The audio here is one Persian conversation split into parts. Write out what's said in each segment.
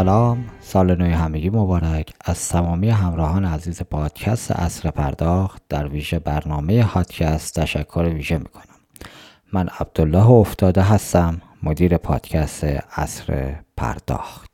سلام. سال نوی همگی مبارک. از تمامی همراهان عزیز پادکست اصر پرداخت در ویژه برنامه هادکست تشکر ویژه می‌کنم. من عبدالله افتاده هستم مدیر پادکست اصر پرداخت.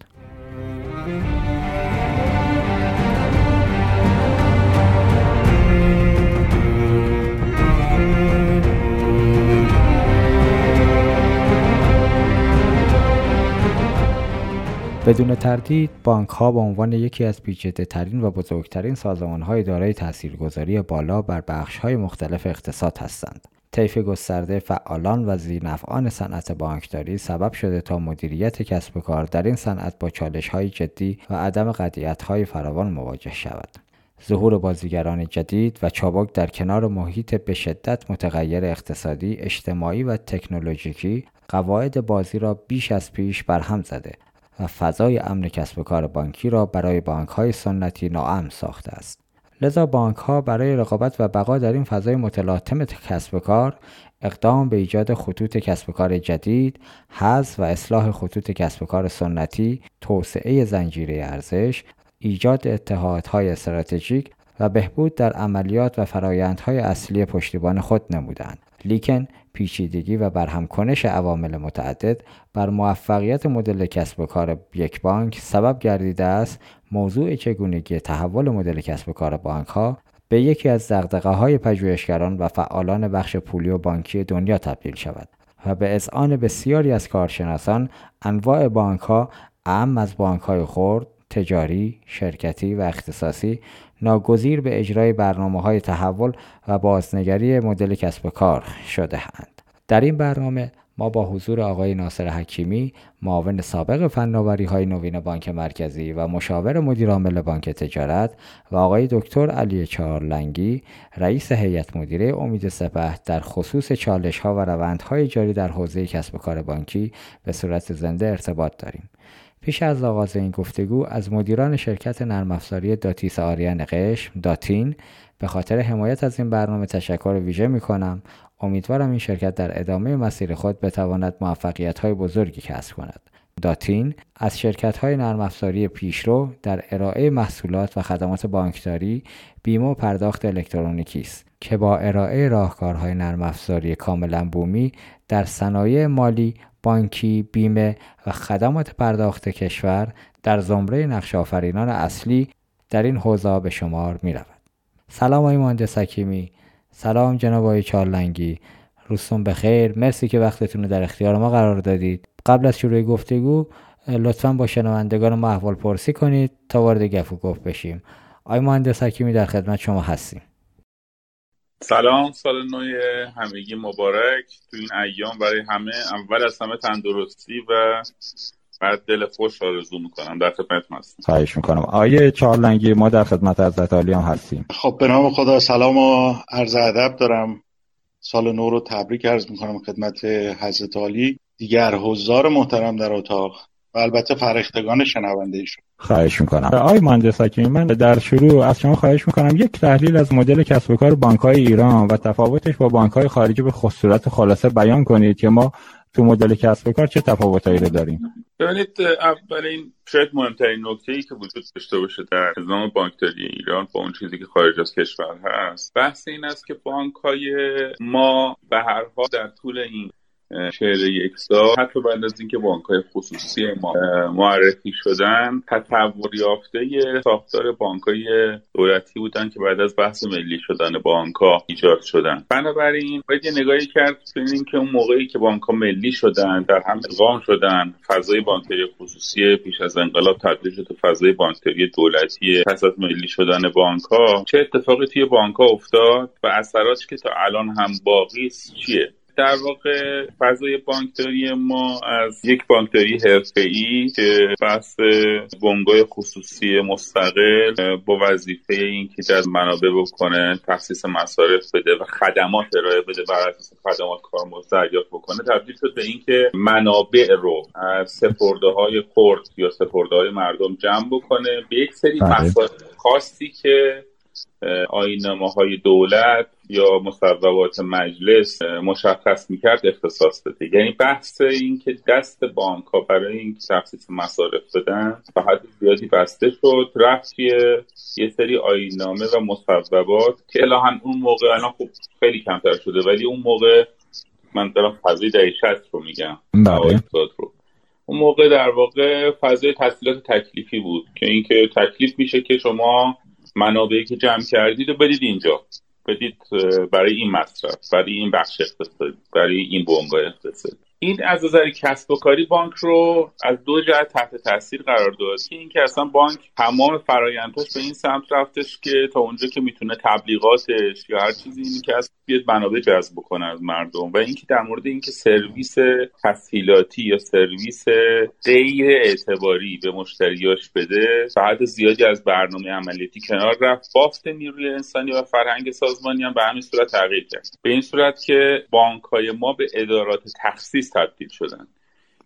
بدون تردید بانک ها به عنوان یکی از پیچیده ترین و بزرگترین سازمان های دارای تاثیرگذاری بالا بر بخش های مختلف اقتصاد هستند. طیف گسترده فعالان و زیرنفعان صنعت بانکداری سبب شده تا مدیریت کسب و کار در این صنعت با چالش های جدی و عدم قطعیت های فراوان مواجه شود. ظهور بازیگران جدید و چابک در کنار محیط به شدت متغیر اقتصادی، اجتماعی و تکنولوژیکی قواعد بازی را بیش از پیش برهم زده و فضای امن کسب و کار بانکی را برای بانک های سنتی ناامن ساخته است. لذا بانک ها برای رقابت و بقا در این فضای متلاطم کسب و کار اقدام به ایجاد خطوط کسب و کار جدید، حذف و اصلاح خطوط کسب و کار سنتی، توسعه زنجیره ارزش، ایجاد اتحادهای استراتژیک و بهبود در عملیات و فرایندهای اصلی پشتیبان خود نمودند. لیکن پیچیدگی و برهم کنش عوامل متعدد بر موفقیت مدل کسب و کار یک بانک سبب گردیده است موضوع چگونگی تحول مدل کسب و کار بانک ها به یکی از دقدقه های پژوهشگران و فعالان بخش پولی و بانکی دنیا تبدیل شود و به اذعان بسیاری از کارشناسان انواع بانک ها اهم از بانک های خرد تجاری، شرکتی و اختصاصی ناگزیر به اجرای برنامه های تحول و بازنگری مدل کسب و کار شده اند. در این برنامه ما با حضور آقای ناصر حکیمی معاون سابق فناوری های نوین بانک مرکزی و مشاور مدیر عامل بانک تجارت و آقای دکتر علی چهارلنگی رئیس هیئت مدیره امید سپه در خصوص چالش ها و روندهای جاری در حوزه کسب و کار بانکی به صورت زنده ارتباط داریم پیش از آغاز این گفتگو از مدیران شرکت نرم افزاری داتیس آریان قشم داتین به خاطر حمایت از این برنامه تشکر ویژه می کنم. امیدوارم این شرکت در ادامه مسیر خود بتواند موفقیت های بزرگی کسب کند. داتین از شرکت های نرم افزاری پیشرو در ارائه محصولات و خدمات بانکداری، بیمه و پرداخت الکترونیکی است که با ارائه راهکارهای نرم افزاری کاملا بومی در صنایع مالی بانکی، بیمه و خدمات پرداخت کشور در زمره نقش آفرینان اصلی در این حوزه به شمار می رود. سلام آقای مهندس حکیمی. سلام جناب آقای چارلنگی روزتون بخیر. مرسی که وقتتون رو در اختیار ما قرار دادید. قبل از شروع گفتگو لطفا با شنوندگان ما احوال پرسی کنید تا وارد گفت و گفت بشیم. آقای مهندس حکیمی در خدمت شما هستیم. سلام سال نو همگی مبارک. تو این ایام برای همه اول از همه تندرستی و بعد دل خوش آرزو می‌کنم. در خدمت هستم. خواهش می‌کنم. آیه چهارلنگی ما در خدمت حضرت عالی هم هستیم. خب به نام خدا سلام و عرض ادب دارم. سال نو رو تبریک عرض می‌کنم خدمت حضرت عالی. دیگر حضار محترم در اتاق. و البته فرختگان شنونده ایشون. خواهش می‌کنم. آقای مهندس حکیمی من در شروع از شما خواهش می‌کنم یک تحلیل از مدل کسب و کار بانک های ایران و تفاوتش با بانک های خارجی به خصوص خلاصه بیان کنید که ما تو مدل کسب و کار چه تفاوتایی رو داریم. ببینید اولین شاید مهمترین نکته ای که وجود داشته باشه در نظام بانکداری ایران با اون چیزی که خارج از کشور هست بحث این است که بانک های ما به هر حال در طول این چهره یک سال. حتی بعد از اینکه بانک های خصوصی ما معرفی شدن تطور یافته ساختار بانک های دولتی بودن که بعد از بحث ملی شدن بانک ها ایجاد شدن. بنابراین باید یه نگاهی کرد ببینیم که اون موقعی که بانک ها ملی شدن در هم نظام شدن فضای بانکداری خصوصی پیش از انقلاب تبدیل شد فضای بانکداری دولتی پس از ملی شدن بانک ها چه اتفاقی توی بانک ها افتاد و اثراتش که تا الان هم باقی چیه؟ در واقع فضای بانکداری ما از یک بانکداری حرفه‌ای که بحث بنگاه خصوصی مستقل با وظیفه اینکه جذب منابع بکنه تخصیص مصارف بده و خدمات ارائه بده بر اساس خدمات کارمزد دریافت بکنه تبدیل شد به اینکه منابع رو از سپرده های خرد یا سپرده های مردم جمع بکنه به یک سری بله. خاصی که آینامه های دولت یا مصوبات مجلس مشخص می‌کرد اختصاص بده. یعنی بحث این که دست بانک ها برای این تخصیص مصارف بدن به حد زیادی بسته شد رفت یه سری آینامه و مصوبات که الان اون موقع الان خوب خیلی کمتر شده ولی اون موقع من دارم فضای دهه رو میگم بله. رو. اون موقع در واقع فضای تحصیلات تکلیفی بود که اینکه تکلیف میشه که شما منابعی که جمع کردید و بدید اینجا. بدید برای این مصرف برای این بخش اقتصادی برای این بنگاه اقتصادی. این از نظر کسب و کاری بانک رو از دو جهت تحت تاثیر قرار داد. که اینکه اصلا بانک تمام فرایندهاش به این سمت رفتش که تا اونجا که می‌تونه تبلیغاتش یا هر چیزی اینی که از بیاد منابع جذب بکنه از مردم. و اینکه در مورد اینکه سرویس تسهیلاتی یا سرویس غیر اعتباری به مشتریاش بده بعد زیادی از برنامه عملیاتی کنار رفت. بافت نیروی انسانی و فرهنگ سازمانی هم به همین صورت تغییر کرد. به این صورت که بانک های ما به ادارات تخصیص تبدیل شدن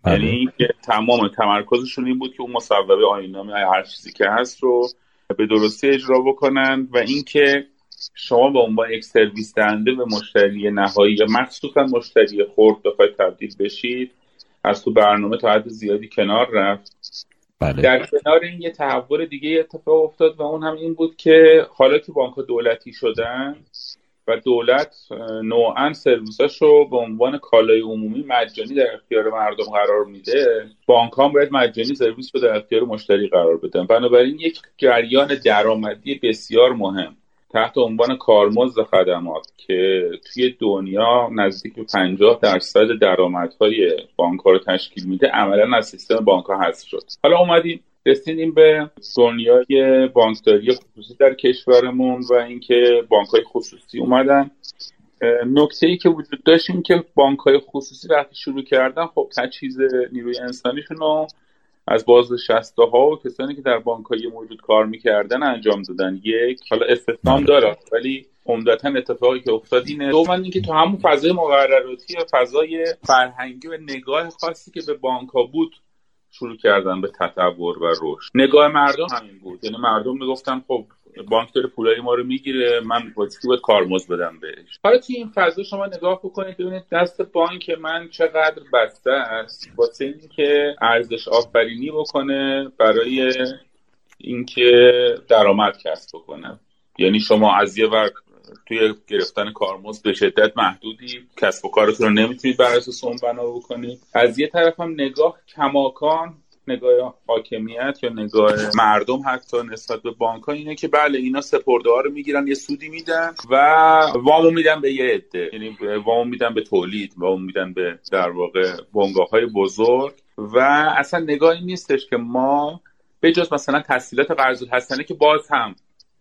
بله. یعنی اینکه تمام تمرکزشون این بود که اون مصوبه آینامه هر چیزی که هست رو به درستی اجرا بکنن و اینکه شما به عنوان یک سرویس دهنده به مشتری نهایی یا مخصوصا مشتری خرد بخواید تبدیل بشید از تو برنامه تا حد زیادی کنار رفت بله. در کنار این یه تحول دیگه اتفاق افتاد و اون هم این بود که حالا که بانک دولتی شدن و دولت نوعا سرویساش رو به عنوان کالای عمومی مجانی در اختیار مردم قرار میده. بانک هم باید مجانی سرویس رو در اختیار مشتری قرار بدن. بنابراین یک جریان درآمدی بسیار مهم تحت عنوان کارمزد خدمات که توی دنیا نزدیک به 50 درصد درآمدهای بانک رو تشکیل میده عملا از سیستم بانک ها حذف شد. حالا اومدیم رسیدیم به دنیای بانکداری خصوصی در کشورمون و اینکه بانک های خصوصی اومدن. نکته ای که وجود داشت این که بانک های خصوصی وقتی شروع کردن خب تجهیز نیروی انسانیشون رو از باز شسته ها و کسانی که در بانک های موجود کار می‌کردن انجام دادن. یک حالا استثنام داره ولی عمدتا اتفاقی که افتاد اینه. دوم اینکه تو همون فضای مقرراتی و فضای فرهنگی و نگاه خاصی که به بانک ها بود شروع کردن به تطور و رشد. نگاه مردم همین بود. یعنی مردم می‌گفتن خب بانک داره پولای ما رو می‌گیره من واسه باید کارمزد بدم بهش؟ حالا توی این فضا شما نگاه بکنید ببینید دست بانک من چقدر بسته است. واسه اینکه ارزش آفرینی بکنه برای اینکه درآمد کسب بکنه. یعنی شما از یه ور توی گرفتن کارمزد به شدت محدودی. کسب و کارتون رو نمی‌تونید بر اساس اون بنا بکنید از یه طرف هم نگاه کماکان نگاه حاکمیت یا نگاه مردم حتی نسبت به بانک ها اینه که بله اینا سپرده ها رو می‌گیرن یه سودی میدن و وامو میدن به یه عده. یعنی وامو میدن به تولید وامو میدن به در واقع بنگاه های بزرگ. و اصلا نگاهی نیستش که ما به جز مثلا تحصیلات قرض الحسنه که باز هم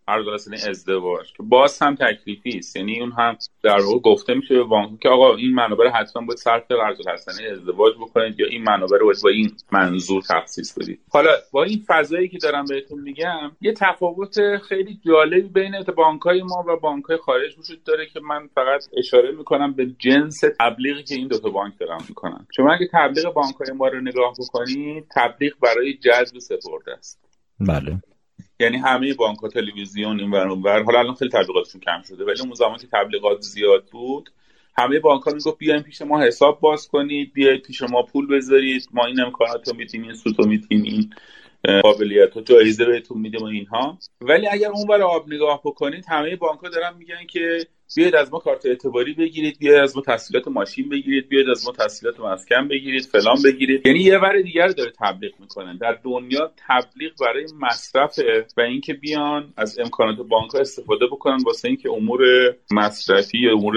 عرض ازدواج که باز هم تکلیفی است یعنی اون هم در واقع گفته میشه به بانک که آقا این منابع حتما باید صرف قرض الحسنه ازدواج بکنید یا این منابع رو با این منظور تخصیص بدید. حالا با این فضایی که دارم بهتون میگم یه تفاوت خیلی جالبی بین بانکای ما و بانکای خارج وجود داره که من فقط اشاره می‌کنم به جنس تبلیغی که این دو تا بانک دارن می‌کنن. شما اگه تبلیغ بانکای ما رو نگاه بکنید تبلیغ برای جذب سپرده است. بله. یعنی همه بانک تلویزیون این ور حالا الان خیلی تبلیغاتشون کم شده ولی اون زمان که تبلیغات زیاد بود همه بانک ها می‌گفت بیاین پیش ما حساب باز کنید بیاید پیش ما پول بذارید. ما این امکانات رو میدیم این سود رو میدیم این قابلیت و جایزه بهتون میدیم و اینها. ولی اگر اون آب نگاه بکنید همه بانک ها دارن میگن که بیاید از ما کارت اعتباری بگیرید بیاید از ما تحصیلات ماشین بگیرید بیاید از ما تحصیلات مسکن بگیرید فلان بگیرید. یعنی یه ور دیگر داره تبلیغ می‌کنن در دنیا تبلیغ برای مصرف و اینکه بیان از امکانات بانک ها استفاده بکنن واسه اینکه امور مصرفی یا امور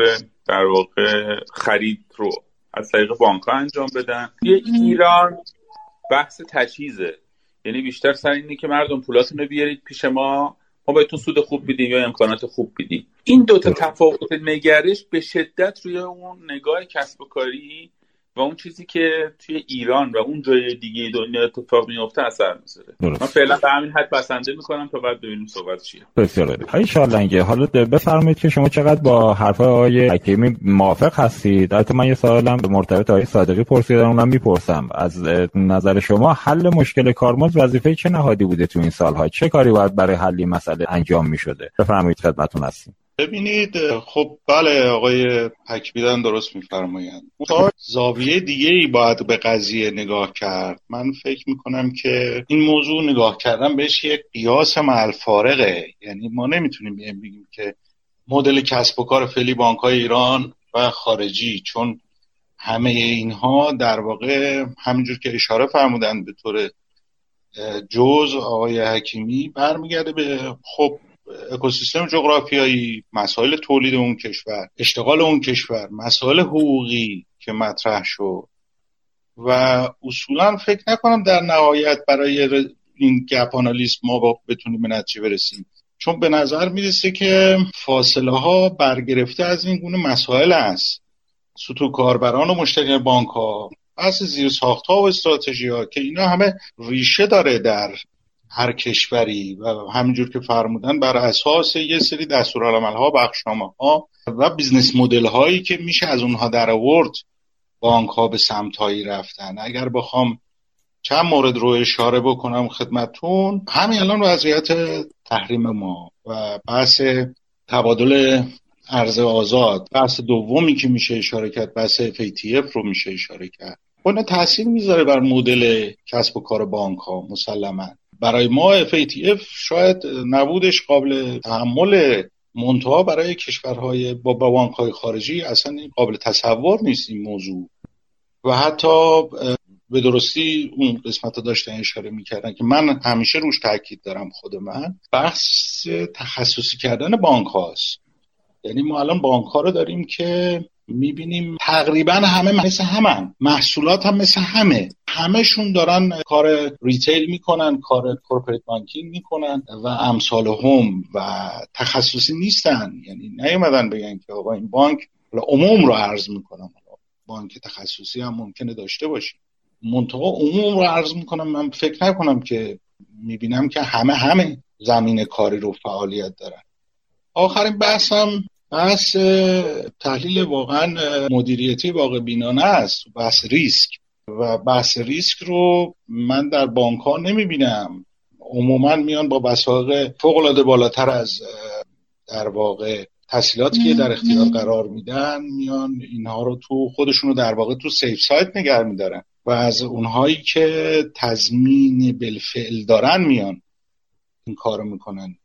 در واقع خرید رو از طریق بانک ها انجام بدن. یه ایران بحث تجهیزه. یعنی بیشتر سر اینه که مردم پولاتون رو بیارید پیش ما. ما بهتون سود خوب بیدیم یا امکانات خوب بیدیم این دوتا تفاوت نگرش به شدت روی اون نگاه کسب و کاری و اون چیزی که توی ایران و اون جای دیگه دنیا اتفاق میفته اثر می‌ذاره. من فعلا به همین حد بسنده می‌کنم تا بعد ببینیم صحبت چیه. بسیار های شالنگه حالا بفرمایید که شما چقدر با حرف آقای حکیمی موافق هستید؟ البته من یه سوالم به مرتبط آقای صادقی پرسیدم اونم می‌پرسم. از نظر شما حل مشکل کارمز وظیفه چه نهادی بوده تو این سالها؟ چه کاری باید برای حل این مسئله انجام می‌شده؟ بفرمایید خدمتتون هستیم. ببینید خب بله آقای پکبیدن درست میفرمایند. زاویه دیگه ای باید به قضیه نگاه کرد. من فکر می‌کنم که این موضوع نگاه کردن بهش یک قیاس فارغه یعنی ما نمی‌تونیم بگیم که مدل کسب و کار فعلی بانک های ایران و خارجی چون همه اینها در واقع همینجور که اشاره فرمودن به طور جز آقای حکیمی برمیگرده به خب اکوسیستم جغرافیایی مسائل تولید اون کشور اشتغال اون کشور مسائل حقوقی که مطرح شد. و اصولا فکر نکنم در نهایت برای این گپ آنالیست ما با بتونیم به نتیجه برسیم. چون به نظر می‌رسه که فاصله ها برگرفته از این گونه مسائل است. سطوح کاربران و مشتری بانک ها بحث زیر ساخت ها و استراتژی ها که اینا همه ریشه داره در هر کشوری و همینجور که فرمودن بر اساس یه سری دستورالعمل ها بخشنامه ها و business model هایی که میشه از اونها در آورد بانک ها به سمت هایی رفتن. اگر بخوام چند مورد رو اشاره بکنم خدمتون همین الان وضعیت تحریم ما و بحث تبادل ارز آزاد بحث دومی که میشه اشاره کرد بحث FATF رو میشه اشاره کرد. اون تاثیر می‌ذاره بر مدل کسب و کار بانک ها مسلما. برای ما FATF شاید نبودش قابل تحمل منتها برای کشورهای با بانک های خارجی اصلا قابل تصور نیست این موضوع. و حتی به درستی اون قسمت رو داشتن اشاره می‌کردن که من همیشه روش تاکید دارم خود من بحث تخصصی کردن بانک هاست یعنی ما الان بانک ها رو داریم که می‌بینیم تقریبا همه مثل همن. محصولات هم مثل همه. همهشون دارن کار retail می‌کنن کار corporate banking می‌کنن و امثال هم و تخصصی نیستن. یعنی نیومدن بگن که آقا این بانک عموم رو عرض می‌کنم. بانک تخصصی هم ممکنه داشته باشیم منطقه عموم رو عرض می‌کنم. من فکر نکنم که می‌بینم که همه همه زمین کاری رو فعالیت دارن. آخرین بحثم بحث تحلیل واقعا مدیریتی واقع بینانه است بحث ریسک. و بحث ریسک رو من در بانک ها نمی بینم عموما میان با بساق فوق العاده بالاتر از در واقع تحصیلاتی که در اختیار قرار میدن میان اینها رو تو خودشون رو در واقع تو سیف سایت نگر میدارن. و از اونهایی که تضمین بالفعل دارن میان این کارو می‌کنن.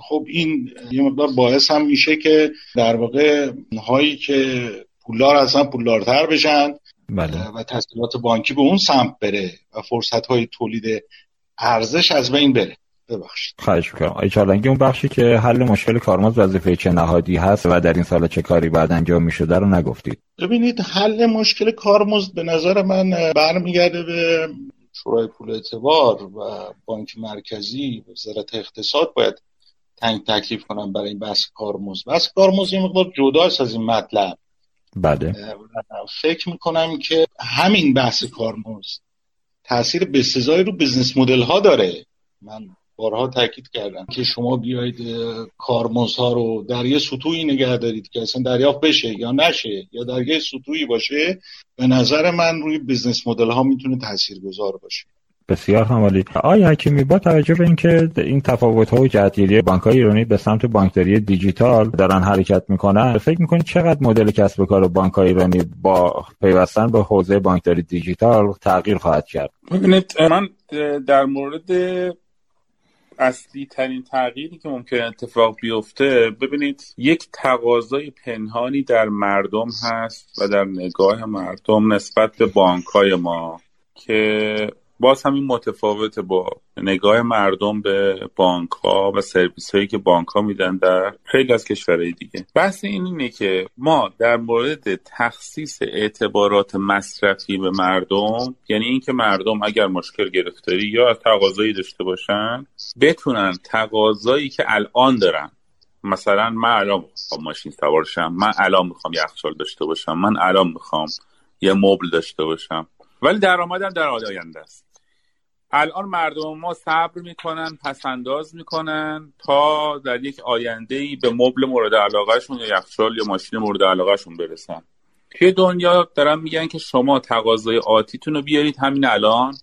خب این یه مقدار باعث هم میشه که در واقع اونهایی که پولدار اصلا پولدارتر بشن بله. و تسهیلات بانکی به اون سمت بره و فرصت های تولید ارزش از بین بره. ببخشید. خواهش می‌کنم. آی چالنگی اون بخشی که حل مشکل کارمزد وظیفه چه نهادی هست و در این سال چه کاری بعد انجام می‌شده رو نگفتید؟ ببینید حل مشکل کارمزد به نظر من برمیگرده به شورای پول اعتبار و بانک مرکزی وزارت اقتصاد باید تنگ تکلیف کنم برای این بحث کارمزد بحث کارمزد یه مقدار جداست از این مطلب. بله. فکر می‌کنم که همین بحث کارمزد تاثیر بسزایی رو بزنس مدل ها داره. من بارها تاکید کردم که شما بیاید کارمزدها رو در یه سطوحی نگه دارید که اصلا دریافت بشه یا نشه یا در یه سطوحی باشه به نظر من روی بزنس مدل ها می‌تونه تاثیرگذار باشه. بسیار همالی آیا حکیمی با توجه به اینکه این تفاوت ها و جهتگیری بانک های ایرانی به سمت بانکداری دیجیتال دارن حرکت می‌کنن فکر می‌کنید چقدر مدل کسب و کار بانک های ایرانی با پیوستن به حوزه بانکداری دیجیتال تغییر خواهد کرد؟ ببینید من در مورد اصلی ترین تغییری که ممکن اتفاق بیفته ببینید یک تقاضای پنهانی در مردم هست و در نگاه مردم نسبت به بانک های ما که باز همین متفاوت با نگاه مردم به بانک ها و سرویس هایی که بانک ها میدن در خیلی از کشورهای دیگه. بحث این اینه که ما در مورد تخصیص اعتبارات مصرفی به مردم یعنی اینکه مردم اگر مشکل گرفتاری یا تقاضایی داشته باشن بتونن تقاضایی که الان دارن مثلا من الان می‌خوام ماشین سوار شم من الان می‌خوام یخچال داشته باشم من الان می‌خوام یه مبل داشته باشم. ولی درآمدم در آینده است. الان مردم ما صبر می‌کنن پسنداز می‌کنن تا در یک آینده ای به مبل مورد علاقهشون یا یخچال یا ماشین مورد علاقهشون برسن. توی دنیا دارن میگن که شما تقاضای آتیتون رو بیارید همین الان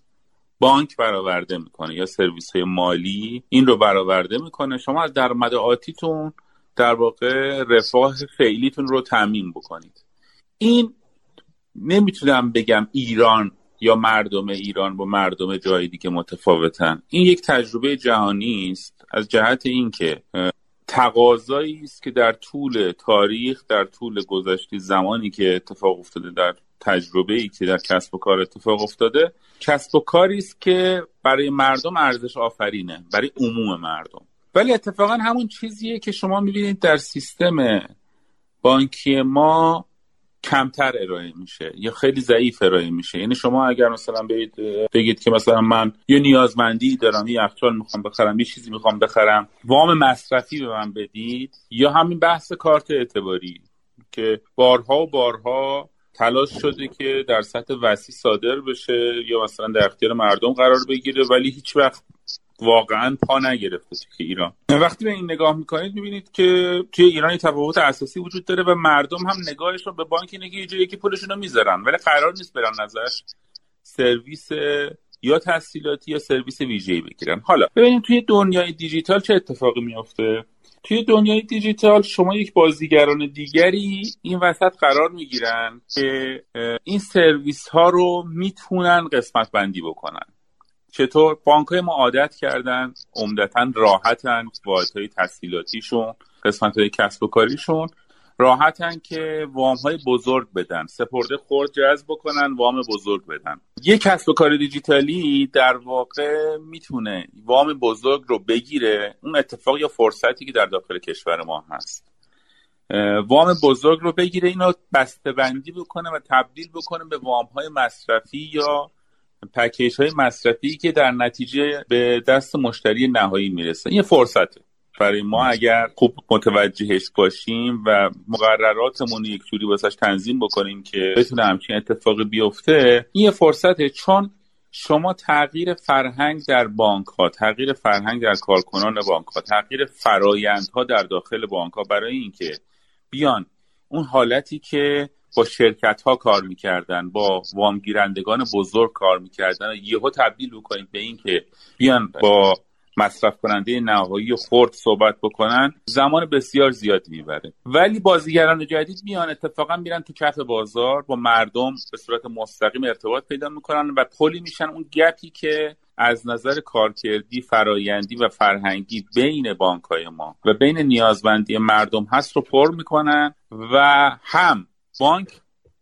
بانک برآورده می‌کنه یا سرویس های مالی این رو برآورده می‌کنه. شما از درآمد آتیتون در واقع رفاه فعلیتون رو تعمین بکنید. این نمی‌تونم بگم ایران یا مردم ایران با مردم جای دیگه متفاوتن. این یک تجربه جهانی است. از جهت اینکه تقاضایی است که در طول تاریخ در طول گذشته زمانی که اتفاق افتاده در تجربه ای که در کسب و کار اتفاق افتاده کسب و کاری است که برای مردم ارزش آفرینه برای عموم مردم. ولی اتفاقا همون چیزیه که شما می‌بینید در سیستم بانکی ما کمتر ارائه میشه یا خیلی ضعیف ارائه میشه. یعنی شما اگر مثلا بگید, بگید که مثلا من یه نیازمندی دارم یه یخچال می‌خوام بخرم یه چیزی می‌خوام بخرم وام مصرفی به من بدید یا همین بحث کارت اعتباری که بارها و بارها تلاش شده که در سطح وسیع صادر بشه یا مثلا در اختیار مردم قرار بگیره ولی هیچ وقت واقعا پا نگرفته توی ایران. وقتی به این نگاه می‌کنید می‌بینید که توی ایران تفاوت اساسی وجود داره و مردم هم نگاهشون به بانک اینه که یه جایی که پولشون رو می‌ذارن ولی قرار نیست برن ازش سرویس یا تحصیلاتی یا سرویس ویژه‌ای بگیرن. حالا ببینیم توی دنیای دیجیتال چه اتفاقی میافته؟ توی دنیای دیجیتال شما یک بازیگران دیگری این وسط قرار می‌گیرن که این سرویس ها رو می‌تونن قسمت بندی بکنن. چطور بانک ما عادت کردن عمدتا راحتن های تسهیلاتیشون قسمت های کسب و کاریشون راحتن که وام های بزرگ بدن سپرده خورد جذب بکنن وام بزرگ بدن. یه کسب و کار دیجیتالی در واقع می‌تونه وام بزرگ رو بگیره اون اتفاق یا فرصتی که در داخل کشور ما هست. وام بزرگ رو بگیره اینو بسته بندی بکنه و تبدیل بکنه به وام های مصرفی یا پکیج های مصرفی که در نتیجه به دست مشتری نهایی می‌رسه این فرصته برای ما اگر خوب متوجهش باشیم و مقرراتمون یک جوری واسش تنظیم بکنیم که بتونه همچین اتفاقی بیفته این یه فرصته. چون شما تغییر فرهنگ در بانک ها تغییر فرهنگ در کارکنان بانک ها تغییر فرایندها در داخل بانک ها برای اینکه بیان اون حالتی که با شرکت ها کار می‌کردن با وامگیرندگان بزرگ کار می‌کردن. یهو تبدیل بکنید به اینکه بیان با مصرف کننده نهایی خرد صحبت بکنن زمان بسیار زیادی می‌بره. ولی بازیگران جدید میان اتفاقا میرن تو کف بازار با مردم به صورت مستقیم ارتباط پیدا می‌کنن و پلی میشن. اون گپی که از نظر کارکردی فرایندی و فرهنگی بین بانک های ما و بین نیازمندی مردم هست رو پر می‌کنن و هم بانک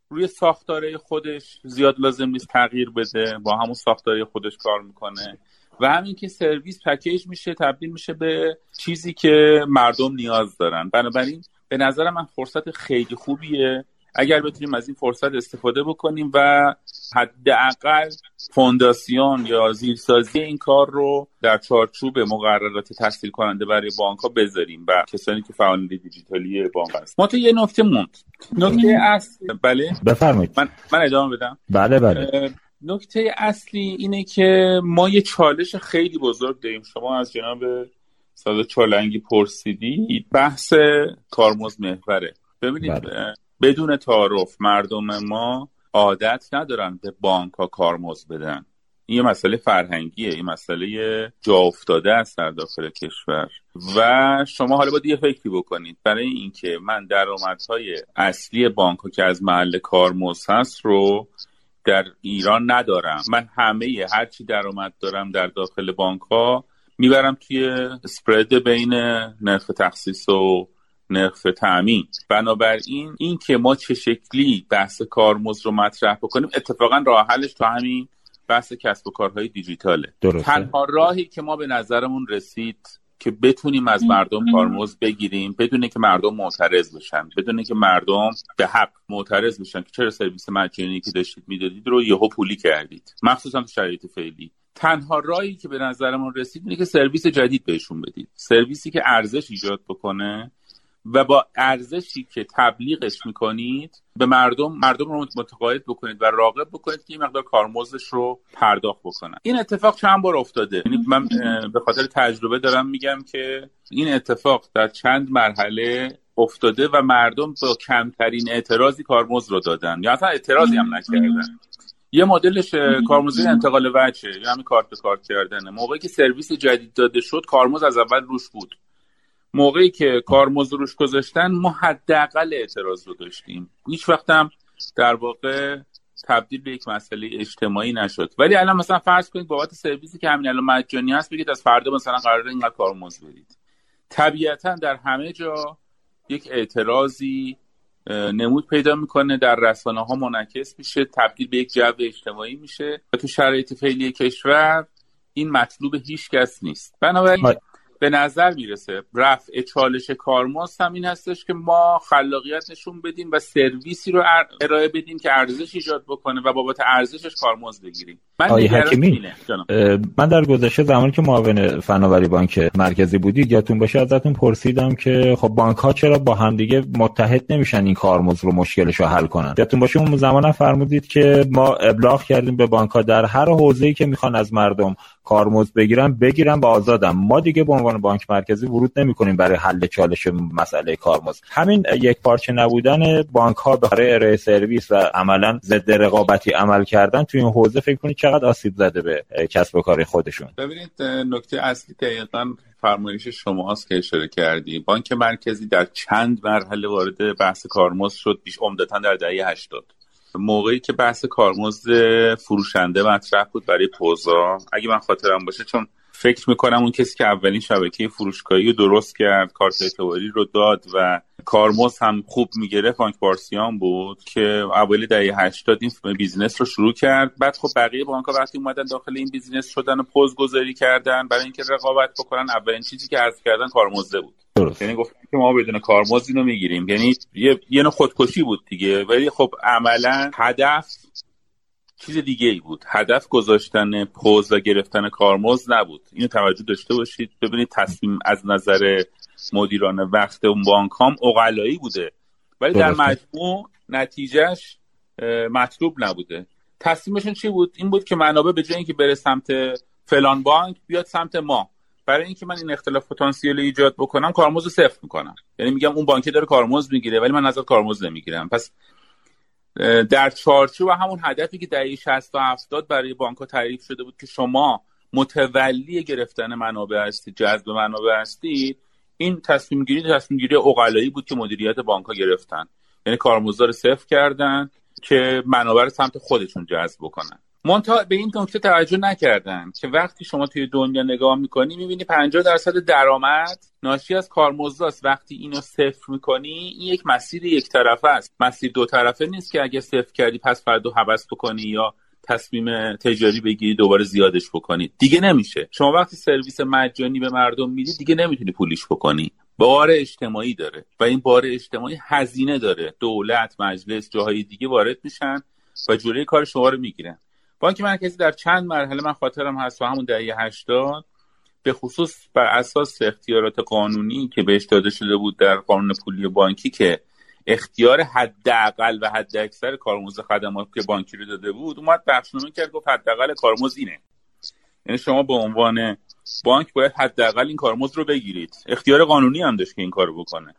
روی ساختاره خودش زیاد لازم نیست تغییر بده با همون ساختاره خودش کار می‌کنه. و همین که سرویس پکیج میشه تبدیل میشه به چیزی که مردم نیاز دارن. بنابراین به نظر من فرصت خیلی خوبیه. اگر بتونیم از این فرصت استفاده بکنیم و حداقل فونداسیون یا زیرسازی این کار رو در چارچوب مقررات تحصیل کننده برای بانک ها بذاریم و کسانی که فعالین دیجیتالی بانک هست ما تو یه نکته موند. نکته اصل بله؟ بفرمایید. من, من ادامه بدم. بله بله. نکته اصلی اینه که ما یه چالش خیلی بزرگ داریم. شما از جناب ساده چالنگی پرسیدی بحث کارمز محوره. ببینید بله. بدون تعارف مردم ما عادت ندارن به بانک ها کارمز بدن. این یه مسئله فرهنگیه این مسئله جا افتاده است در داخل کشور. و شما حالا باید یه فکری بکنید. برای اینکه من درآمدهای اصلی بانک ها که از محل کارمز هست رو در ایران ندارم. من همه هرچی درآمد دارم در داخل بانک ها می‌برم توی سپرد بین نرخ تخصیص و نرخ تأمین بنابراین این که ما چه شکلی بحث کارمزد رو مطرح بکنیم اتفاقا راه حلش تو همین بحث کسب و کارهای دیجیتاله. تنها راهی که ما به نظرمون رسید که بتونیم از مردم کارمزد بگیریم بدون که مردم معترض بشن بدون که مردم به حق معترض بشن که چرا سرویس مجانی که داشتید می‌دادید رو یهو پولی کردید. مخصوصا تو شرایط فعلی. تنها راهی که به نظرمون رسید اینه که سرویس جدید بهشون بدید. سرویسی که ارزش ایجاد بکنه و با ارزشی که تبلیغش می‌کنید به مردم مردم رو متقاعد بکنید و راغب بکنید که این مقدار کارمزدش رو پرداخت بکنن. این اتفاق چند بار افتاده؟ یعنی من به خاطر تجربه دارم میگم که این اتفاق در چند مرحله افتاده و مردم با کمترین اعتراضی کارمزد رو دادن. یا اصلا اعتراضی هم نکردن. یه مدلش کارمزد انتقال وجه یا همین کارت به کارت کردنه موقعی که سرویس جدید داده شد کارمزد از اول روش بود. موقعی که کارمزد روش گذاشتن ما حداقل اعتراض رو داشتیم. هیچ وقتم در واقع تبدیل به یک مسئله اجتماعی نشد. ولی الان مثلا فرض کنید بابت سرویسی که همین الان مجانی هست بگید از فردا مثلا قرار اینقدر کارمزد بدید. طبیعتا در همه جا یک اعتراضی نمود پیدا می‌کنه در رسانه ها منعکس میشه تبدیل به یک جو اجتماعی میشه. و تو شرایط فعلی کشور این مطلوب هیچ کس نیست. بنابراین به نظر می‌رسه رفع چالش کارمزد هم این هستش که ما خلاقیت نشون بدیم و سرویسی رو ارائه بدیم که ارزش ایجاد بکنه و بابت ارزشش کارمزد بگیریم. من حکیمی من در گذشته زمانی که معاون فناوری بانک مرکزی بودید یادتون باشه ازتون پرسیدم که خب بانک ها چرا با همدیگه متحد نمیشن این کارمزد رو مشکلش رو حل کنن؟ یادتون باشه اون زمان فرمودید که ما ابلاغ کردیم به بانک ها در هر حوزه‌ای که می‌خوان از مردم کارمزد بگیرن بگیرن با آزادم. ما دیگه به عنوان بانک مرکزی ورود نمی کنیم برای حل چالش مسئله کارمزد. همین یک پارچه نبودن بانک ها برای ارائه سرویس و عملا ضد رقابتی عمل کردن توی این حوزه فکر کنید چقدر آسیب زده به کسب و کار خودشون؟ ببینید نکته اصلی دقیقا فرمایش شماست که اشاره کردی. بانک مرکزی در چند مرحله وارد بحث کارمزد شد بیش عمدتا در دهه 80 موقعی که بحث کارمزد فروشنده مطرح بود برای پوزا اگه من خاطرم باشه چون فکر می‌کنم اون کسی که اولین شبکه فروشگاهی رو درست کرد کارت اعتباری رو داد و کارمزد هم خوب می‌گرفت بانک پارسیان بود که اوایل دهه 80 این business رو شروع کرد. بعد خب بقیه بانک ها وقتی اومدن داخل این business شدن و پوز گذاری کردن برای اینکه رقابت بکنن اولین چیزی که عرض کردن کارمزده بود. درست. یعنی گفتن که ما بدون کارمزد اینو می‌گیریم. یعنی یه یه نوع خودکشی بود دیگه. ولی خب عملا هدف چیز دیگه ای بود. هدف گذاشتن پوز و گرفتن کارمزد نبود. اینو توجه داشته باشید. ببینید تصمیم از نظر مدیران وقت اون بانک هم اقلایی بوده. ولی در مجموع نتیجهش مطلوب نبوده. تصمیمشون چی بود؟ این بود که منابع به جای اینکه بره سمت فلان بانک بیاد سمت ما. برای اینکه من این اختلاف پتانسیل ایجاد بکنم کارمزد صفر می‌کنم. یعنی میگم اون بانکی داره کارمزد می‌گیره ولی من نظر کارمزد نمی‌گیرم. پس در چارچوب همون هدفی که دهه 60 و 70 برای بانک تعریف شده بود که شما متولی گرفتن منابع هستید جذب منابع هستید این تصمیم گیری تصمیم گیری اقلایی بود که مدیریت بانک ها گرفتن. یعنی کارمزدار صفر کردن که منابع رو سمت خودشون جذب بکنن. منتها به این نکته توجه نکردن که وقتی شما توی دنیا نگاه می‌کنی می‌بینی 50 درصد درآمد ناشی از کارمزداست. وقتی اینو صفر می‌کنی این یک مسیر یک طرفه است. مسیر دو طرفه نیست که اگه صفر کردی پس فردا حبس بکنی یا تصمیم تجاری بگیری دوباره زیادش بکنی. دیگه نمیشه. شما وقتی سرویس مجانی به مردم میدی دیگه نمی‌تونی پولیش بکنی. بار اجتماعی داره و این بار اجتماعی هزینه داره. دولت مجلس جاهای دیگه وارد میشن و جلوی کار شما رو می‌گیرن. بانک مرکزی در چند مرحله من خاطرم هست و همون دهه 80 به خصوص بر اساس اختیارات قانونی که بهش داده شده بود در قانون پولی بانکی که اختیار حداقل و حد اکثر کارمزد خدمات که بانکی رو داده بود اومد بخشنامه کرد گفت حداقل کارمزد اینه. یعنی شما به عنوان بانک باید حداقل این کارمزد رو بگیرید. اختیار قانونی هم داشت که این کارو بکنه.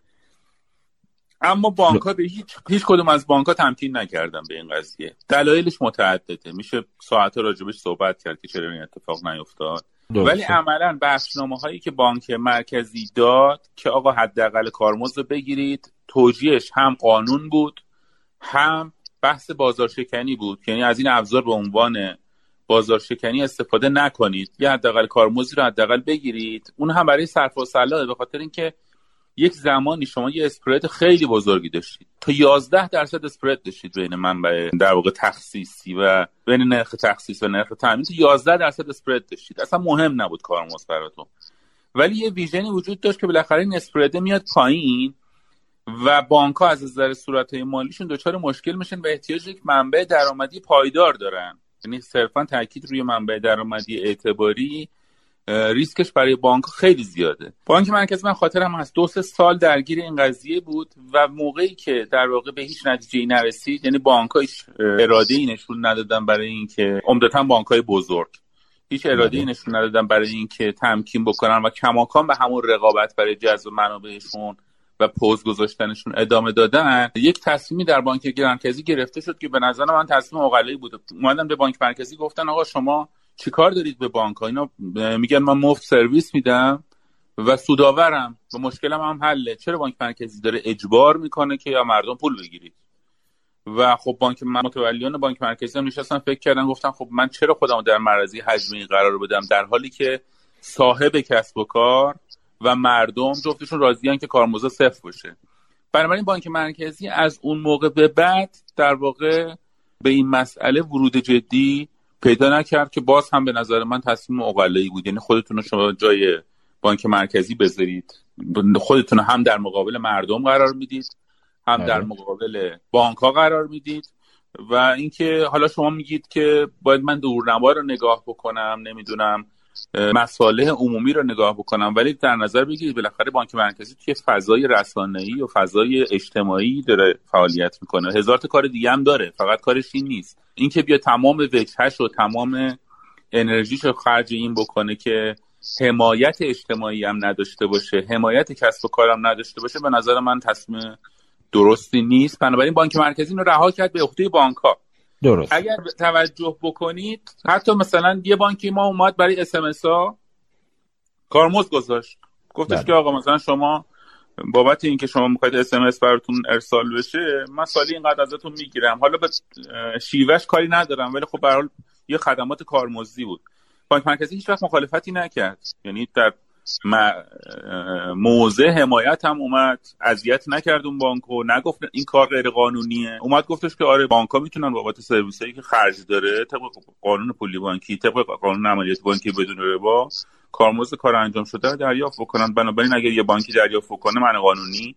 اما بانک ها به هیچ هیچ کدوم از بانک ها تمکین نکردن به این قضیه. دلایلش متعدده. میشه ساعت راجبش صحبت کرد که چرا این اتفاق نیفتاد. ولی عملا بخشنامه هایی که بانک مرکزی داد که آقا حداقل کارمزد بگیرید توجیهش هم قانون بود هم بحث بازارشکنی بود. یعنی از این ابزار به عنوان بازارشکنی استفاده نکنید. یه حداقل کارمزدی رو حداقل بگیرید. اون هم برای صرف و صلاح به خاطر اینکه یک زمانی شما یه اسپرد خیلی بزرگی داشتید. تا 11 درصد اسپرد داشتید بین منبع در واقع تخصیصی و بین نرخ تخصیص و نرخ تامین تا 11 درصد اسپرد داشتید. اصلا مهم نبود کارمزد براتون. ولی یه ویژنی وجود داشت که بالاخره این اسپرد میاد پایین و بانک ها از نظر صورت مالیشون دچار مشکل میشن و احتیاج یک منبع درآمدی پایدار دارن. یعنی صرفا تاکید روی منبع درآمدی اعتباری ریسکش برای بانک خیلی زیاده. بانک مرکزی من خاطرم هست. دو سه سال درگیر این قضیه بود و موقعی که در واقع به هیچ نتیجه ای نرسید یعنی بانک اراده ای نشون ندادن برای اینکه عمدتا بانک های بزرگ. هیچ اراده ای نشون ندادن برای اینکه تمکین بکنن و کماکان به همون رقابت برای جذب منابعشون و پوز گذاشتنشون ادامه دادن. یک تصمیمی در بانک مرکزی گرفته شد که به نظر من تصمیم اوقلایی بود. اومدن به بانک مرکزی گفتن آقا شما چیکار دارید به بانک اینا میگن من مفت سرویس میدم و سوداورم. و مشکلم هم حله. چرا بانک مرکزی داره اجبار می‌کنه که یا مردم پول بگیرید؟ و خب بانک متولیان بانک مرکزی هم نشستن فکر کردن گفتن خب من چرا خودم در معرضی حجمی قرار بدم؟ در حالی که صاحب کسب و کار و مردم جفتشون راضیان که کارمزد صفر باشه. بنابراین بانک مرکزی از اون موقع به بعد در واقع به این مسئله ورود جدی پیدا نکرد که باز هم به نظر من تصمیم اقلایی بود. یعنی خودتون رو شما جای بانک مرکزی بذارید. خودتون هم در مقابل مردم قرار می‌دید هم در آره. مقابل بانک ها قرار می‌دید. و اینکه حالا شما میگید که باید من دورنما رو نگاه بکنم نمی‌دونم. مساله عمومی رو نگاه بکنم. ولی در نظر بگیرید بالاخره بانک مرکزی توی فضای رسانه‌ای و فضای اجتماعی داره فعالیت می‌کنه. هزار تا کار دیگه هم داره. فقط کارش این نیست. اینکه بیا تمام وجهش و تمام انرژیش رو خرج این بکنه که حمایت اجتماعی هم نداشته باشه حمایت کسب و کارم نداشته باشه به نظر من تصمیم درستی نیست. بنابراین بانک مرکزی رو رها کرد به عهده بانک درست. اگر توجه بکنید حتی مثلا یه بانکی ما اومد برای SMS ها کارمزد گذاشت. گفتش بله. که آقا مثلا شما بابت اینکه شما می‌خواید SMS براتون ارسال بشه من سالی اینقدر ازتون می‌گیرم. حالا به شیوهش کاری ندارم ولی خب به یه خدمات کارمزدی بود. بانک مرکزی هیچ وقت مخالفتی نکرد. یعنی در موضع حمایت هم اومد. اذیت نکرد اون بانکو. نگفت این کار غیر قانونیه اومد گفتش که آره بانک ها می‌تونن بابت سرویس که خرج داره طبق قانون پولی بانکی طبق قانون عملیات بانکی بدون ربا کارمزد کار انجام شده دریافت بکنن. بنابراین اگر یه بانکی دریافت کنه من قانونی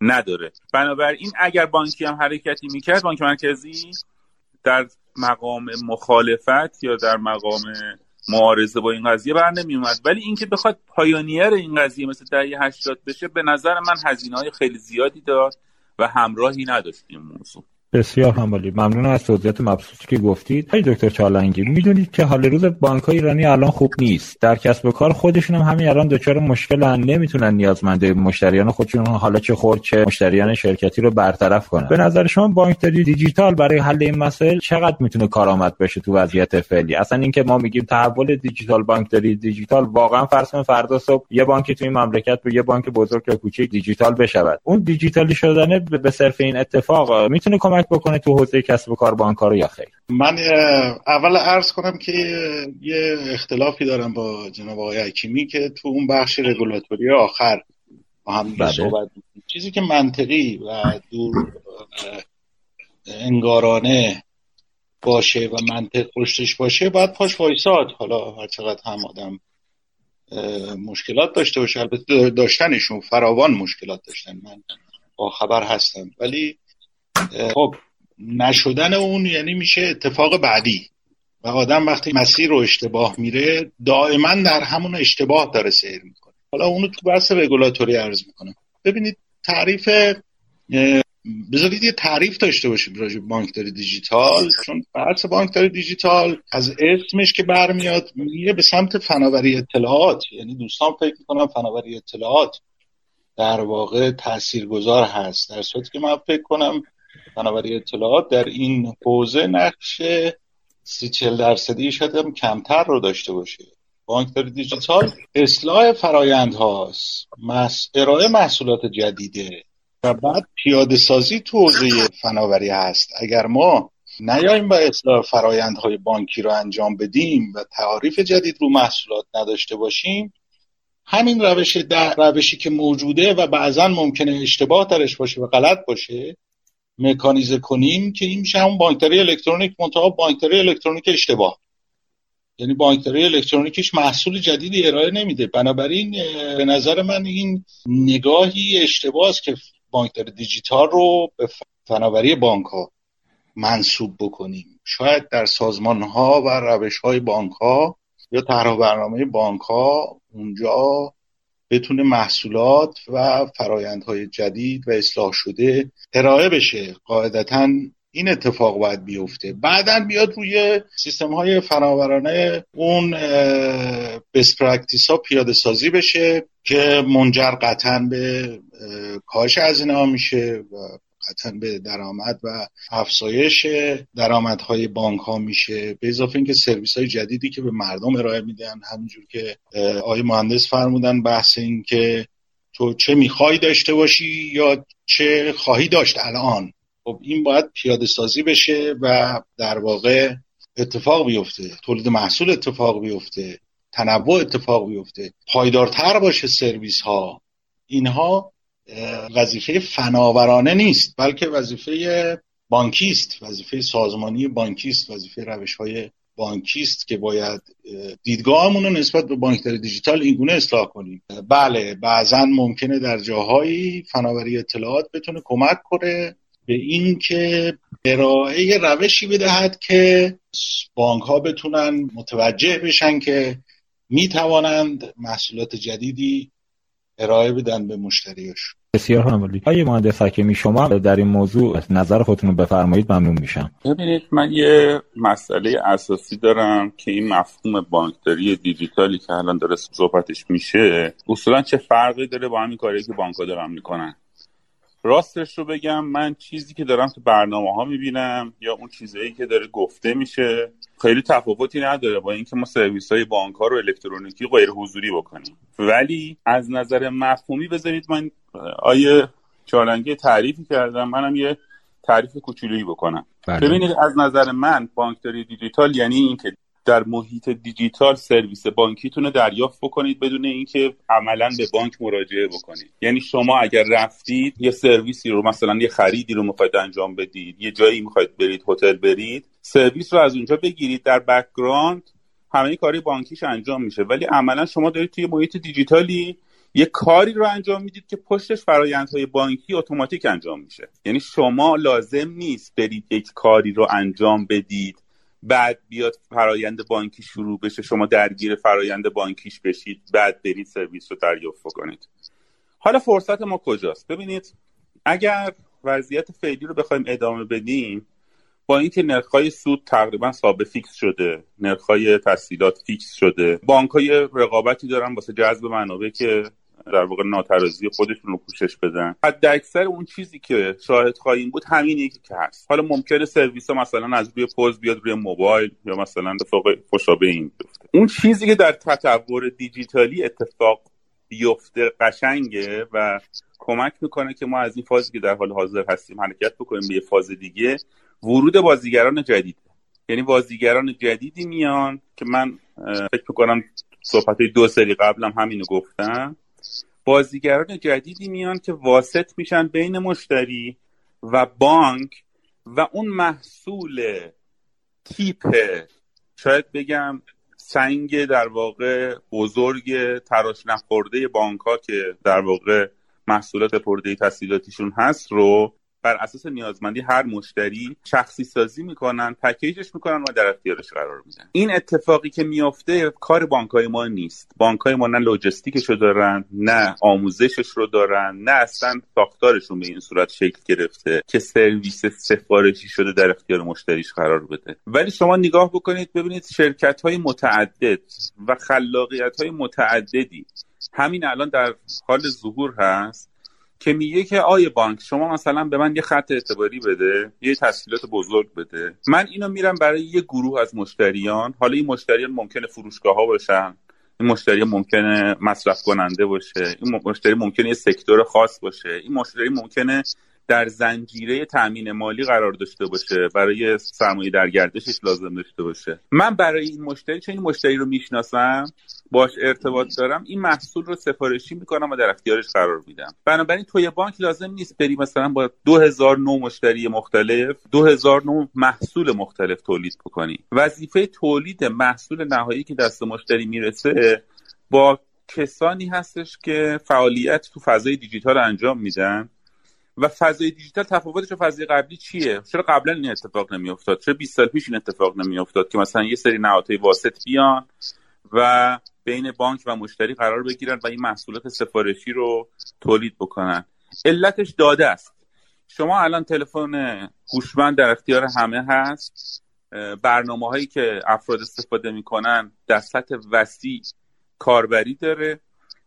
نداره. بنابراین اگر بانکی هم حرکتی می‌کرد بانک مرکزی در مقام مخالفت یا در مقام معارضه با این قضیه بر نمی اومد ولی اینکه بخواد پایانیر این قضیه مثل دهه 80 بشه به نظر من هزینه های خیلی زیادی داد و همراهی نداشت این موضوع. بسیار همالی ممنون از توضیحات مبسوطی که گفتید. های دکتر چالنگی می‌دونید که حال روز بانک های ایرانی الان خوب نیست. در کسب و کار خودشون هم همین الان دچار مشکل هم نمی‌تونن نیازمنده مشتریان خودشون حالا چه خورد چه مشتریان شرکتی رو برطرف کنن. به نظر شما بانکداری دیجیتال برای حل این مسائل چقدر می‌تونه کارآمد بشه تو وضعیت فعلی؟ اصلا اینکه ما میگیم تحول دیجیتال بانکداری دیجیتال واقعا فرض فردا صبح یه بانکی تو این مملکت به یه بانک بزرگ یا کوچیک دیجیتال بشود. اون دیجیتالی شدن به صرف این اتفاق می‌تونه کمک بکنه تو حوزه کسب و کار بانکارو یا خیر. من اول عرض کنم که یه اختلافی دارم با جناب آقای حکیمی که تو اون بخش رگولاتوری آخر با هم بله. صحبت چیزی که منطقی و دور انگارانه باشه و منطق پشتش باشه باید پاش وایساد. حالا هر چقدر هم آدم مشکلات داشته باشه. البته داشتنشون فراوان مشکلات داشتن. من با خبر هستم. ولی خب نشدن اون یعنی میشه اتفاق بعدی. و آدم وقتی مسیر رو اشتباه میره دائما در همون اشتباه داره سیر می‌کنه. حالا اونو تو بحث رگولاتوری عرض می‌کنم. ببینید تعریف بذارید یه تعریف داشته باشیم راجع بانکداری دیجیتال چون بحث بانکداری دیجیتال از اسمش که برمیاد میره به سمت فناوری اطلاعات. یعنی دوستان فکر می‌کنم فناوری اطلاعات در واقع تاثیرگذار هست. در صورتی که من فکر کنم فناوری اطلاعات در این حوزه نقش سی چل درصدی شاید هم کمتر رو داشته باشه. بانکداری دیجیتال اصلاح فرایند هاست مس... ارائه محصولات جدیده. و بعد پیاده سازی تو فناوری هست. اگر ما نیاییم با اصلاح فرایندهای بانکی رو انجام بدیم و تعاریف جدید رو محصولات نداشته باشیم همین روش در روشی که موجوده و بعضا ممکنه اشتباه درش باشه و غلط باشه مکانیزه کنیم که این میشه همون بانکداری الکترونیک منتها بانکداری الکترونیک اشتباه. یعنی بانکداری الکترونیکش محصول جدیدی ارائه نمیده. بنابراین به نظر من این نگاهی اشتباه است که بانکداری دیجیتال رو به فناوری بانک ها منصوب بکنیم. شاید در سازمان ها و روش های بانک ها یا طرح برنامه بانک ها اونجا بتونه محصولات و فرایندهای جدید و اصلاح شده ارائه بشه. قاعدتا این اتفاق باید بیفته. بعدا بیاد روی سیستم های فناورانه اون best practice ها پیاده سازی بشه که منجر قطعا به کاهش هزینه ها میشه و قطعا به درآمد و افزایش درآمدهای بانک ها میشه به اضافه اینکه سرویس های جدیدی که به مردم ارائه میدن همینجور که آقای مهندس فرمودن بحث این که تو چه می‌خوای داشته باشی یا چه خواهی داشت الان. خب این باید پیاده سازی بشه و در واقع اتفاق بیفته تولید محصول اتفاق بیفته تنوع اتفاق بیفته پایدارتر باشه سرویس ها اینها وظیفه فناورانه نیست بلکه وظیفه بانکیست وظیفه سازمانی بانکیست وظیفه روش های بانکیست که باید دیدگاهمون رو نسبت به بانکداری دیجیتال اینگونه اصلاح کنیم. بله بعضا ممکنه در جاهایی فناوری اطلاعات بتونه کمک کنه به این که ارائه روشی بدهد که بانک ها بتونن متوجه بشن که می توانند محصولات جدیدی ارائه بدن به مشتریش بسیار عمالی آقای مهندس حکیمی شما در این موضوع نظر خودتون رو بفرمایید ممنون میشم. ببینید من یه مسئله اساسی دارم که این مفهوم بانکداری دیجیتالی که الان داره صحبتش میشه اصولا چه فرقی داره با همین کاری که بانک ها دارن می‌کنن؟ راستش رو بگم من چیزی که دارم تو برنامه ها می‌بینم یا اون چیزایی که داره گفته میشه خیلی تفاوتی نداره با اینکه ما سرویس های بانک ها رو الکترونیکی غیر حضوری بکنیم. ولی از نظر مفهومی بذارید من آقای چالنگی تعریفی کردم. منم یه تعریف کوچولویی بکنم. بله. ببینید از نظر من بانکداری دیجیتال یعنی اینکه در محیط دیجیتال سرویس بانکیتون رو دریافت بکنید بدون اینکه عملا به بانک مراجعه بکنید. یعنی شما اگر رفتید یه سرویسی رو مثلا یه خریدی رو می‌خواید انجام بدید یه جایی می‌خواید برید هتل برید سرویس رو از اونجا بگیرید. در background همه کاری بانکیش انجام میشه. ولی عملا شما دارید توی محیط دیجیتالی یه کاری رو انجام می‌دید که پشتش فرایندهای بانکی اتوماتیک انجام میشه. یعنی شما لازم نیست برید یک کاری رو انجام بدید بعد بیاد فرایند بانکی شروع بشه شما درگیر فرایند بانکیش بشید بعد برید سرویس رو دریافت کنید حالا فرصت ما کجاست؟ ببینید اگر وضعیت فعلی رو بخوایم ادامه بدیم با اینکه نرخ‌های سود تقریبا ثابت fix شده نرخ‌های تسهیلات fix شده بانک‌های رقابتی دارن واسه جذب منابع که در واقع ناترازی خودشون رو پوشش بدن. حد اکثر اون چیزی که شاهد خواهیم بود همین یکی که هست. حالا ممکنه سرویس ها مثلا از روی پوز بیاد روی موبایل یا مثلا اتفاق مشابه این بیفته. اون چیزی که در تطور دیجیتالی اتفاق بیفته قشنگه و کمک می‌کنه که ما از این فازی که در حال حاضر هستیم حرکت بکنیم به یه فاز دیگه ورود بازیگران جدید. یعنی بازیگران جدیدی میان که من فکر می‌کنم صحبت دو سری قبلم همینو گفتم. بازیگران جدیدی میان که واسط میشن بین مشتری و بانک و اون محصول تیپ شاید بگم سنگ در واقع بزرگ تراش نخورده بانک ها که در واقع محصولات پرده تسهیلاتیشون هست رو بر اساس نیازمندی هر مشتری شخصی سازی می‌کنن پکیجش می‌کنن و در اختیارش قرار میدن این اتفاقی که میافته کار بانکای ما نیست. بانکای ما نه لوجستیکش رو دارن نه آموزشش رو دارن نه اصلا ساختارشون به این صورت شکل گرفته که سرویس سفارشی شده در اختیار مشتریش قرار بده. ولی شما نگاه بکنید ببینید شرکت های متعدد و خلاقیت های متعددی. همین الان در حال ظهور هست. که میگه که آیه بانک شما مثلا به من یه خط اعتباری بده یه تسهیلات بزرگ بده. من اینو میرم برای یه گروه از مشتریان. حالا این مشتریان ممکنه فروشگاه ها باشن این مشتری ممکنه مصرف کننده باشه این مشتری ممکنه یه سکتور خاص باشه این مشتری ممکنه در زنجیره تامین مالی قرار داشته باشه برای سرمایه در گردشش لازم داشته باشه. من برای این مشتری چون این مشتری رو می‌شناسم؟ باش ارتباط دارم این محصول رو سفارشی می‌کنم و در اختیارش قرار میدم. بنابراین توی بانک لازم نیست بری مثلا با 2000 نو مشتری مختلف 2000 نو محصول مختلف تولید بکنی. وظیفه تولید محصول نهایی که دست مشتری می‌رسه با کسانی هستش که فعالیت تو فضای دیجیتال انجام میدن. و فضای دیجیتال تفاوتش و فضای قبلی چیه؟ چرا قبلا این اتفاق نمیافتاد؟ چرا 20 سال پیش این اتفاق نمیافتاد که مثلا یه سری نهادهای واسط بیان و بین بانک و مشتری قرار بگیرن و این محصولات سفارشی رو تولید بکنن؟ علتش داده است. شما الان تلفن هوشمند در اختیار همه هست. برنامه هایی که افراد استفاده می‌کنن در سطح وسیع کاربری داره.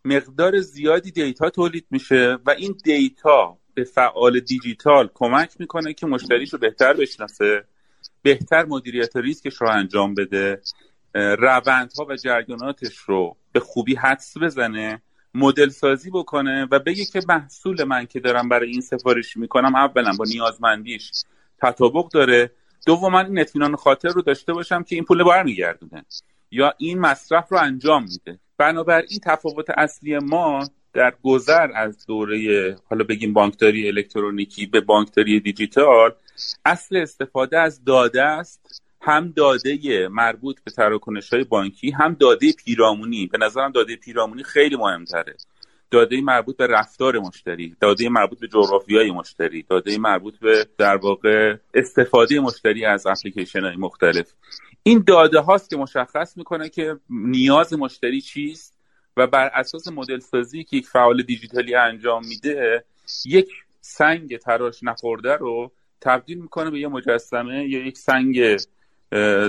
مقدار زیادی دیتا تولید میشه و این دیتا به فعال دیجیتال کمک می‌کنه که مشتریش رو بهتر بشناسه بهتر مدیریت ریسکش رو انجام بده روندها و جریاناتش رو به خوبی حدس بزنه مدل سازی بکنه و بگه که محصول من که دارم برای این سفارش می‌کنم اولا با نیازمندیش تطابق داره دوما این اطمینان خاطر رو داشته باشم که این پول برمیگردونه یا این مصرف رو انجام میده. بنابراین تفاوت اصلی ما در گذر از دوره حالا بگیم بانکداری الکترونیکی به بانکداری دیجیتال اصل استفاده از داده است. هم داده مربوط به تراکنش های بانکی هم داده پیرامونی. به نظرم داده پیرامونی خیلی مهمتره. داده مربوط به رفتار مشتری داده مربوط به جغرافیای مشتری داده مربوط به در واقع استفاده مشتری از اپلیکیشن های مختلف. این داده هاست که مشخص می‌کنه که نیاز مشتری چیست. و بر اساس مدل سازی که یک فعال دیجیتالی انجام میده یک سنگ تراش نخورده رو تبدیل می‌کنه به یه مجسمه یا یک سنگ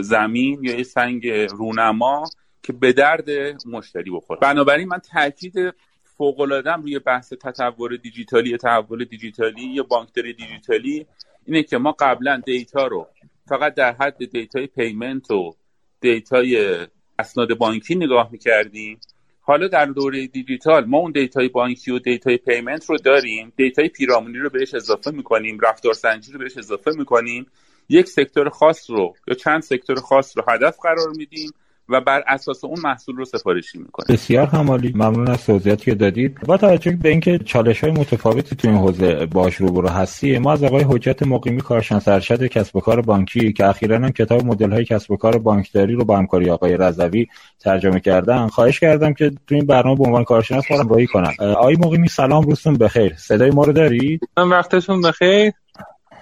زمین یا یک سنگ رونما که به درد مشتری بخوره. بنابراین من تاکید فوق روی بحث تطور دیجیتالی تحول دیجیتالی یا بانکداری دیجیتالی اینه که ما قبلا data رو فقط در حد data ی payment و data ی اسناد بانکی نگاه می‌کردیم. حالا در دوره دیجیتال ما اون data ی بانکی و data ی payment رو داریم. data ی پیرامونی رو بهش اضافه می‌کنیم. رفتار سنجی رو بهش اضافه می‌کنیم. یک sector خاص رو یا چند sector خاص رو هدف قرار میدیم. و بر اساس اون محصول رو سفارشی می‌کنه. بسیار عالی. ممنون از توضیحاتی که دادید. با توجه به اینکه چالش های متفاوتی تو این حوزه باش روبرو هستی ما از آقای حجت مقیمی کارشناس ارشد کسب و کار بانکی که اخیرا هم کتاب مدل های کسب و کار بانکداری رو با همکاری آقای رضوی ترجمه کردن خواهش کردم که تو این برنامه به عنوان کارشناس ما همراهی کنن. آقای مقیمی سلام روزتون بخیر. صدای ما رو دارید؟ من وقتتون بخیر.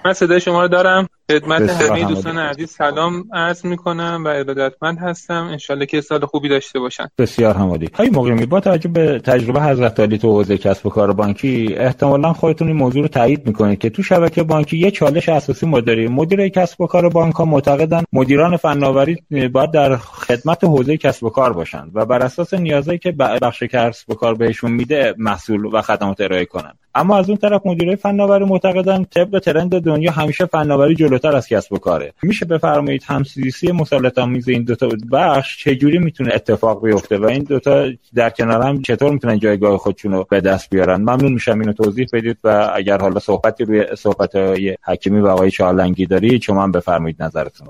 من صدای شما رو دارم. خدمت همه دوستان عزیز سلام عرض می‌کنم و ارادتمند هستم انشالله که سال خوبی داشته باشن. بسیار همالی های موقعی با توجه به تجربه حضرت علی تو حوزه کسب و کار بانکی احتمالا خودتون این موضوع رو تایید می‌کنید که تو شبکه بانکی یه چالش اساسی ما داریم. مدیر کسب و کار بانک ها معتقدن مدیران فناوری باید در خدمت حوزه کسب و کار باشن و بر اساس نیازهایی که بخش کسب و کار بهشون میده محصول و خدمات ارائه کنن. اما از اون طرف مدیرای فناوری معتقدن طبق ترند دنیا همیشه فناوری جلوتر از کسب و کاره. میشه بفرمایید همسیسی مسلط آمیز این دوتا بخش چجوری می‌تونه اتفاق بیفته و این دوتا در کنار هم چطور می‌تونن جایگاه خودشون رو به دست بیارن؟ ممنون میشم اینو توضیح بدید و اگر حالا صحبتی روی صحبت های حکیمی و آقای چالنگی داری شما هم بفرمایید نظرتون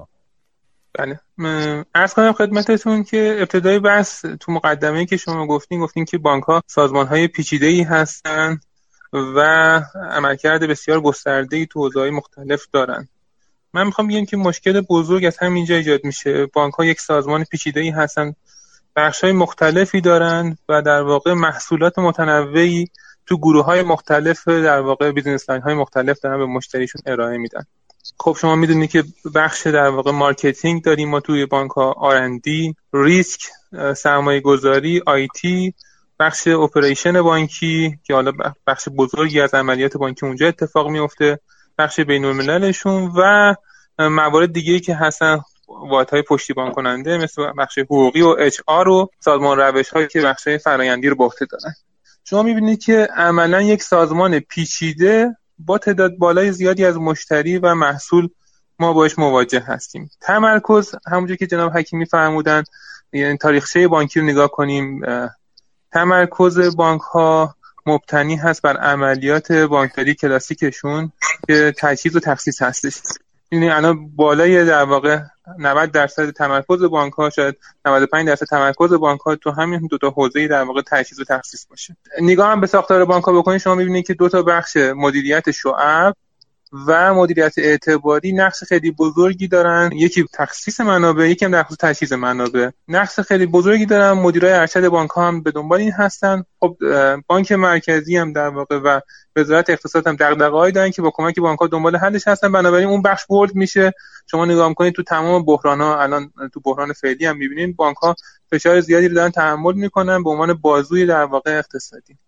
بله. عرض کنم خدمتتون که ابتدای بحث تو مقدمه که شما گفتین گفتین که بانک ها سازمان های پیچیده ای هستن. و عملکرد بسیار گسترده تو حوزه‌های مختلف دارن. من می‌خوام بگم که مشکل بزرگ از همینجا ایجاد میشه. بانک ها یک سازمان پیچیده ای هستن. بخش های مختلفی دارن و در واقع محصولات متنوعی تو گروه های مختلف در واقع business line های مختلف دارن به مشتریشون ارائه میدن. خب شما می‌دونید که بخش در واقع marketing داریم ما توی بانک ها R&D ریسک سرمایه گذاری IT بخش operation بانکی که حالا بخش بزرگی از عملیات بانکی اونجا اتفاق میفته بخش بین و موارد دیگه که هستن های پشتیبان کننده مثل بخش حقوقی و HR و سازمان روش هایی که بخش فرایندی رو به دارن. شما می‌بینید که عملا یک سازمان پیچیده با تعداد بالای زیادی از مشتری و محصول ما باش مواجه هستیم. تمرکز همونجور که جناب حکیمی فرمودن یعنی تاریخچه بانکی رو نگاه کنیم تمرکز بانک ها مبتنی هست بر عملیات بانکداری کلاسیکشون که تجهیز و تخصیص هستش. یعنی الان بالای در واقع 90 درصد تمرکز بانک ها شاید 95 درصد تمرکز بانک ها تو همین دو تا حوزه در واقع تجهیز و تخصیص باشه. نگاه هم به ساختار بانک ها بکنید شما می‌بینید که دو تا بخش مدیریت شعب و مدیریت اعتباری نقش خیلی بزرگی دارن. یکی تخصیص منابع یکی هم در خصوص تجهیز منابع. نقش خیلی بزرگی دارن. مدیرای ارشد بانک هم به دنبال این هستن. خب بانک مرکزی هم در واقع و وزارت اقتصاد هم دغدغه‌ای دارن که با کمک بانک ها دنبال حلش هستن. بنابراین اون بخش بولد میشه. شما نگاه می‌کنید تو تمام بحران ها الان تو بحران فعلی هم می‌بینید بانک ها فشار زیادی رو دارن تحمل می‌کنن به عنوان بازوی در واقع اقتصادی.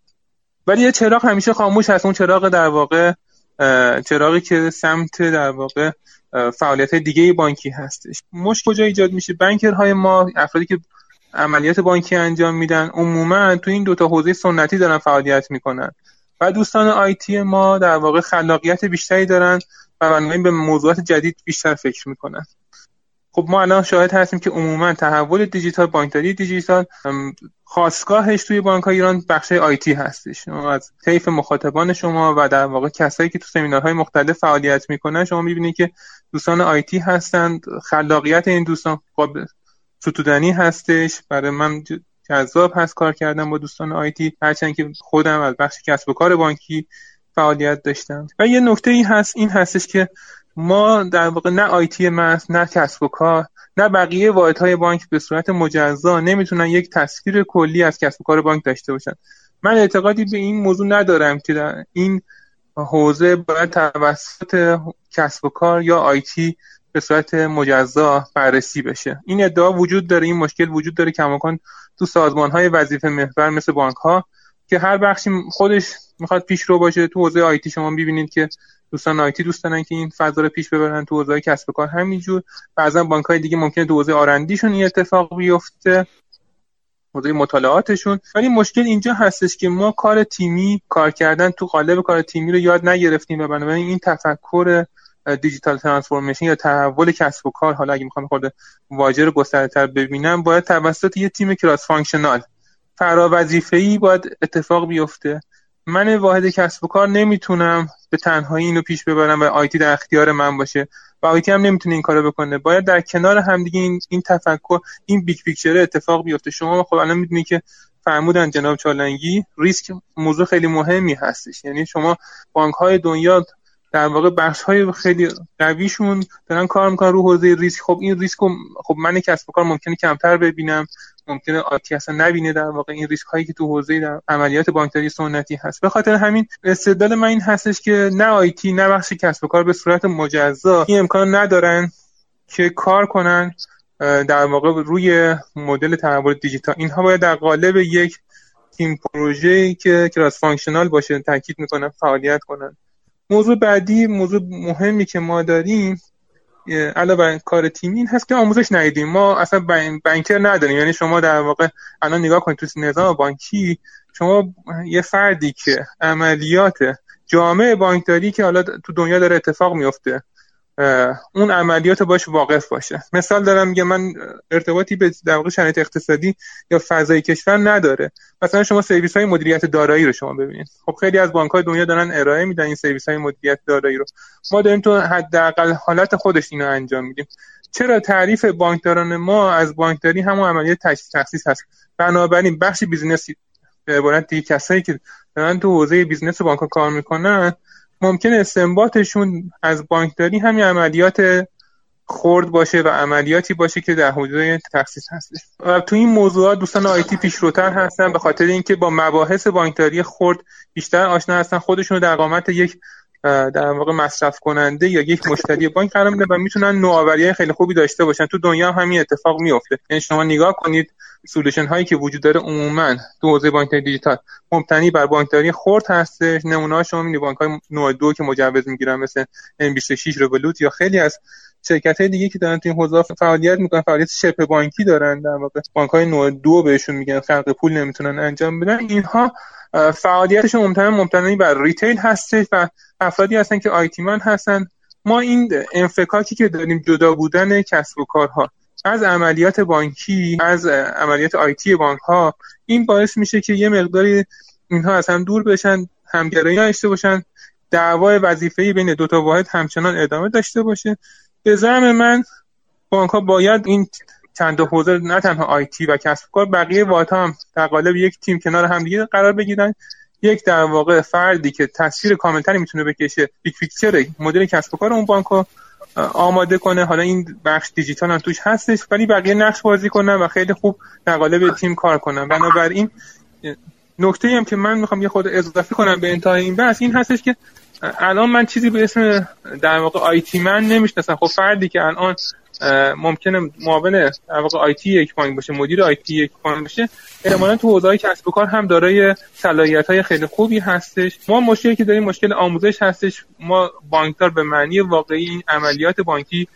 ولی یه چراغ همیشه خاموش هست. اون چراغ در واقع چراغی که سمت در واقع فعالیت دیگه بانکی هستش. مشکل کجا ایجاد میشه؟ بانکرهای ما افرادی که عملیات بانکی انجام میدن عموما تو این دوتا حوزه سنتی دارن فعالیت می‌کنن. و دوستان آیتی ما در واقع خلاقیت بیشتری دارن و بنابراین به موضوعات جدید بیشتر فکر می‌کنن. خب ما الان شاهد هستیم که عموما تحول دیجیتال بانکداری دیجیتال خاصگاهش توی بانک ایران بخش آیتی هستش. از طیف مخاطبان شما و در واقع کسایی که تو سمینارهای مختلف فعالیت می‌کنن شما می‌بینید که دوستان آیتی هستند خلاقیت این دوستان قابل ستودنی هستش. برای من جذاب هست کار کردن با دوستان آیتی هرچند که خودم از بخش کسب و کار بانکی فعالیت داشتم. و یه نکته ای هست این هستش که ما در واقع نه آیتی مس نه کسب و کار نه بقیه واحدهای بانک به صورت مجزا نمی‌تونن یک تصویر کلی از کسب و کار بانک داشته باشن. من اعتقادی به این موضوع ندارم که در این حوزه باید توسط کسب و کار یا آیتی به صورت مجزا بررسی بشه. این ادعا وجود داره این مشکل وجود داره کماکان تو سازمان های وظیفه محور مثل بانک ها که هر بخشی خودش می‌خواد پیش رو باشه. تو حوزه آیتی شما ببینید که دوستان IT دوست دارن که این فضا رو پیش ببرن تو حوزه کسب و کار همینجور. بعضا بانک های دیگه ممکنه تو حوزه R&D شون این اتفاق بیفته حوزه مطالعاتشون. ولی مشکل اینجا هستش که ما کار تیمی کار کردن تو قالب کار تیمی رو یاد نگرفتیم و بنابراین این تفکر digital transformation یا تحول کسب و کار حالا اگه می‌خوام خود واژه رو گسترده ببینم باید توسط یه تیم cross functional فرا ای باید اتفاق بیفته. من واحد کسب و کار نمی‌تونم به تنهایی اینو پیش ببرم و IT در اختیار من باشه. و IT هم نمی‌تونه این کارو بکنه. باید در کنار همدیگه این این تفکر این big picture اتفاق بیفته. شما خب الان می‌دونی که فرمودن جناب چالنگی ریسک موضوع خیلی مهمی هستش. یعنی شما بانک های دنیا در واقع بخش های خیلی قویشون دارن کار می‌کنن رو حوزه ریسک. خب این ریسک خب من کسب و کار ممکنه کمتر ببینم ممکنه IT اصلا نبینه در واقع این ریسک هایی که تو حوزه در عملیات بانکداری سنتی هست. به خاطر همین استدلال من این هستش که نه IT نه بخش کسب و کار به صورت مجزا این امکان ندارن که کار کنن در واقع روی مدل تحول دیجیتال. اینها باید در قالب یک تیم پروژه که cross functional باشه تاکید می‌کنم فعالیت کنن. موضوع بعدی موضوع مهمی که ما داریم علاوه کار تیمی این هست که آموزش ندیدیم. ما اصلا بانکر نداریم. یعنی شما در واقع الان نگاه کنید تو نظام بانکی شما یه فردی که عملیات جامعه بانکداری که حالا تو دنیا داره اتفاق میفته. اون عملیات باش واقف باشه. مثال دارم میگه من ارتباطی به در واقع شرایط اقتصادی یا فضای کشور نداره. مثلا شما سرویس های مدیریت دارایی رو شما ببینید. خب خیلی از بانک های دنیا دارن ارائه میدن این سرویس های مدیریت دارایی رو. ما داریم تو حداقل حالت خودش اینو انجام میدیم. چرا تعریف بانکداران ما از بانکداری همون عملیات تخصیص هست؟ بنابراین بخش business ی به عبارت دیگه کسایی که دارن تو حوزه business بانک کار می‌کنن ممکن استنباطشون از بانکداری همین عملیات خرد باشه و عملیاتی باشه که در حوزه تخصیص هستش. و تو این موضوعات دوستان IT پیشروتر هستن به خاطر اینکه با مباحث بانکداری خرد بیشتر آشنا هستن. خودشون در قامت یک در واقع مصرف کننده یا یک مشتری بانک قرار میده و می‌تونن نوآوری خیلی خوبی داشته باشن. تو دنیا همین اتفاق میفته یعنی شما نگاه کنید سولوشن هایی که وجود داره عموما تو حوزه بانکداری دیجیتال مبتنی بر بانکداری خرد هستش. نمونه شما می‌بینید بانک های نوع دو که مجوز می‌گیرن مثل M26 رولوت یا خیلی از شرکت های دیگه که دارن تو این حوزه فعالیت می‌کنن فعالیت شبه بانکی دارن. در واقع بانک های نوع دو بهشون میگن خلق پول نمی‌تونن انجام بدن. اینها فعالیتشون مبتنی بر ریتیل هستش و افرادی هستن که آیتی من هستن. ما این انفکاکی که داریم جدا بودن کسب و کارها از عملیات بانکی از عملیات آیتی بانک ها این باعث میشه که یه مقداری اینها از هم دور بشن همگرایی داشته باشن دعوای وظیفه‌ای بین دو تا واحد همچنان ادامه داشته باشه. به زعم من بانک ها باید این چند حوزه نه تنها آیتی و کسب کار بقیه واحد هم در قالب یک تیم کنار هم دیگه قرار بگیرن. یک در واقع فردی که تصویر کاملتری می‌تونه بکشه big picture مدل کسب و کار اون بانک آماده کنه. حالا این بخش دیجیتال هم توش هستش ولی بقیه نقش بازی کنن و خیلی خوب در قالب تیم کار کنن. بنابراین نکته هم که من می‌خوام یه خود اضافه کنم به انتهای این بحث این هستش که الان من چیزی به اسم در واقع IT من نمی‌شناسم. خب فردی که الان ممکنه معاون واقع IT یک بانک باشه مدیر IT یک بانک باشه. احتمالاً تو حوزه کسب و کار هم دارای صلاحیت های خیلی خوبی هستش. ما مشکلی که داریم مشکل آموزش هستش. ما بانکدار به معنی واقعی این عملیات بانکی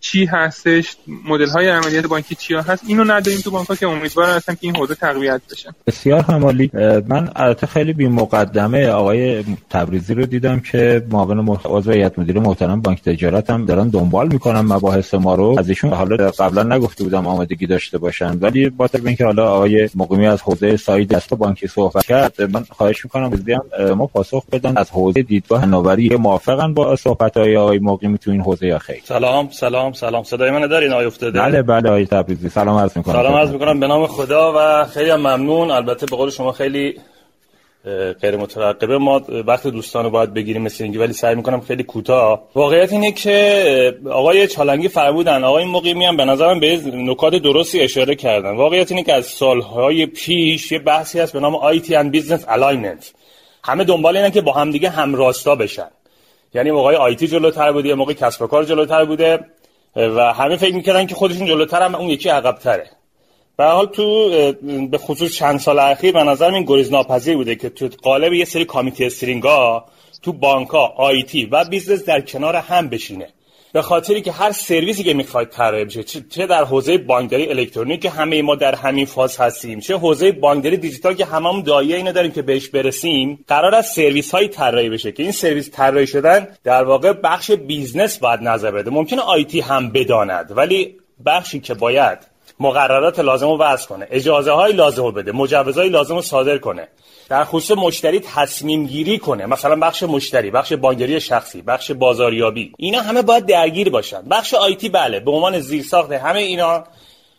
چی هستش مدل های عملیات بانکی چیا هست اینو نداریم تو بانک ها که امیدوارم هستم که این حوزه تقویت بشه. بسیار همالی من البته خیلی بی مقدمه آقای تبریزی رو دیدم که معاون عضو هیئت مدیره محترم بانک تجارت هم دارن دنبال می‌کنن مباحث ما رو. از ایشون حالا قبلا نگفته بودم آمادگی داشته باشن. ولی با اینکه حالا آقای مقیمی از حوزه ساید دست بانکی صحبت کرد من خواهش می‌کنم بزدیم ما پاسخ بدن از حوزه دیدگاه نوبری موافقن با صحبت های آقای مقیمی تو این حوزه یا خیر؟ سلام. سلام سلام. صدای من دارین آقای افتاده؟ بله بله آقای تبریزی. سلام عرض می‌کنم. سلام عرض می‌کنم به نام خدا و خیلی ممنون. البته به قول شما خیلی غیر مترقبه. ما وقت دوستان رو باید بگیریم مثل اینکه ولی سعی می‌کنم خیلی کوتاه. واقعیت اینه که آقای چالنگی فرمودن آقای مقیمی هم به نظرم به نکات درستی اشاره کردن. واقعیت اینه که از سالهای پیش یه بحثی هست به نام IT and Business Alignment. همه دنبال اینه که با همدیگه همراستا بشن. یعنی موقع IT جلوتر بوده یه موقع کسب و کار جلوتر بوده و همه فکر می‌کردن که خودشون جلوتر هم اون یکی عقبتره. به حال تو به خصوص چند سال اخیر به نظر این گریز ناپذیر بوده که تو قالب یه سری کامیتی استرینگا تو بانکا IT و business در کنار هم بشینه. به خاطری که هر سرویسی که می‌خواید طراحی بشه چه در حوزه بانکداری الکترونیک که همه ما در همین فاز هستیم چه حوزه بانکداری دیجیتال که هممون داعیه اینو داریم که بهش برسیم قرار است سرویس های طراحی بشه که این سرویس طراحی شدن در واقع بخش business باید نظر بده. ممکنه IT هم بداند ولی بخشی که باید مقررات لازم رو وضع کنه. اجازه های لازم رو بده. مجوزهای لازم رو صادر کنه. در خصوص مشتری تصمیم گیری کنه. مثلا بخش مشتری بخش بانگری شخصی بخش بازاریابی. اینا همه باید درگیر باشن. بخش آیتی بله به عنوان زیرساخت همه اینا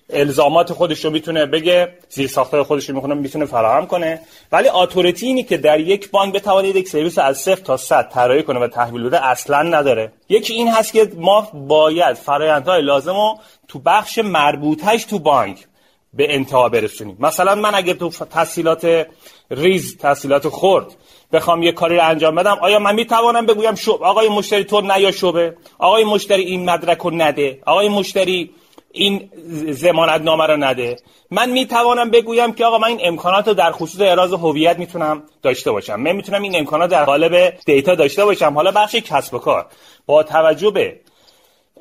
الزامات خودش رو می‌تونه بگه زیر ساختار خودش رو می‌کنه می‌تونه فراهم کنه. ولی اتوریتی اینی که در یک بانک بتواند یک سرویس از صفر تا صد طراحی کنه و تحویل بده اصلا نداره. یکی این هست که ما باید فرآیندهای لازم رو تو بخش مربوطش تو بانک به انتها برسونیم. مثلا من اگه تو تحصیلات ریز تحصیلات خرد بخوام یه کاری رو انجام بدم آیا من می‌توانم بگویم شب آقای مشتری تو نیا شبه آقای مشتری این مدرک رو نده. آقای مشتری این زمانت نامه رو نده. من می‌توانم بگویم که آقا من این امکانات رو در خصوص اعراض هویت می‌تونم داشته باشم. من می‌تونم این امکانات در قالب دیتا داشته باشم. حالا بخش کسب و کار. با توجه به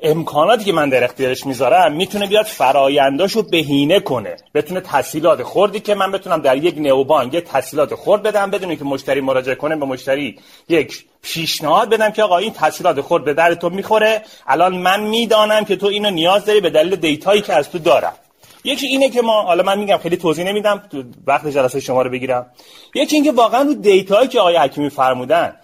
امکاناتی که من در اختیارش می‌ذارم می‌تونه بیاد فراینداشو بهینه کنه. بتونه تسهیلات خوردی که من بتونم در یک نئوبانک یک تسهیلات خورد بدم بدون که مشتری مراجعه کنه به مشتری یک پیشنهاد بدم که آقا این تسهیلات خورد به در تو می‌خوره. الان من می‌دانم که تو اینو نیاز داری به دلیل دیتایی که از تو دارم. یکی اینه که ما حالا من میگم خیلی توضیح نمیدم وقت جلسه شما رو بگیرم. یکی اینکه واقعا رو دیتایی که آقای حکیمی فرمودن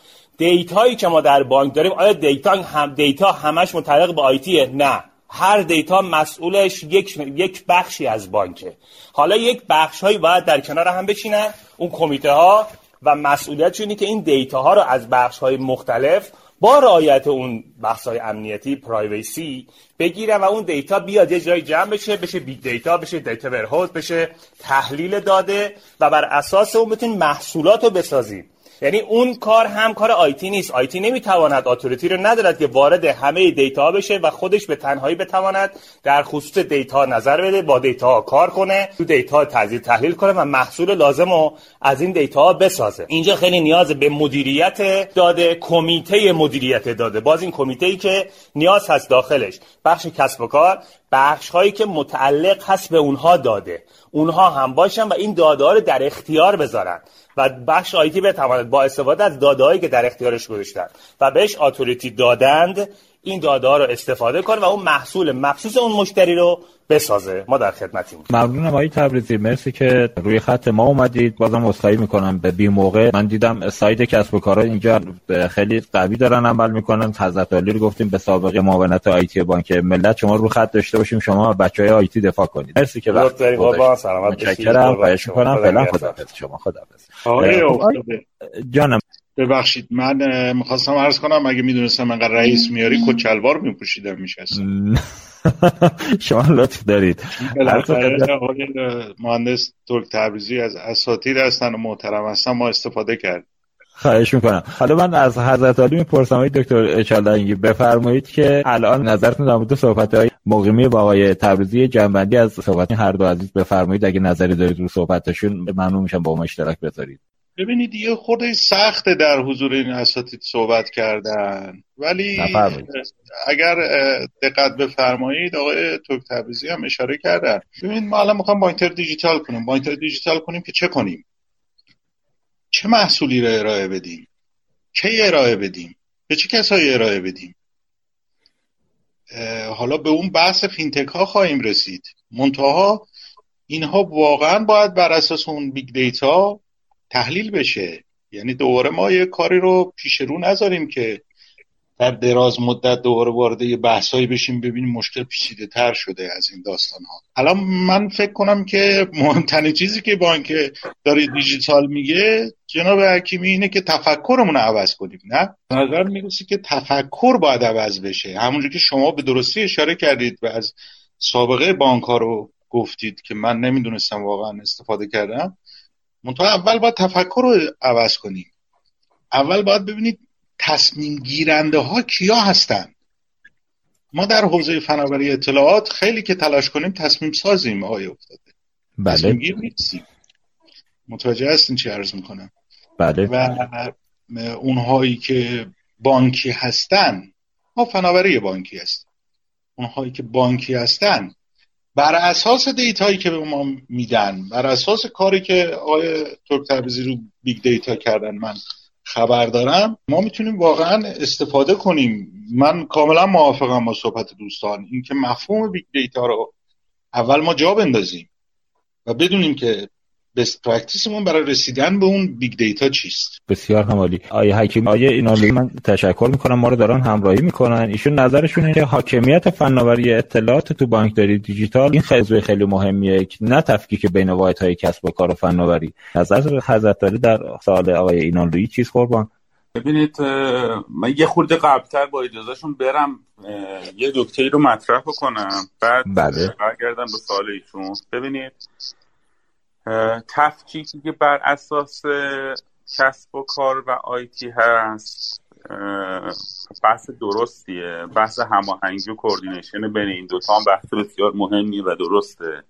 data یی که ما در بانک داریم آیا data هم data همش متعلق به IT ه نه. هر data مسئولش یک یک بخشی از بانکه. حالا یک بخش هایی باید در کنار هم بشینن اون کمیته ها و مسئولیت اینه که این data ها رو از بخش های مختلف با رعایت اون بحث های امنیتی privacy بگیرن و اون data بیاد یه جای جمع بشه بشه big data بشه data warehouse بشه تحلیل داده و بر اساس اون بتونیم محصولات رو بسازیم یعنی اون کار هم کار IT نیست. IT نمی‌تواند authority رو ندارد که وارد همه data بشه و خودش به تنهایی بتواند در خصوص data نظر بده با data کار کنه تو data تحلیل تحلیل کنه و محصول لازم رو از این data بسازه. اینجا خیلی نیاز به مدیریت داده کمیته مدیریت داده. باز این کمیته ای که نیاز هست داخلش. بخش کسب و کار بخش هایی که متعلق هست به اونها داده. اونها هم باشن و این داده رو در اختیار بذارن. و بخش آیتی بتواند با استفاده از داده که در اختیارش گذاشتن. و بهش اتوریتی دادند این داده ها رو استفاده کنه و اون محصول مخصوص اون مشتری رو بسازه. ما در خدمتیم. ممنونم آقای تبریزی. مرسی که روی خط ما اومدید. بازم عذرخواهی می‌کنم به بی موقع. من دیدم سایت کسب و کارا اینجا خیلی قوی دارن عمل می‌کنن. حضرت علی رو گفتیم به سابقه معاونت آیتی بانک ملت. شما رو خط داشته باشیم. شما بچهای آیتی دفاع کنید. مرسی که وقت متشکرم. خواهش می‌کنم. فعلا خداحافظ. شما خداحافظ. جانم. ببخشید من می‌خواستم عرض کنم اگه می‌دونستم من رئیس میاری کچلوار میپوشیدم میشستم شما لطف دارید. مهندس ترک تبریزی از اساتید هستن و محترم هستن ما استفاده کرد خواهش می‌کنم. حالا من از حضرت علی می‌پرسم های دکتر اچالنگی بفرمایید که الان نظرتون در مورد صحبت های مقیمی با آقای تبریزی جنبندی از صحبت هر دو عزیز بفرمایید. اگه نظری دارید رو صحبتشون ممنون میشم با ما اشتراک بذارید. ببینید یه خورده سخته در حضور این اساتید صحبت کردن. ولی اگر دقت بفرمایید آقای توک تبریزی هم اشاره کردن. ببینید ما الان می‌خوام بانکتر دیجیتال کنیم. بانکتر دیجیتال کنیم که چه کنیم؟ چه محصولی رو ارائه بدیم؟ کی ارائه بدیم؟ به چه کسایی ارائه بدیم؟ حالا به اون بحث فینتک ها خواهیم رسید. منتها اینها واقعا باید بر اساس اون big data تحلیل بشه. یعنی دوباره ما یه کاری رو پیش رو نذاریم که در دراز مدت دوباره وارد یه بحثایی بشیم ببینیم مشکل پیچیده تر شده از این داستان ها الان من فکر کنم که مهمترین چیزی که بانک داره دیجیتال میگه جناب حکیمی اینه که تفکرمون رو عوض کنیم نه؟ نظر می‌رسه که تفکر باید عوض بشه. همونجور که شما به درستی اشاره کردید و از سابقه بانک ها رو گفتید که من نمی‌دونستم واقعا استفاده کردم. منتها اول باید تفکر رو عوض کنیم. اول باید ببینید تصمیم گیرنده ها کیا هستند ما در حوزه فناوری اطلاعات خیلی که تلاش کنیم تصمیم سازیم آقای افتاده. بله. تصمیم گیر نیستیم. متوجه هستین چی عرض می‌کنم؟ بله. و اونهایی که بانکی هستن ما فناوری بانکی هست اونهایی که بانکی هستن بر اساس data یی که به ما میدن بر اساس کاری که آقای ترک تبریزی رو big data کردن من خبر دارم ما می‌تونیم واقعا استفاده کنیم. من کاملا موافقم با صحبت دوستان. اینکه مفهوم big data رو اول ما جا بندازیم و بدونیم که best practice مون برای رسیدن به اون big data چیست؟ بسیار همالی. آیه حکیم آیه اینا من تشکر می‌کنم. ما رو دارن همراهی می‌کنن. ایشون نظرشون اینه که حاکمیت فناوری اطلاعات تو بانکداری دیجیتال این خیلی خیلی مهمیه. نه تفکیک بین های کسب و کار و فناوری. نظر حضرت داری در سال آقای اینالویی چیز قربان. ببینید من یه خورده قبلتر با اجازهشون برم یه دکتری رو مطرح بکنم. بعد بله. برگردم به سال ایشون. ببینید تفکیکی که بر اساس کسب و کار و IT هست بحث درستیه. بحث هماهنگی و coordination بین این دوتا هم بحث بسیار مهمی و درسته.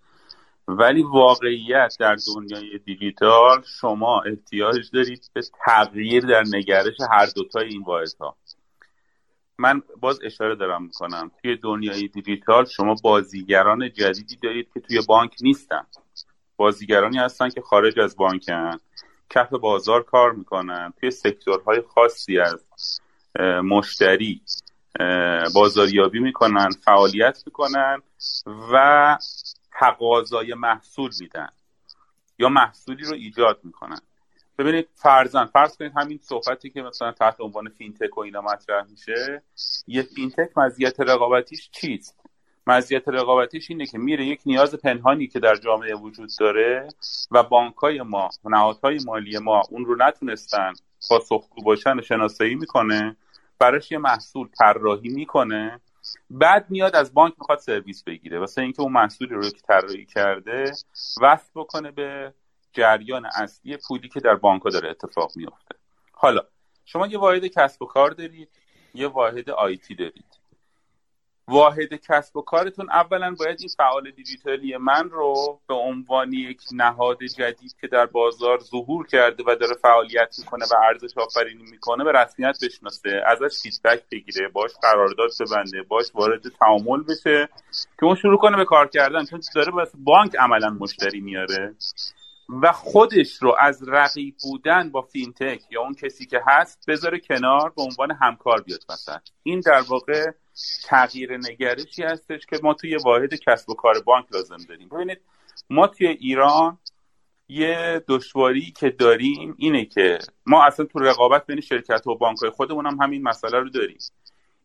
ولی واقعیت در دنیای دیجیتال شما احتیاج دارید به تغییر در نگرش هر دوتای این واحد ها. من باز اشاره دارم می‌کنم توی دنیای دیجیتال شما بازیگران جدیدی دارید که توی بانک نیستن. بازیگرانی هستن که خارج از بانکن. کف بازار کار می‌کنن. توی sector های خاصی از مشتری بازاریابی می‌کنن فعالیت می‌کنن و تقاضای محصول میدن یا محصولی رو ایجاد می‌کنن. ببینید فرزن فرض کنید همین صحبتی که مثلا تحت عنوان فینتک و اینا مطرح میشه یه فینتک مزیت رقابتیش چیست؟ مزیت رقابتیش اینه که میره یک نیاز پنهانی که در جامعه وجود داره و بانکای ما نهادهای مالی ما اون رو نتونستن پاسخگو باشن و شناسایی می‌کنه. براش یه محصول طراحی می‌کنه. بعد میاد از بانک می‌خواد سرویس بگیره. واسه اینکه اون محصولی رو که طراحی کرده وصل بکنه به جریان اصلی پولی که در بانک داره اتفاق میافته. حالا شما یه واحد کسب و کار دارید یه واحد IT دارید. واحد کسب و کارتون اولا باید این فعال دیجیتالی من رو به عنوان یک نهاد جدید که در بازار ظهور کرده و داره فعالیت می‌کنه و ارزش آفرینی می‌کنه به رسمیت بشناسه ازش feedback بگیره باش قرارداد ببنده باش وارد تعامل بشه که اون شروع کنه به کار کردن. چون داره واسه بانک عملا مشتری میاره. و خودش رو از رقیب بودن با فینتک یا اون کسی که هست بذاره کنار به عنوان همکار بیاد وسط این در واقع تغییر نگرشی هستش که ما توی واحد کسب و کار بانک لازم داریم. ببینید ما توی ایران یه دشواری که داریم اینه که ما اصلا تو رقابت بین شرکت و بانک خودمون هم همین مسئله رو داریم.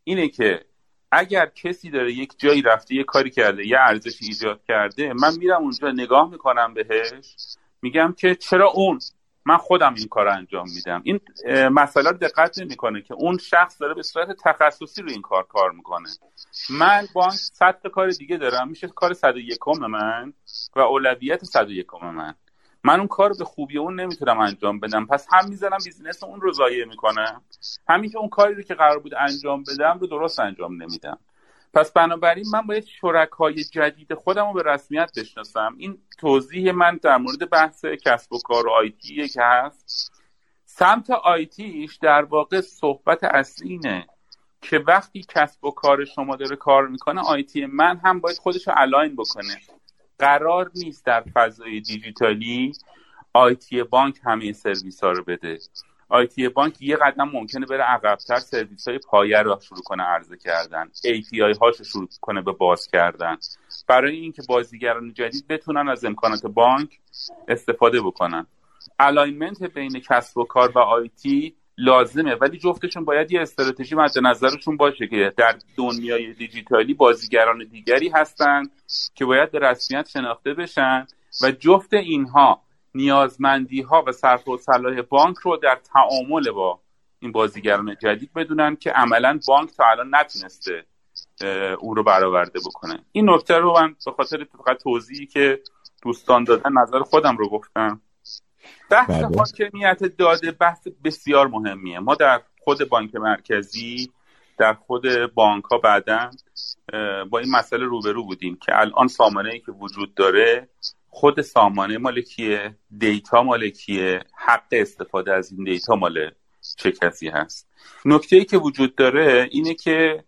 اینه که اگر کسی داره یک جایی رفته یه کاری کرده یه ارزش ایجاد کرده من میرم اونجا نگاه می‌کنم بهش میگم که چرا اون من خودم این کار انجام میدم. این مسئله دقت نمی‌کنه که اون شخص داره به صورت تخصصی رو این کار کار می‌کنه. من بانک صد کار دیگه دارم. میشه کار 101 من و اولویت 101 من. من اون کار به خوبی اون نمی‌تونم انجام بدم. پس هم می‌زنم بیزینس اون رو ضایع می‌کنم همین که اون کاری رو که قرار بود انجام بدم رو درست انجام نمیدم. پس بنابراین من باید شرکای جدید خودم رو به رسمیت بشناسم. این توضیح من در مورد بحث کسب و کار آیتی که هست. سمت IT ش در واقع صحبت اصلی اینه که وقتی کسب و کار شما داره کار می‌کنه IT من هم باید خودش رو align بکنه. قرار نیست در فضای دیجیتالی IT بانک همه سرویس ها رو بده. IT بانک یه قدم ممکنه بره عقبتر سرویس های پایه رو شروع کنه عرضه کردن. API هاش رو شروع کنه به باز کردن. برای اینکه بازیگران جدید بتونن از امکانات بانک استفاده بکنن. alignment بین کسب و کار و IT لازمه ولی جفتشون باید یه استراتژی مد نظرشون باشه که در دنیای دیجیتالی بازیگران دیگری هستن که باید به رسمیت شناخته بشن و جفت اینها نیازمندی ها و صرفه و صلاح بانک رو در تعامل با این بازیگران جدید بدونن که عملا بانک تا الان نتونسته اون رو برآورده بکنه. این نکته رو من به خاطر فقط توضیحی که دوستان دادن نظر خودم رو گفتم. بحث بله. حاکمیت داده بحث بسیار مهمیه. ما در خود بانک مرکزی در خود بانک ها بعدا با این مسئله روبرو بودیم که الان سامانه ای که وجود داره خود سامانه مالکیه دیتا مالکیه حق استفاده از این دیتا مال چه کسی هست؟ نکته ای که وجود داره اینه که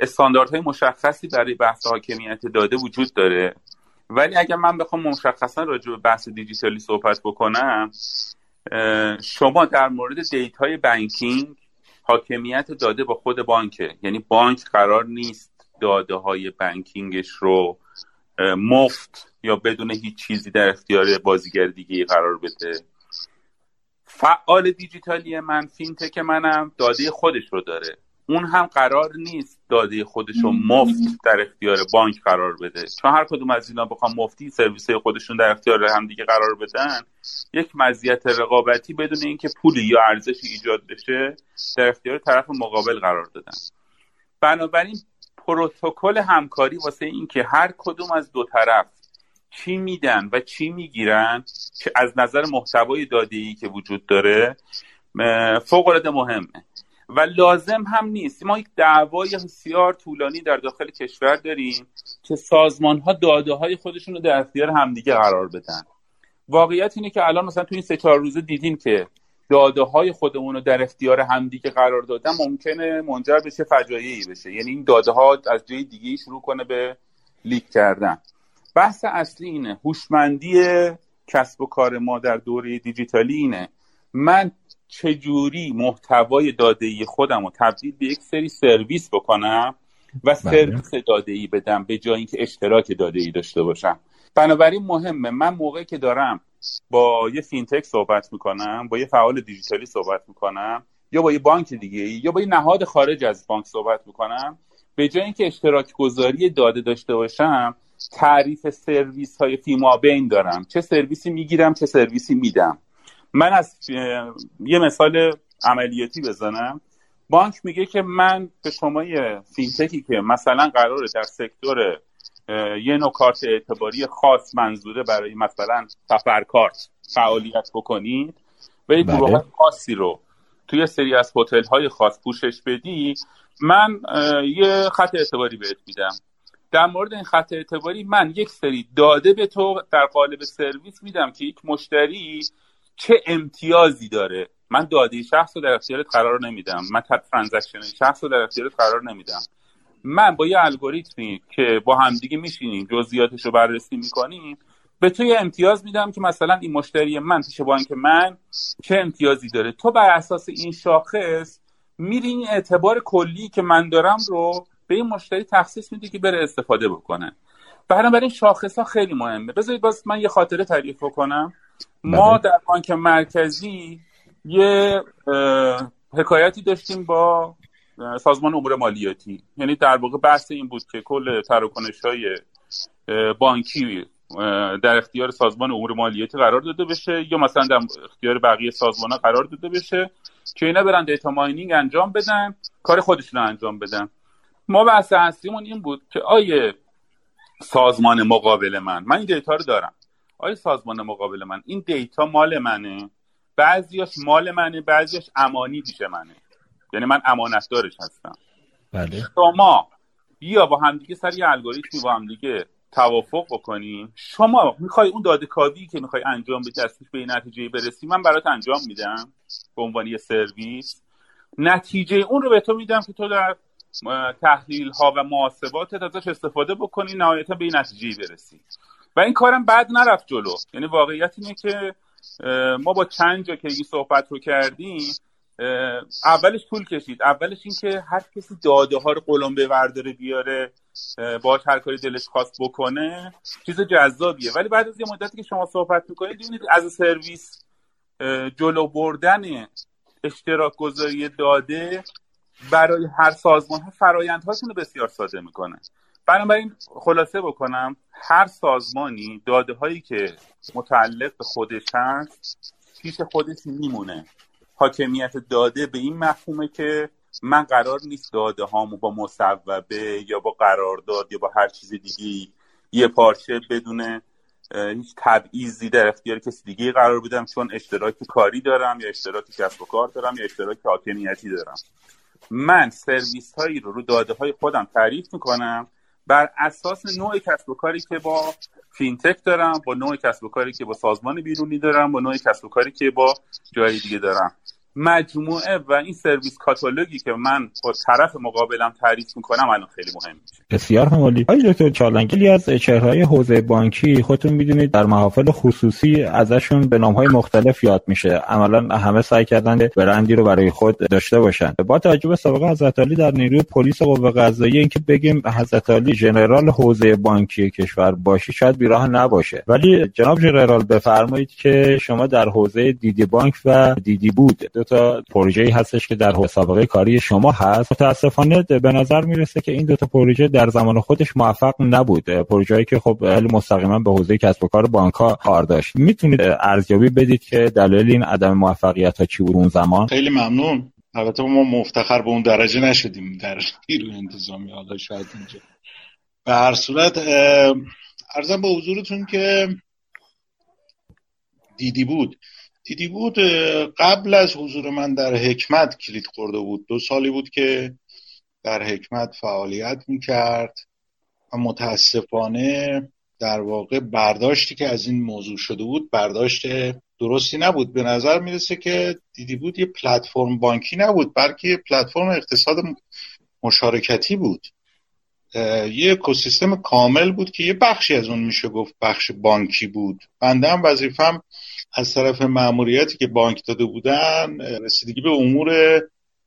استانداردهای مشخصی برای بحث حاکمیت داده وجود داره. ولی اگر من بخوام مشخصا راجع به بحث دیجیتالی صحبت بکنم شما در مورد data ی banking حاکمیت داده با خود بانکه. یعنی بانک قرار نیست داده های banking ش رو مفت یا بدون هیچ چیزی در اختیار بازیگر دیگه قرار بده؟ فعال دیجیتالی من فینتک منم داده خودش رو داره. اون هم قرار نیست داده خودش رو مفت در اختیار بانک قرار بده. چون هر کدوم از اینا بخوام مفتی سرویس خودشون در اختیار هم دیگه قرار بدن یک مزیت رقابتی بدون اینکه پولی یا ارزشی ایجاد بشه در اختیار طرف مقابل قرار دادن. بنابراین پروتکل همکاری واسه اینکه هر کدوم از دو طرف چی میدن و چی می‌گیرن که از نظر محتوای داده ای که وجود داره فوق العاده مهمه. و لازم هم نیست. ما یک دعوای بسیار طولانی در داخل کشور داریم که سازمان ها داده های خودشون رو در اختیار همدیگه قرار بدن. واقعیت اینه که الان مثلا تو این سه چهار روزه دیدیم که داده های خودمون رو در اختیار همدیگه قرار دادن ممکنه منجر به چه فجایعی بشه. یعنی این داده ها از جای دیگه شروع کنه به لیک کردن. بحث اصلی اینه. هوشمندی کسب و کار ما در دوره دیجیتالی اینه. من چجوری محتوای داده ای خودم رو تبدیل به یک سری سرویس بکنم و بله. سرویس داده ای بدم به جای اینکه اشتراک داده ای داشته باشم؟ بنابراین مهمه. من موقعی که دارم با یه فینتک صحبت می‌کنم با یه فعال دیجیتالی صحبت می‌کنم یا با یه بانک دیگه یا با یه نهاد خارج از بانک صحبت می‌کنم به جای اینکه اشتراک گذاری داده داشته باشم تعریف سرویس های فیما بین دارم. چه سرویسی می‌گیرم چه سرویسی میدم. من از یه مثال عملیاتی بزنم. بانک میگه که من به شما یه فینتکی که مثلا قراره در sector یه نوع کارت اعتباری خاص منظوره برای مثلا سفرکارت فعالیت بکنید و یه گروه بله. خاصی رو توی سری از هتل های خاص پوشش بدی من یه خط اعتباری بهت میدم. در مورد این خط اعتباری من یک سری داده به تو در قالب سرویس میدم که یک مشتری چه امتیازی داره. من داده شخص رو در اختیارت قرار نمیدم. من ترانزکشن شخص رو در اختیارت قرار نمیدم. من با یه الگوریتمی که با همدیگه میشینیم جزئیاتش رو بررسی می‌کنیم به تو یه امتیاز میدم که مثلا این مشتری من پیش بانک من چه امتیازی داره. تو بر اساس این شاخص میری این اعتبار کلی که من دارم رو به این مشتری تخصیص میدی که بره استفاده بکنه. بنابراین شاخص ها خیلی مهمه. بذارید باز من یه خاطره تعریف کنم ما بله. در بانک مرکزی یه حکایتی داشتیم با سازمان امور مالیاتی. یعنی در واقع بحث این بود که کل تراکنش های بانکی در اختیار سازمان امور مالیاتی قرار داده بشه یا مثلا در اختیار بقیه سازمان ها قرار داده بشه که اینا برن دیتا ماینینگ انجام بدن کار خودشون رو انجام بدن. ما بحث اصلیمون این بود که آیه سازمان مقابل من من این دیتا رو دارم. آیا سازمان مقابل من این دیتا مال منه. بعضیاش مال منه بعضیاش امانی پیش منه. یعنی من امانتدارش هستم. بله. شما یا با همدیگه سر یه الگوریتمی با همدیگه توافق بکنیم. شما می‌خوای اون داده کاوی که می‌خوای انجام بدی از به نتیجه برسی من برات انجام میدم. به عنوان یه سرویس. نتیجه اون رو به تو میدم که تو در تحلیل ها و محاسبات ازش استفاده بکنی نهایتا به این نتیجه برسی. و این کارم بعد نرفت جلو. یعنی واقعیت اینه که ما با چند جا که این صحبت رو کردیم اولش طول کشید. اولش اینکه هر کسی داده ها رو قلمبه برداره بیاره با هر کاری دلش خواست بکنه چیز جذابیه. ولی بعد از یه مدتی که شما صحبت می‌کنید ببینید از سرویس جلو بردن اشتراک گذاری داده برای هر سازمان ها فرایندهاشون رو بسیار ساده می‌کنه. بنابراین خلاصه بکنم هر سازمانی داده هایی که متعلق به خودش هست پیش خودش میمونه. حاکمیت داده به این مفهومه که من قرار نیست داده هامو با مصوبه یا با قرارداد یا با هر چیز دیگه یه پارچه بدون هیچ تبعیضی در اختیار کسی دیگه قرار بدم چون اشتراک کاری دارم یا اشتراک کسب و کار دارم یا اشتراک حاکمیتی دارم. من سرویس هایی رو رو داده های خودم تعریف می‌کنم. بر اساس نوع کسب و کاری که با فینتک دارم با نوع کسب و کاری که با سازمان بیرونی دارم با نوع کسب و کاری که با جای دیگه دارم. مجموعه و این service catalog ی که من با طرف مقابلم تعریف می‌کنم الان خیلی مهم میشه. بسیار هم عالی. آقای دکتر چالنگلی از چهره‌های حوزه بانکی خودتون می‌دونید در محافل خصوصی ازشون به نامهای مختلف یاد میشه. عملا همه سعی کردن برندی رو برای خود داشته باشن. با توجه سابقه حضرتعالی در نیروی پلیس قوه قضاییه اینکه بگیم حضرتعالی ژنرال حوزه بانکی کشور باشید شاید بیراه نباشه. ولی جناب ژنرال بفرمایید که شما در حوزه دیدی بانک و دیدی بود دو تا پروژه هستش که در سابقه کاری شما هست. متاسفانه به نظر می‌رسه که این دو تا پروژه در زمان خودش موفق نبود. پروژه‌ای که خب مستقیما به حوزه کسب و کار بانک ها کار داشت. می‌تونید ارزیابی بدید که دلیل این عدم موفقیت ها چی بود اون زمان؟ خیلی ممنون. البته ما مفتخر به اون درجه نشدیم در نیروی انتظامی. حالا شاید اینجا. به هر صورت ارزم به حضورتون که دیدی بود. دیدی بود قبل از حضور من در حکمت کلید خورده بود. دو سالی بود که در حکمت فعالیت می‌کرد و متاسفانه در واقع برداشتی که از این موضوع شده بود برداشت درستی نبود. به نظر می‌رسه که دیدی بود یه پلتفرم بانکی نبود بلکه پلتفرم اقتصاد مشارکتی بود. یه اکوسیستم کامل بود که یه بخشی از اون میشه گفت بخش بانکی بود. بنده هم وظیفم از طرف معمولیتی که بانک داده بودن رسیدگی به امور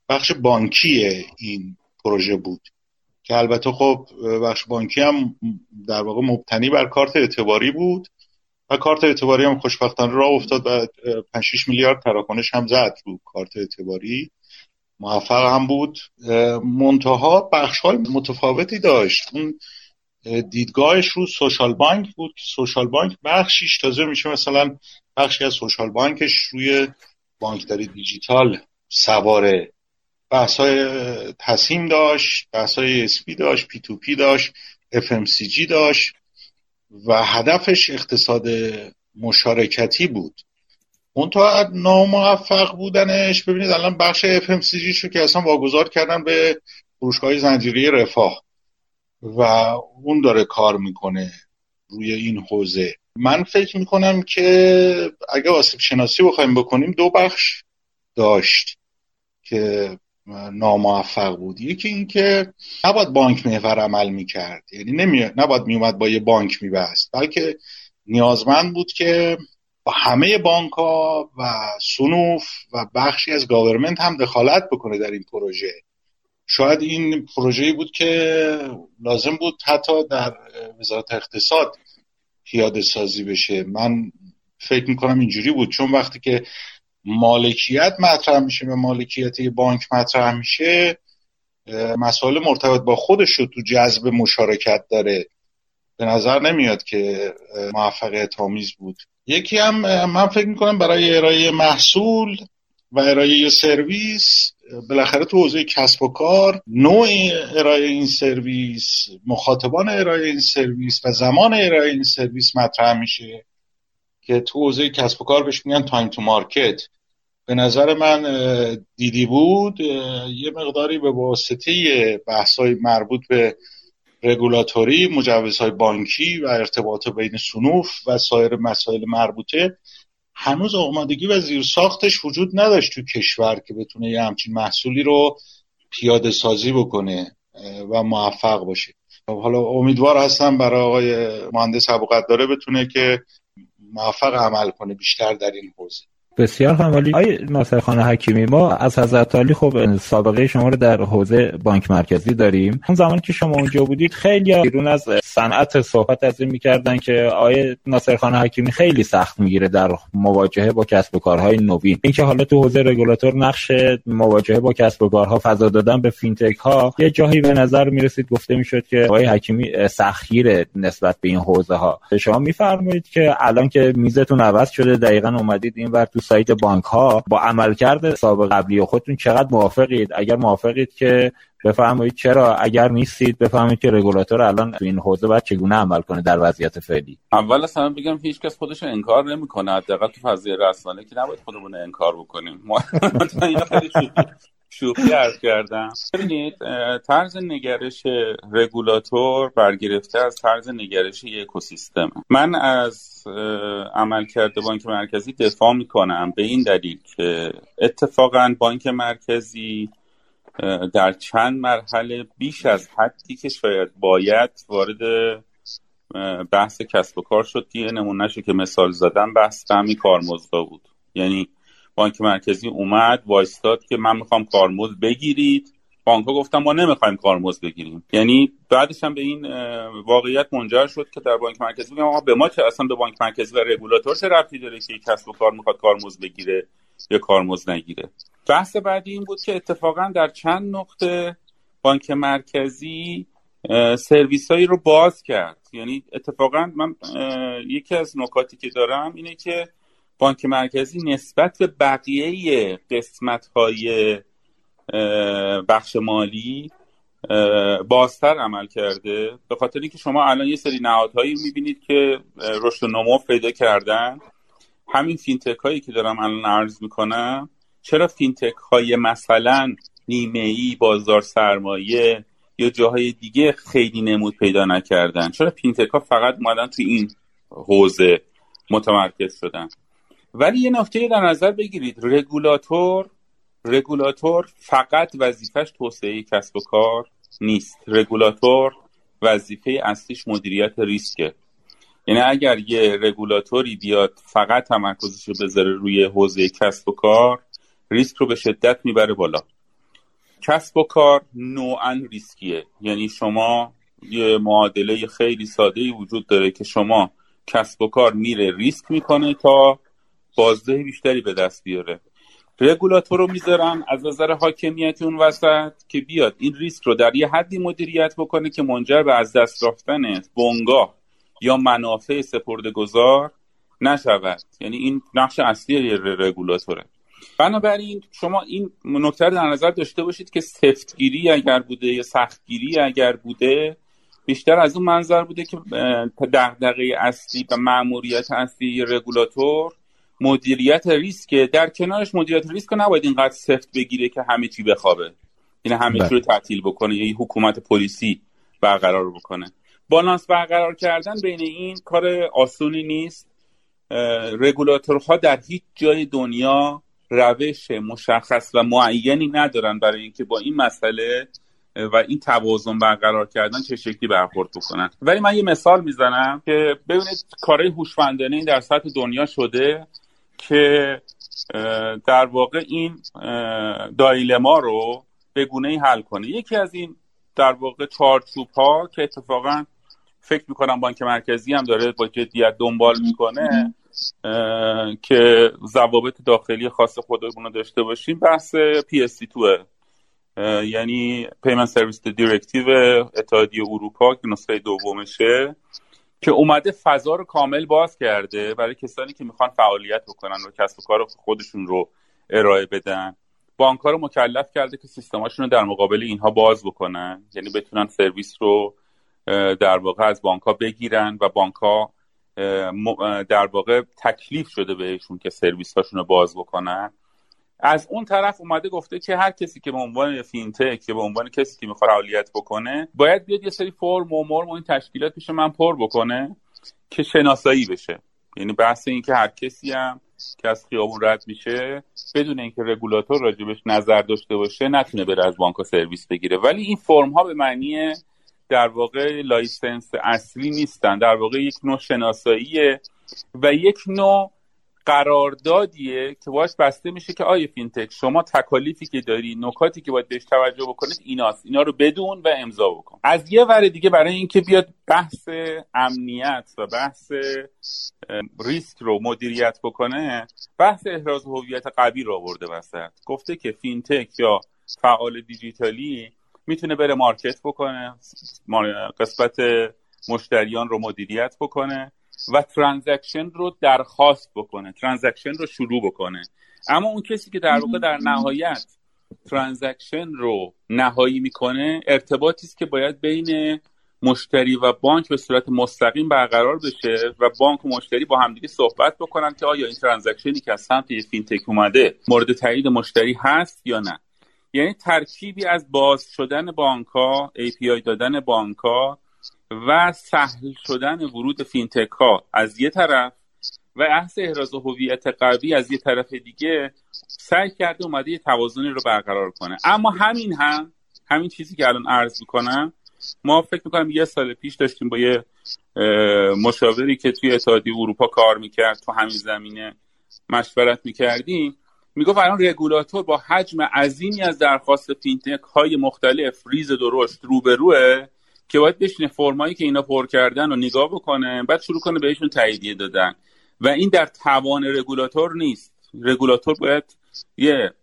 بخش بانکی این پروژه بود. که البته خب بخش بانکی هم در واقع مبتنی بر کارت اعتباری بود و کارت اعتباری هم خوشبختانه راه افتاد و 5 6 میلیارد تراکنش هم زد رو کارت اعتباری. موفق هم بود. منتها بخش های متفاوتی داشت. اون دیدگاهش رو سوشال بانک بود. که سوشال بانک بخشیش تازه میشه مثلا بخشی از سوشال بانکش روی بانکداری دیجیتال سواره بحث های تصمیم داشت بحث های اسپی داشت پی تو پی داشت FMCG داشت و هدفش اقتصاد مشارکتی بود. منتها ناموفق بودنش ببینید الان بخش FMCG شو که اصلا واگذار کردن به فروشگاه زنجیره رفاه و اون داره کار می‌کنه روی این حوزه. من فکر می‌کنم که اگه آسیب شناسی بخوایم بکنیم دو بخش داشت که ناموفق بود. یکی اینکه نباید بانک محور عمل می‌کرد. یعنی نمی... نباید میومد با یه بانک میبست. بلکه نیازمند بود که با همه بانک ها و سنوف و بخشی از گاورمنت هم دخالت بکنه در این پروژه. شاید این پروژه‌ای بود که لازم بود حتی در وزارت اقتصاد پیاده سازی بشه. من فکر می‌کنم اینجوری بود. چون وقتی که مالکیت مطرح میشه و مالکیت یه بانک مطرح میشه مسائل مرتبط با خودش رو تو جذب مشارکت داره. به نظر نمیاد که موفقیت آمیز بود. یکی هم من فکر می‌کنم برای ارائه محصول و ارائه سرویس بالاخره تو حوزه کسب و کار نوع ارائه این سرویس مخاطبان ارائه این سرویس و زمان ارائه این سرویس مطرح میشه که تو حوزه کسب و کار بهش میگن time to market به نظر من دیدی بود یه مقداری به واسطه بحثای مربوط به رگولاتوری مجوزهای بانکی و ارتباط بین صنوف و سایر مسائل مربوطه هنوز آمادگی و زیرساختش وجود نداشت تو کشور که بتونه یه همچین محصولی رو پیاده سازی بکنه و موفق باشه. خب، حالا امیدوار هستم برای آقای مهندس ابوقداره بتونه که موفق عمل کنه بیشتر در این حوزه. بسیار هم ولی آی ناصر خان حکیمی ما از حضرت علی خب سابقه شما رو در حوزه بانک مرکزی داریم. اون زمانی که شما اونجا بودید خیلی بیرون از صنعت صحبت از این می‌کردن که آیه ناصر خان حکیمی خیلی سخت می‌گیره در مواجهه با کسب و کارهای نوین. اینکه حالا تو حوزه رگولاتور نقش مواجهه با کسب و کارها فضا دادن به فینتک ها یه جایی به نظر می‌رسید گفته می‌شد که آقای حکیمی سختگیر نسبت به این حوزه ها شما میفرمایید که الان که میزتون عوض شده دقیقا اومدید این ور تو سایت بانک ها با عملکرد سابق قبلی خودتون چقدر موافقید؟ اگر موافقید که بفرمایید چرا؟ اگر نیستید بفهمید که رگولاتور الان تو این حوزه باید چگونه عمل کنه در وضعیت فعلی. اول اصلا بگم هیچ کس خودش انکار نمی‌کنه. حداقل تو فضای رسانه که نباید خودمون انکار بکنیم. شوخی عرض کردم. ببینید طرز نگرش رگولاتور برگرفته از طرز نگرش اکوسیستم من از عملکرد بانک مرکزی دفاع می‌کنم به این دلیل که اتفاقا بانک مرکزی در چند مرحله بیش از حدی که شاید باید وارد بحث کسب و کار شد یه نمونهشو که مثال زدم بحث فهمی کارمزدا بود. یعنی بانک مرکزی اومد وایستاد که من می‌خوام کارمزد بگیرید. بانک ها گفتن ما نمی‌خوایم کارمزد بگیریم. یعنی بعدش هم به این واقعیت منجر شد که در بانک مرکزی میگم به ما چه اصلا به بانک مرکزی و رگولاتور چه ربطی داره که کسب و کار می‌خواد کارمزد بگیره یا کارمزد نگیره؟ بحث بعدی این بود که اتفاقا در چند نقطه بانک مرکزی سرویس هایی رو باز کرد. یعنی اتفاقا من یکی از نکاتی که دارم اینه که بانک مرکزی نسبت به بقیه قسمت های بخش مالی بازتر عمل کرده. به خاطر اینکه شما الان یه سری نهادهایی می‌بینید که رشد نمو پیدا کردن. همین فینتک هایی که دارم الان عرض می‌کنم چرا فینتک های مثلا بیمه ای بازار سرمایه یا جاهای دیگه خیلی نمود پیدا نکردن؟ چرا فینتک ها فقط اومدن تو این حوزه متمرکز شدن؟ ولی یه نکته در نظر بگیرید. رگولاتور رگولاتور فقط وظیفش توسعه کسب و کار نیست. رگولاتور وظیفه اصلیش مدیریت ریسکه. یعنی اگر یه رگولاتوری بیاد فقط تمرکزش رو بذاره روی حوزه کسب و کار ریسک رو به شدت می‌بره بالا. کسب و کار نوعا ریسکیه. یعنی شما یه معادله خیلی ساده وجود داره که شما کسب و کار میره ریسک می‌کنه تا بازده بیشتری به دست بیاره. رگولاتور رو می‌ذارن از نظر حاکمیتی اون وسط که بیاد این ریسک رو در یه حدی مدیریت بکنه که منجر به از دست رفتن بنگاه یا منافع سپرده گذار نشود. یعنی این نقش اصلی رگولاتوره. بنابراین شما این نکته در نظر داشته باشید که سفتگیری اگر بوده یا سختگیری اگر بوده بیشتر از اون منظر بوده که دغدغه اصلی و مأموریت اصلی رگولاتور مدیریت ریسک در کنارش مدیریت ریسک نباید اینقدر سفت بگیره که همه چی بخوابه. یعنی همه چی رو بله. تعطیل بکنه یا حکومت پلیسی برقرار بکنه. بالانس برقرار کردن بین این کار آسونی نیست. رگولاتورها در هیچ جای دنیا روش مشخص و معینی ندارن برای اینکه با این مسئله و این توازن برقرار کردن چه شکلی برخورد بکنن. ولی من یه مثال می‌زنم که ببینید کارهای هوشمندانه این در سطح دنیا شده. که در واقع این دایلما رو به گونه حل کنه. یکی از این در واقع چارچوب ها که اتفاقا فکر می‌کنم بانک مرکزی هم داره با جدیت دنبال می‌کنه که ضوابط داخلی خاص خودمون رو داشته باشیم بحث PSD2 یعنی Payment Service Directive اتحادیه اروپا که نسخه دومشه. که اومده فضا رو کامل باز کرده برای کسانی که می‌خوان فعالیت بکنن و کسب و کار خودشون رو ارائه بدن. بانک ها رو مکلف کرده که سیستماشون رو در مقابل اینها باز بکنن. یعنی بتونن سرویس رو در واقع از بانک بگیرن و بانک در واقع تکلیف شده بهشون که سرویس هاشون رو باز بکنن. از اون طرف اومده گفته که هر کسی که به عنوان فینتک که به عنوان کسی که می‌خواد فعالیت بکنه باید بیاد یه سری فرم و مرم و این تشکیلات پیش من پر بکنه که شناسایی بشه. یعنی بحث این که هر کسی هم که از خیابون رد میشه بدون اینکه رگولاتور راجبش نظر داشته باشه نتونه بره از بانک سرویس بگیره. ولی این فرم ها به معنی در واقع license اصلی نیستن. در واقع یک نوع شناساییه و یک نوع قراردادیه که باش بسته میشه که آقای فینتک شما تکالیفی که داری نکاتی که باید بهش توجه بکنید ایناست. اینا رو بدون و امضا بکن. از یه ور دیگه برای اینکه بیاد بحث امنیت و بحث ریسک رو مدیریت بکنه بحث احراز هویت قوی رو آورده وسط. گفته که فینتک یا فعال دیجیتالی می‌تونه بره market بکنه قسمت مشتریان رو مدیریت بکنه. و transaction رو درخواست بکنه transaction رو شروع بکنه. اما اون کسی که در واقع در نهایت transaction رو نهایی می‌کنه ارتباطی است که باید بین مشتری و بانک به صورت مستقیم برقرار بشه و بانک و مشتری با همدیگه صحبت بکنن که آیا این transaction ی که از سمت فینتک اومده مورد تایید مشتری هست یا نه. یعنی ترکیبی از باز شدن بانک ها API دادن بانک ها و سهل شدن ورود فینتک ها از یه طرف و احس احراز هویت قوی از یه طرف دیگه سعی کرده اومده یه توازنی رو برقرار کنه. اما همین هم همین چیزی که الان عرض می‌کنم ما فکر می‌کنم یه سال پیش داشتیم با یه مشاوری که توی اتحادیه اروپا کار می‌کرد تو همین زمینه مشورت می‌کردیم. می‌گفت الان رگولاتور با حجم عظیمی از درخواست فینتک های مختلف ریز درشت روبروه. که باید بشینه فرم هایی که اینا پر کردن و نگاه بکنه بعد شروع کنه بهشون تاییدیه دادن. و این در توان رگولاتور نیست. رگولاتور باید یه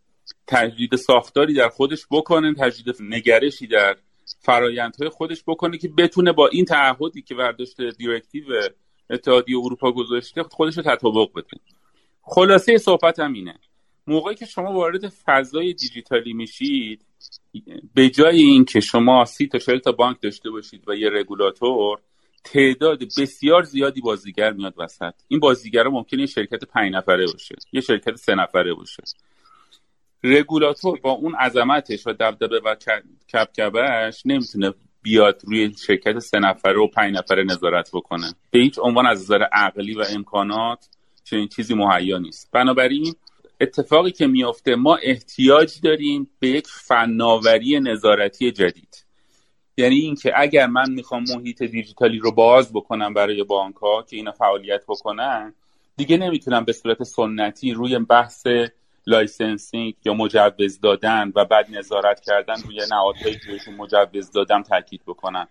تجدید ساختاری در خودش بکنه تجدید نگرشی در فرایندهای خودش بکنه که بتونه با این تعهدی که برداشت directive اتحادیه اروپا گذاشته خودش رو تطابق بده. خلاصه صحبت هم اینه. موقعی که شما وارد فضای دیجیتالی میشید به جای اینکه شما سی تا چهل تا بانک داشته باشید و یه رگولاتور تعداد بسیار زیادی بازیگر میاد وسط. این بازیگر ممکنه یه شرکت پنج نفره باشه یه شرکت سه نفره باشه. رگولاتور با اون عظمتش و دبدبه و کبکبش نمی‌تونه بیاد روی شرکت سه نفره و پنج نفره نظارت بکنه. به هیچ عنوان از نظر عقلی و امکانات چنین چیزی مهیا نیست. بنابراین اتفاقی که میافته ما احتیاج داریم به یک فناوری نظارتی جدید. یعنی اینکه اگر من می‌خوام محیط دیجیتالی رو باز بکنم برای بانک ها که اینا فعالیت بکنن دیگه نمی‌تونم به صورت سنتی روی بحث licensing یا مجوز دادن و بعد نظارت کردن روی نهادهایی که مجوز دادم تاکید بکنم.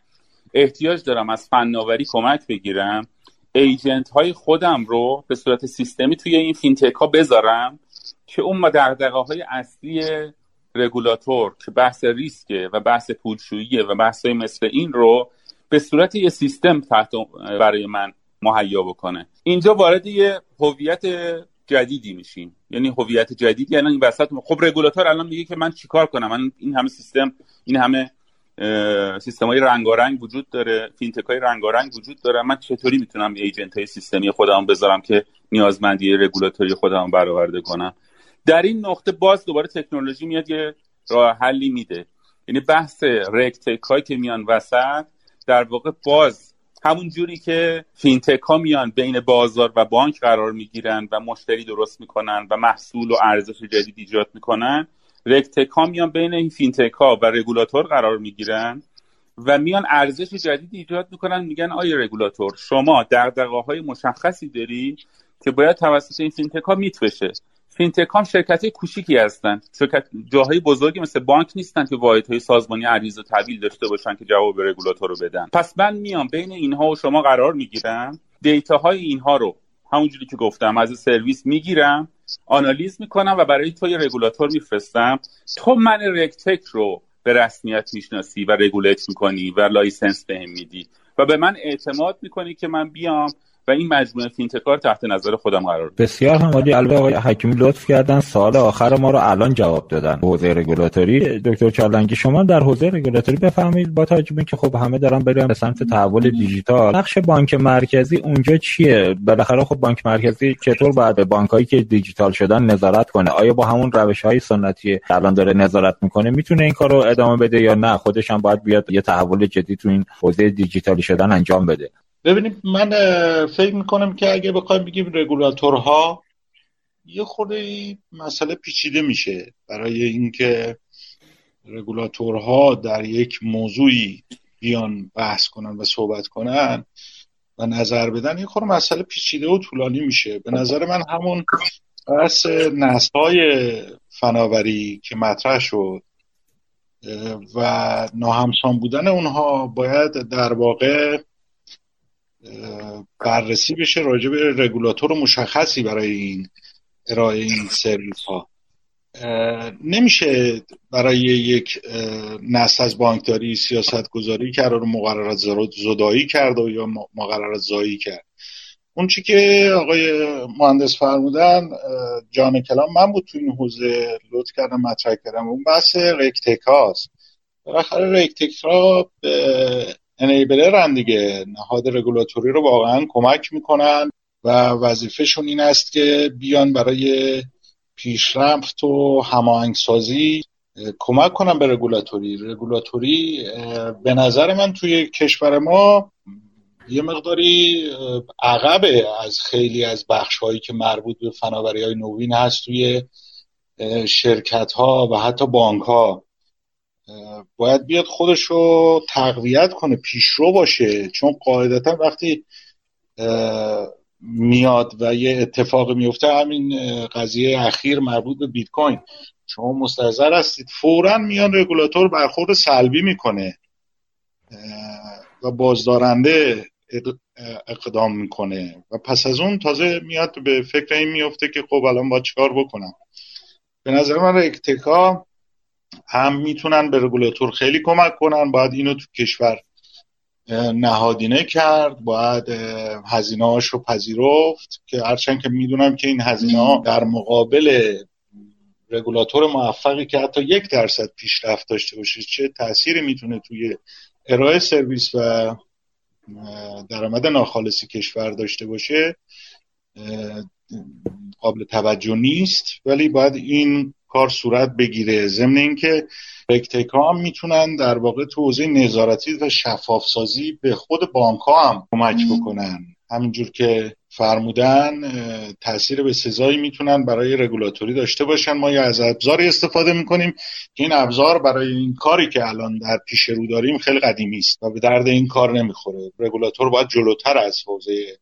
احتیاج دارم از فناوری کمک بگیرم agent های خودم رو به صورت سیستمی توی این فینتک ها بذارم که اون دغدغه های اصلی رگولاتور که بحث ریسکه و بحث پولشوییه و بحث مثل این رو به صورت یه سیستم تحت برای من مهیا بکنه. اینجا وارد یه هویت جدیدی میشیم. یعنی هویت جدید یعنی این وسط. خب رگولاتور الان میگه که من چیکار کنم؟ من این همه سیستم این همه سیستم های رنگارنگ وجود داره فینتک های رنگارنگ وجود داره. من چطوری می‌تونم agent های سیستمی خودم بذارم که نیازمندی رگولاتوری خودم برآورده کنم؟ در این نقطه باز دوباره تکنولوژی میاد یه راه حلی میده. یعنی بحث RegTech هایی که میان وسط در واقع باز همون جوری که فینتک ها میان بین بازار و بانک قرار می‌گیرن و مشتری درست می‌کنن و محصول و ارزش جدید ایجاد می‌کنن RegTech ها میان بین این فینتک ها و رگولاتور قرار می‌گیرن و میان ارزش جدید ایجاد می‌کنن میگن آقای رگولاتور شما دغدغه های مشخصی داری که باید توسط این فینتک ها meet بشه؟ فینتک هم شرکت کوچیکی هستن شرکت جاهای بزرگی مثل بانک نیستن که های سازمانی عریض و طویل داشته باشن که جواب رگولاتور رو بدن. پس من میام بین اینها و شما قرار می‌گیرم. های اینها رو همونجوری که گفتم از سرویس می‌گیرم. آنالیز می‌کنم و برای تو یه رگولاتور میفرستم. تو من RegTech رو به رسمیت می‌شناسی و regulate می‌کنی و license بهم میدی و به من اعتماد می‌کنی که من بیام و این مجموعه فینتک ها رو تحت نظر خودم قرار بسیار هم عالی. البته آقای حکیمی لطف کردن. سوال آخر ما رو الان جواب دادن. حوزه رگولاتوری. دکتر چالنگی شما در حوزه رگولاتوری بفرمایید با توجه اینکه خب همه دارن بریم به سمت تحول دیجیتال. نقش بانک مرکزی اونجا چیه؟ بالاخره خب بانک مرکزی چطور باید به بانکایی که دیجیتال شدن نظارت کنه؟ آیا با همون روش های سنتی الان داره نظارت می‌کنه می‌تونه این کار رو ادامه بده یا نه؟ خودش هم باید بیاد یه تحول جدید تو این حوزه دیجیتالی شدن انجام بده. ببینید من فکر می‌کنم که اگه بخوایم بگیم رگولاتورها یه خورده مسئله پیچیده میشه برای اینکه رگولاتورها در یک موضوعی بیان بحث کنن و صحبت کنن و نظر بدن یه خورده مسئله پیچیده و طولانی میشه. به نظر من همون بحث های فناوری که مطرح شد و ناهمسان بودن اونها باید در واقع بررسی بشه راجع به رگولاتور مشخصی برای این ارائه این سرویس ها نمیشه برای یک نسل از بانکداری سیاست گذاری کرد و مقررات زدایی کرد و یا مقررات زایی کرد. اون چی که آقای مهندس فرمودن جان کلام من بود تو این حوزه لطف کردم مطرح کردم. اون بحث رکتکاست بالاخره رکتکا انیبلر هم دیگه. نهاد رگولاتوری رو واقعا کمک می‌کنن و وظیفهشون این است که بیان برای پیشرفت و هماهنگسازی کمک کنن به رگولاتوری. رگولاتوری به نظر من توی کشور ما یه مقداری عقبه از خیلی از بخش هایی که مربوط به فناوری های نوین هست توی شرکت ها و حتی بانک ها باید بیاد خودش رو تقویت کنه پیشرو باشه. چون قاعدتا وقتی میاد و یه اتفاق میفته همین قضیه اخیر مربوط به بیت کوین شما مستحضر هستید. فورا میان رگولاتور برخورد سلبی می‌کنه و بازدارنده اقدام می‌کنه. و پس از اون تازه میاد به فکر این میفته که خب الان با چیکار بکنم. به نظر من اکتکا هم می‌تونن به رگولاتور خیلی کمک کنن باید اینو تو کشور نهادینه کرد باید هزینه هاش رو پذیرفت که هرچند که می‌دونم که این هزینه ها در مقابل رگولاتور موفقی که حتی یک درصد پیشرفت داشته باشه چه تأثیری می‌تونه توی ارائه سرویس و درآمد ناخالصی کشور داشته باشه؟ قابل توجه نیست ولی باید این کار صورت بگیره. ضمن اینکه رکتکا هم می‌تونن در واقع تو حوزه نظارتی و شفاف سازی به خود بانک ها هم کمک بکنن. همینجور که فرمودن تاثیر به سزایی می‌تونن برای رگولاتوری داشته باشن. ما یا از ابزاری استفاده می‌کنیم که این ابزار برای این کاری که الان در پیش رو داریم خیلی قدیمی است و به درد این کار نمی‌خوره. رگولاتور باید جلوتر از حوزه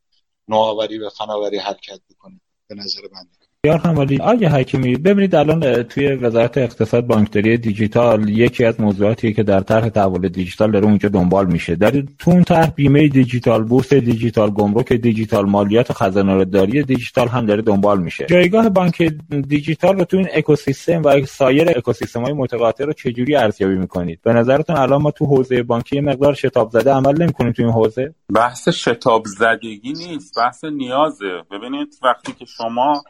نوآوری و فناوری حرکت بکنه. به نظر بنده بسیار هم ولی آگه حکیمی ببینید الان توی وزارت اقتصاد بانکداری دیجیتال یکی از موضوعاتی که در طرح تحول دیجیتال داره اونجا دنبال میشه. در تو اون طرح بیمه دیجیتال بورس دیجیتال گمرک دیجیتال مالیات خزانه داری دیجیتال هم داره دنبال میشه. جایگاه بانک دیجیتال رو تو این اکوسیستم و سایر اکوسیستم های متقاطع رو چجوری ارزیابی می‌کنید؟ به نظرتون الان ما تو حوزه بانکی مقدار شتاب زده عمل نمی‌کنیم تو این حوزه؟ بحث شتاب زدگی نیست بحث نیازه. ببینید وقتی که شما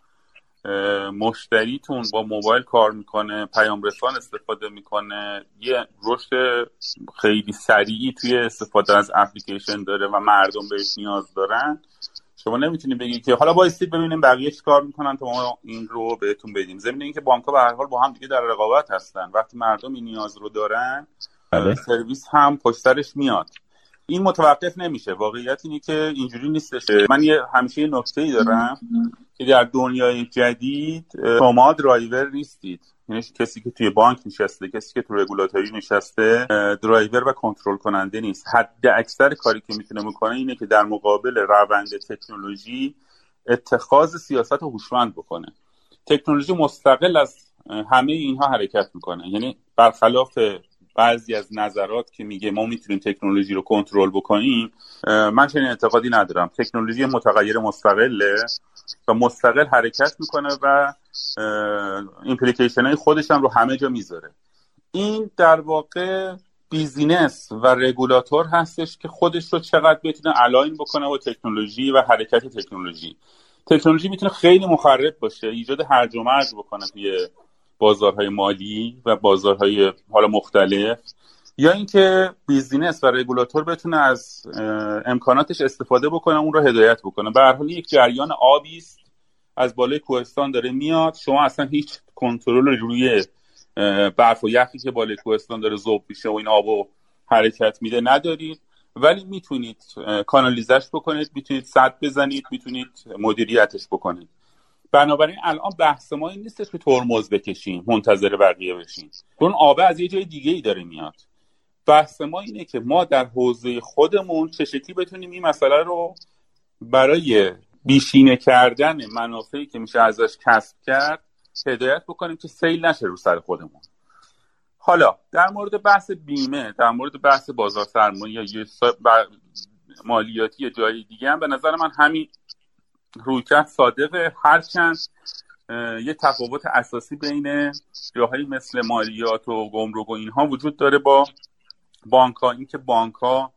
مشتریتون با موبایل کار می‌کنه پیام رسان استفاده می‌کنه. یه رشد خیلی سریعی توی استفاده از اپلیکیشن داره و مردم بهش نیاز دارن. شما نمی‌تونی بگی که حالا بایستید ببینیم بقیه کار می‌کنن تا ما این رو بهتون بدیم. ضمن اینکه بانک ها به هر حال با هم دیگه در رقابت هستن. وقتی مردم این نیاز رو دارن بله. سرویس هم پشت میاد. این متوقف نمیشه. واقعیت اینه که اینجوری نیستش من یه همیشه یه نکته ای دارم. که در دنیای جدید شما درایور نیستید. یعنی کسی که توی بانک نشسته کسی که تو رگولاتوری نشسته درایور و کنترل کننده نیست. حد اکثر کاری که می‌تونه بکنه اینه که در مقابل روند تکنولوژی اتخاذ سیاست هوشمند بکنه. تکنولوژی مستقل از همه اینها حرکت می‌کنه. یعنی برخلاف بعضی از نظرات که میگه ما می‌تونیم تکنولوژی رو کنترل بکنیم من چنین اعتقادی ندارم. تکنولوژی متغیر مستقله. و مستقل حرکت می‌کنه و implication های خودش هم رو همه جا می‌ذاره. این در واقع business و رگولاتور هستش که خودش رو چقدر بتونه align بکنه با تکنولوژی و حرکت تکنولوژی. تکنولوژی می‌تونه خیلی مخرب باشه ایجاد هرج و مرج بکنه توی بازارهای مالی و بازارهای حالا مختلف. یا اینکه بیزینس و رگولاتور بتونه از امکاناتش استفاده بکنه اون رو هدایت بکنه. به هر حال یک جریان آبی است. از بالای کوهستان داره میاد. شما اصلا هیچ کنترل روی برف و یخی که بالای کوهستان داره ذوب میشه و این آب حرکت میده ندارید. ولی می‌تونید کانالیزش بکنید می‌تونید صد بزنید می‌تونید مدیریتش بکنید. بنابراین الان بحث ما این نیستش که ترمز بکشیم منتظر بقیه بشیم. چون آبه از یه جای دیگه ای داره میاد. بحث ما اینه که ما در حوزه خودمون چه شکلی بتونیم این مسئله رو برای بیشینه کردن منافعی که میشه ازش کسب کرد هدایت بکنیم که سیل نشه رو سر خودمون. حالا در مورد بحث بیمه در مورد بحث بازار سرمایه یا مالیاتی یا جایی دیگه هم به نظر من همین رویکرد صادقه. هرچند یه تفاوت اساسی بین جاهایی مثل مالیات و گمرک و اینها وجود داره با بانک ها اینکه بانک ها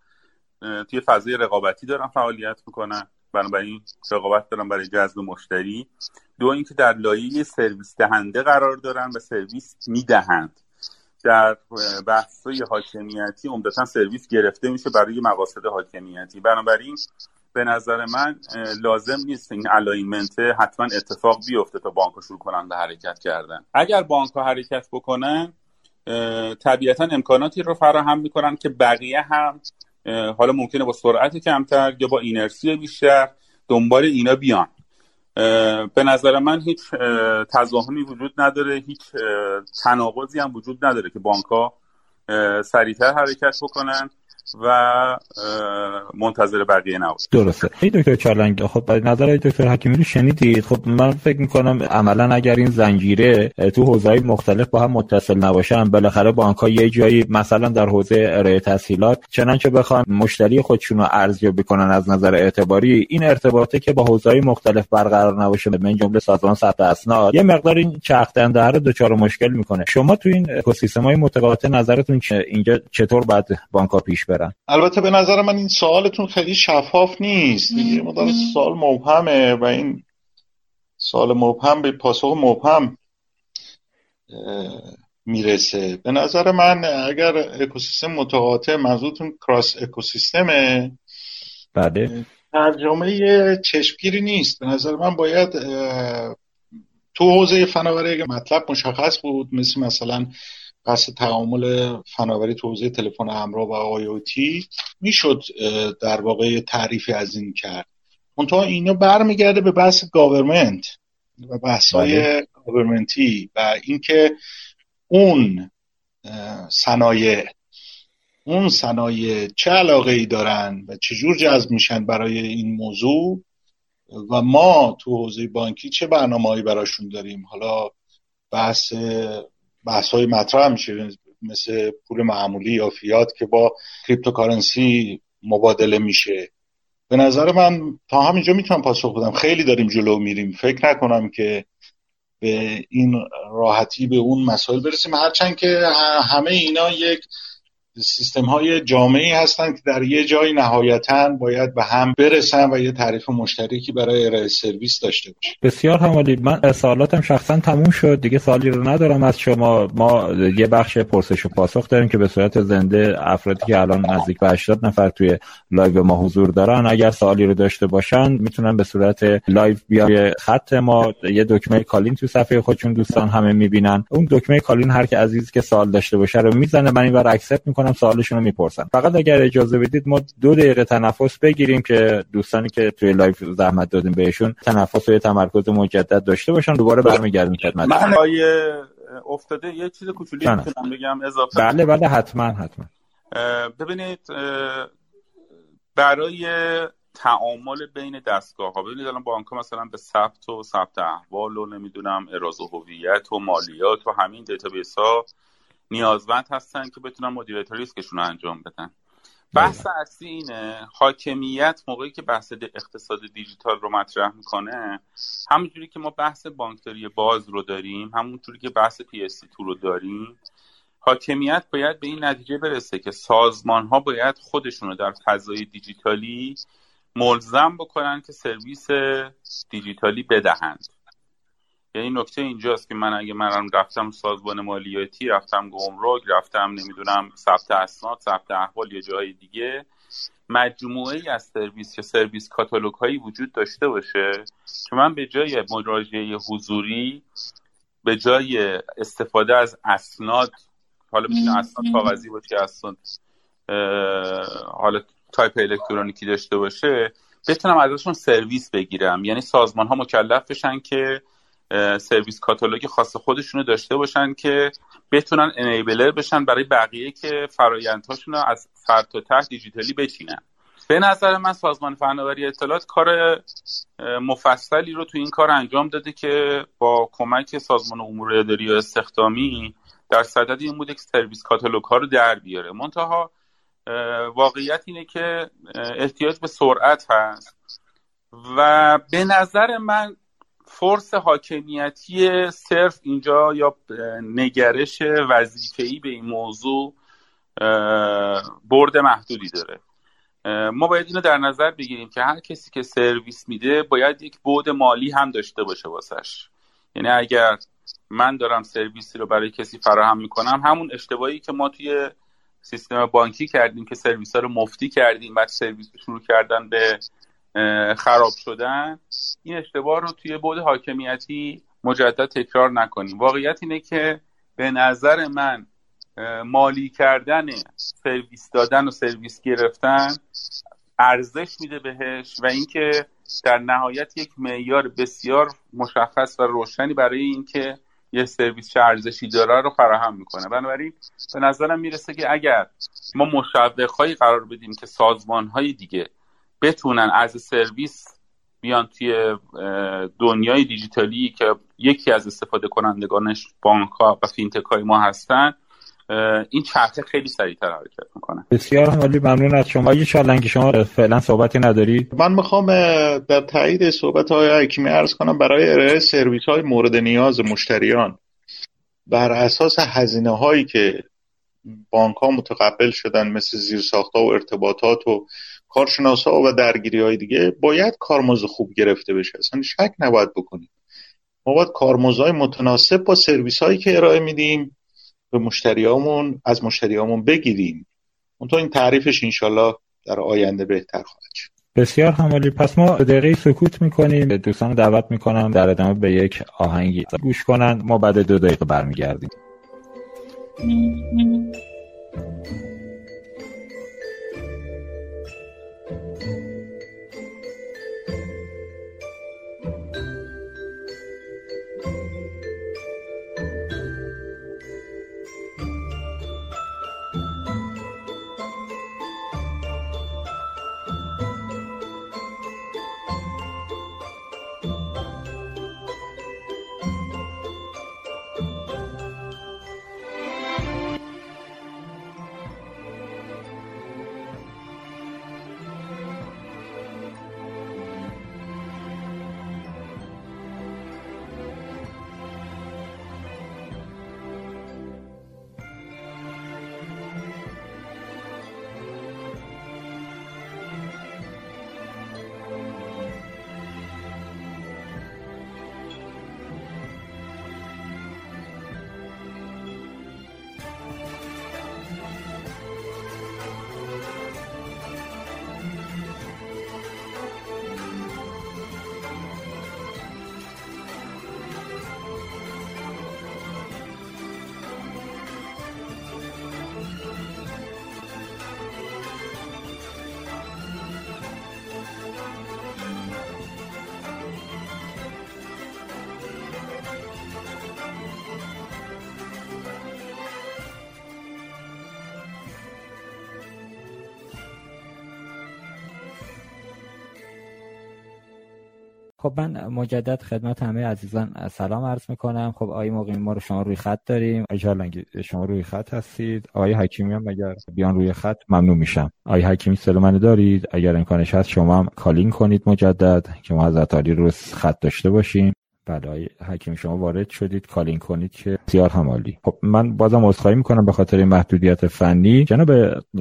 توی فضای رقابتی دارن فعالیت می‌کنن. بنابراین رقابت دارن برای جذب مشتری. دو اینکه در لایه سرویس دهنده قرار دارن و سرویس می‌دهند. در بحث حاکمیتی عمدتا سرویس گرفته میشه برای مقاصد حاکمیتی. بنابراین به نظر من لازم نیست این alignment حتما اتفاق بیفته تا بانک شروع کنن به حرکت کردن. اگر بانک حرکت بکنن طبیعتا امکاناتی رو فراهم می‌کنن که بقیه هم حالا ممکنه با سرعت کمتر یا با اینرسی بیشتر دنبال اینا بیان. به نظر من هیچ تضاهمی وجود نداره هیچ تناقضی هم وجود نداره که بانک ها سریعتر حرکت بکنن. و منتظر بقیه نبود درسته. ای دکتر چالنگ خب نظر دکتر حکیمی رو شنیدید؟ خب من فکر می‌کنم عملا اگر این زنجیره تو حوزه‌های مختلف با هم متصل نباشن بالاخره بانک ها یه جایی مثلا در حوزه ارائه تسهیلات چنانچه بخوان مشتری خودشون رو ارزیابی کنن از نظر اعتباری این ارتباطه که با حوزه‌های مختلف برقرار نباشه من جمله سازمان ثبت اسناد یه مقدار این چرخ دنده رو دچار مشکل می‌کنه. شما تو این اکوسیستم‌های متقاطع نظرتون اینجا چطور بعد بانک پیش بره؟ البته به نظر من این سوالتون خیلی شفاف نیست یه مدار سوال مبهمه و این سوال مبهم به پاسخ مبهم می‌رسه. به نظر من اگر اکوسیستم متقاطع منظورتون کراس اکوسیستمه؟ بله. ترجمه چشمگیری نیست. به نظر من باید تو حوزه فناوری مطلب مشخص بود مثل مثلا بحث تعامل فناوری تو حوزه تلفن همراه و IoT می‌شد در واقع تعریفی از این کرد. منتها اینا برمیگرده به بحث government و بحث های government ی و اینکه اون صنایع اون صنایع چه علاقه ای دارن و چجور جذب میشن برای این موضوع و ما تو حوزه بانکی چه برنامه براشون داریم. حالا بحث بحث های مطرح میشه مثل پول معمولی یا فیات که با cryptocurrency مبادله میشه. به نظر من تا همینجا می‌تونم پاسخ بدم. خیلی داریم جلو میریم. فکر نکنم که به این راحتی به اون مسائل برسیم. هرچند که همه اینا یک سیستم های جامعی هستند که در یه جای نهایتا باید به هم برسن و یه تعریف مشترکی برای ارائه سرویس داشته باشه بسیار هم عالی من سوالاتم شخصا تموم شد. دیگه سوالی رو ندارم از شما. ما یه بخش پرسش و پاسخ داریم که به صورت زنده افرادی که الان نزدیک به 80 نفر توی live ما حضور دارن اگر سوالی رو داشته باشن می‌تونن به صورت live بیان رو خط ما یه دکمه call-in تو صفحه خودشون دوستان همه می‌بینن. اون دکمه call-in هر که عزیز که سوال داشته باشه رو می‌زنه. من اینور accept می‌کنم. سوالشون رو می‌پرسن فقط اگر اجازه بدید ما دو دقیقه تنفس بگیریم که دوستانی که توی live زحمت دادیم بهشون تنفس و تمرکز مجدد داشته باشن دوباره برمیگردیم خدمت من افتاده یه چیز کوچولی می‌تونم بگم اضافه. بله بله حتما حتما. ببینید برای تعامل بین دستگاه ها ببینید الان بانک مثلا به ثبت و ثبت احوال و نمی‌دونم احراز هویت و مالیات و همین database ها نیازمند هستن که بتونن مدیریت ریسکشون رو انجام بدن. بحث اصلی اینه حاکمیت موقعی که بحث اقتصاد دیجیتال رو مطرح می‌کنه همونجوری که ما بحث بانکداری باز رو داریم همونجوری که بحث PSD2 رو داریم حاکمیت باید به این نتیجه برسه که سازمان ها باید خودشون رو در فضای دیجیتالی ملزم بکنن که سرویس دیجیتالی بدهند. یعنی نکته اینجاست که من اگه من رفتم سازمان مالیاتی رفتم گمرک رفتم نمی‌دونم ثبت اسناد ثبت احوال یا جای دیگه مجموعه ای از سرویس یا service catalog هایی وجود داشته باشه که من به جای مراجعه حضوری به جای استفاده از اسناد حالا می‌تونه اسناد کاغذی باشه اسناد حالا تایپ الکترونیکی داشته باشه بتونم ازشون سرویس بگیرم. یعنی سازمان ها مکلف بشن که service catalog خاص خودشونو داشته باشن که بتونن enabler بشن برای بقیه که فرایندهاشون رو از سر تا ته دیجیتالی بچینن. به نظر من سازمان فناوری اطلاعات کار مفصلی رو تو این کار انجام داده که با کمک سازمان امور اداری و استخدامی در صدد این بوده که سرویس کاتالوگ ها رو در بیاره. منتها واقعیت اینه که احتیاج به سرعت هست. و به نظر من فرس حاکمیتی صرف اینجا یا نگرش وظیفه‌ای به این موضوع برد محدودی داره. ما باید اینو در نظر بگیریم که هر کسی که سرویس میده باید یک بود مالی هم داشته باشه واسش. یعنی اگر من دارم سرویسی رو برای کسی فراهم می‌کنم همون اشتباهی که ما توی سیستم بانکی کردیم که سرویس ها رو مفتی کردیم بعد سرویس شروع کردن به خراب شدن این اشتباه رو توی بود حاکمیتی مجدد تکرار نکنیم. واقعیت اینه که به نظر من مالی کردن سرویس دادن و سرویس گرفتن ارزش میده بهش و اینکه در نهایت یک معیار بسیار مشخص و روشنی برای اینکه یه سرویس چه ارزشی داره رو فراهم می‌کنه. بنابراین به نظرم می‌رسه که اگر ما مشوقهایی قرار بدیم که سازمان های دیگه بتونن از سرویس بیان توی دنیای دیجیتالی که یکی از استفاده کنندگانش بانک ها و فینتک های ما هستن این چرخه خیلی سریعتر حرکت می‌کنه. بسیار عالی ممنون از شما. یه که شما فعلا صحبتی ندارید من می‌خوام در تایید صحبت های حکیمی ارز کنم برای ارائه سرویس های مورد نیاز مشتریان. بر اساس هزینه هایی که بانک ها متقبل شدن مثل زیرساخت ها و ارتباطات و کارشناس ها و درگیری های دیگه باید کارمزد خوب گرفته بشه. اصلا شک نباید بکنیم. ما باید کارمزدهای متناسب با سرویس هایی که ارائه میدیم به مشتریامون از مشتریامون بگیریم. اون این تعریفش انشالله در آینده بهتر خواهد شد. بسیار همالی. پس ما دقیقه سکوت می‌کنیم. دوستان دعوت می‌کنم در ادامه به یک آهنگی گوش کنن. ما بعد دو دقیقه برمیگردیم. خب من مجدد خدمت همه عزیزان سلام عرض می‌کنم. خب آقای مقیم ما رو شما روی خط داریم. اجازه شما روی خط هستید. آقای حکیمی هم اگر بیان روی خط ممنون میشم. آقای حکیمی سلام دارید؟ اگر امکانش هست شما هم کالین کنید مجدد که ما حضرت عالی رو خط داشته باشیم. بله حکیم شما وارد شدید کالین کنید که بسیار همالی خب من بازم عذرخواهی می‌کنم به خاطر محدودیت فنی. جناب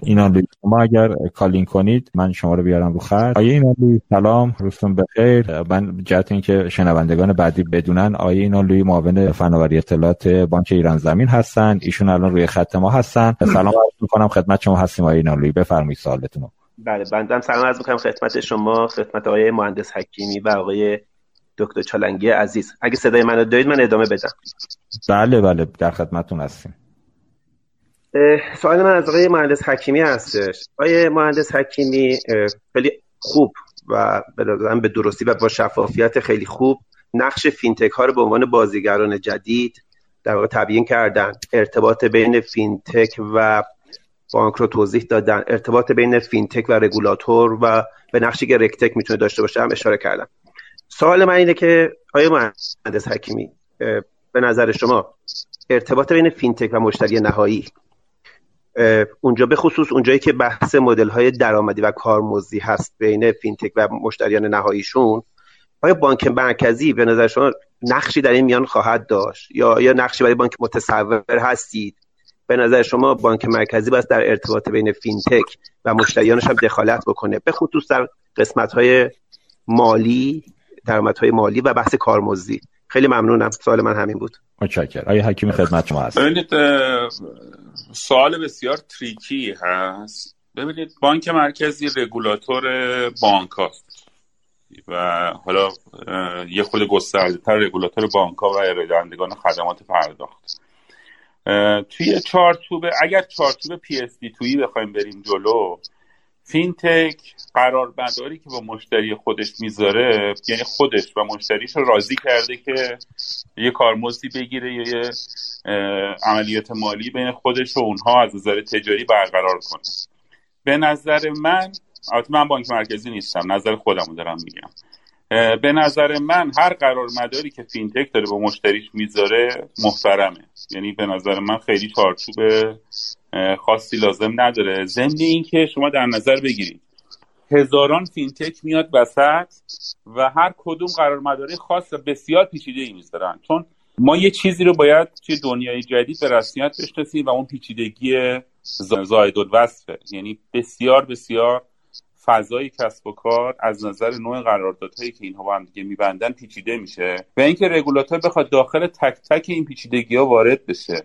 اینان شما اگر کالین کنید من شما رو بیارم رو خط. آیه اینان سلام روزتون بخیر. من جهت اینکه شنوندگان بعدی بدونن آیه اینان لوی معاون فناوری اطلاعات بانک ایران زمین هستن. ایشون الان روی خط ما هستن. سلام عرض می‌کنم خدمت شما هستیم آیه اینان لوی بفرمایید سوالتون بله بندم سلام عرض می‌کنم خدمت شما خدمت آقای مهندس حکیمی و آقای دکتر چالنگی عزیز. اگه صدای منو دارید من ادامه بدم. بله بله در خدمتتون هستیم. سوال من از آقای مهندس حکیمی هستش. آقای مهندس حکیمی خیلی خوب و به درستی و با شفافیت خیلی خوب نقش fintech ها رو به عنوان بازیگران جدید در واقع تبیین کردن. ارتباط بین fintech و بانک رو توضیح دادن. ارتباط بین fintech و رگولاتور و به نقشی که regtech می‌تونه داشته باشه هم اشاره کردم. سوال من اینه که آیا مهندس حکیمی به نظر شما ارتباط بین fintech و مشتری نهایی اونجا به خصوص اونجایی که بحث مدل های درآمدی و کارمزدی هست بین fintech و مشتریان نهاییشون آیا بانک مرکزی به نظر شما نقشی در این میان خواهد داشت؟ یا یا نقشی برای بانک متصور هستید؟ به نظر شما بانک مرکزی باید در ارتباط بین فینتک و مشتریانش هم دخالت بکنه به خصوص در قسمت های مالی های مالی و بحث کارمزدی. خیلی ممنونم. سوال من همین بود. متشکرم. آیا حکیم خدمت شما هست ببینید سوال بسیار تریکی هست. ببینید بانک مرکزی رگولاتور بانک هست و حالا یه خود گسترده تر رگولاتور بانک ها و ارائه خدمات پرداخت. توی چارچوب اگر چارچوب PSD two یی بخوایم بریم جلو فینتک قرارمداری که با مشتری خودش می‌ذاره یعنی خودش و مشتریش راضی کرده که یه کارمزدی بگیره یه عملیات مالی بین خودش و اونها از نظر تجاری برقرار کنه. به نظر من البته من بانک مرکزی نیستم نظر خودم دارم میگم. به نظر من هر قرار مداری که فینتک داره با مشتریش می‌ذاره محترمه. یعنی به نظر من خیلی چارچوب خاصی لازم نداره. ضمن اینکه شما در نظر بگیرید. هزاران فینتک میاد وسط و هر کدوم قرارمداری خاص و بسیار پیچیده ای می‌ذارن. چون ما یه چیزی رو باید توی دنیای جدید به رسمیت بشناسیم و اون پیچیدگی زاید الوصفه. یعنی بسیار بسیار فضای کسب و کار از نظر نوع قراردادهایی که اینها با هم دیگه میبندن پیچیده میشه. و اینکه رگولاتور بخواد داخل تک تک این پیچیدگی ها وارد بشه.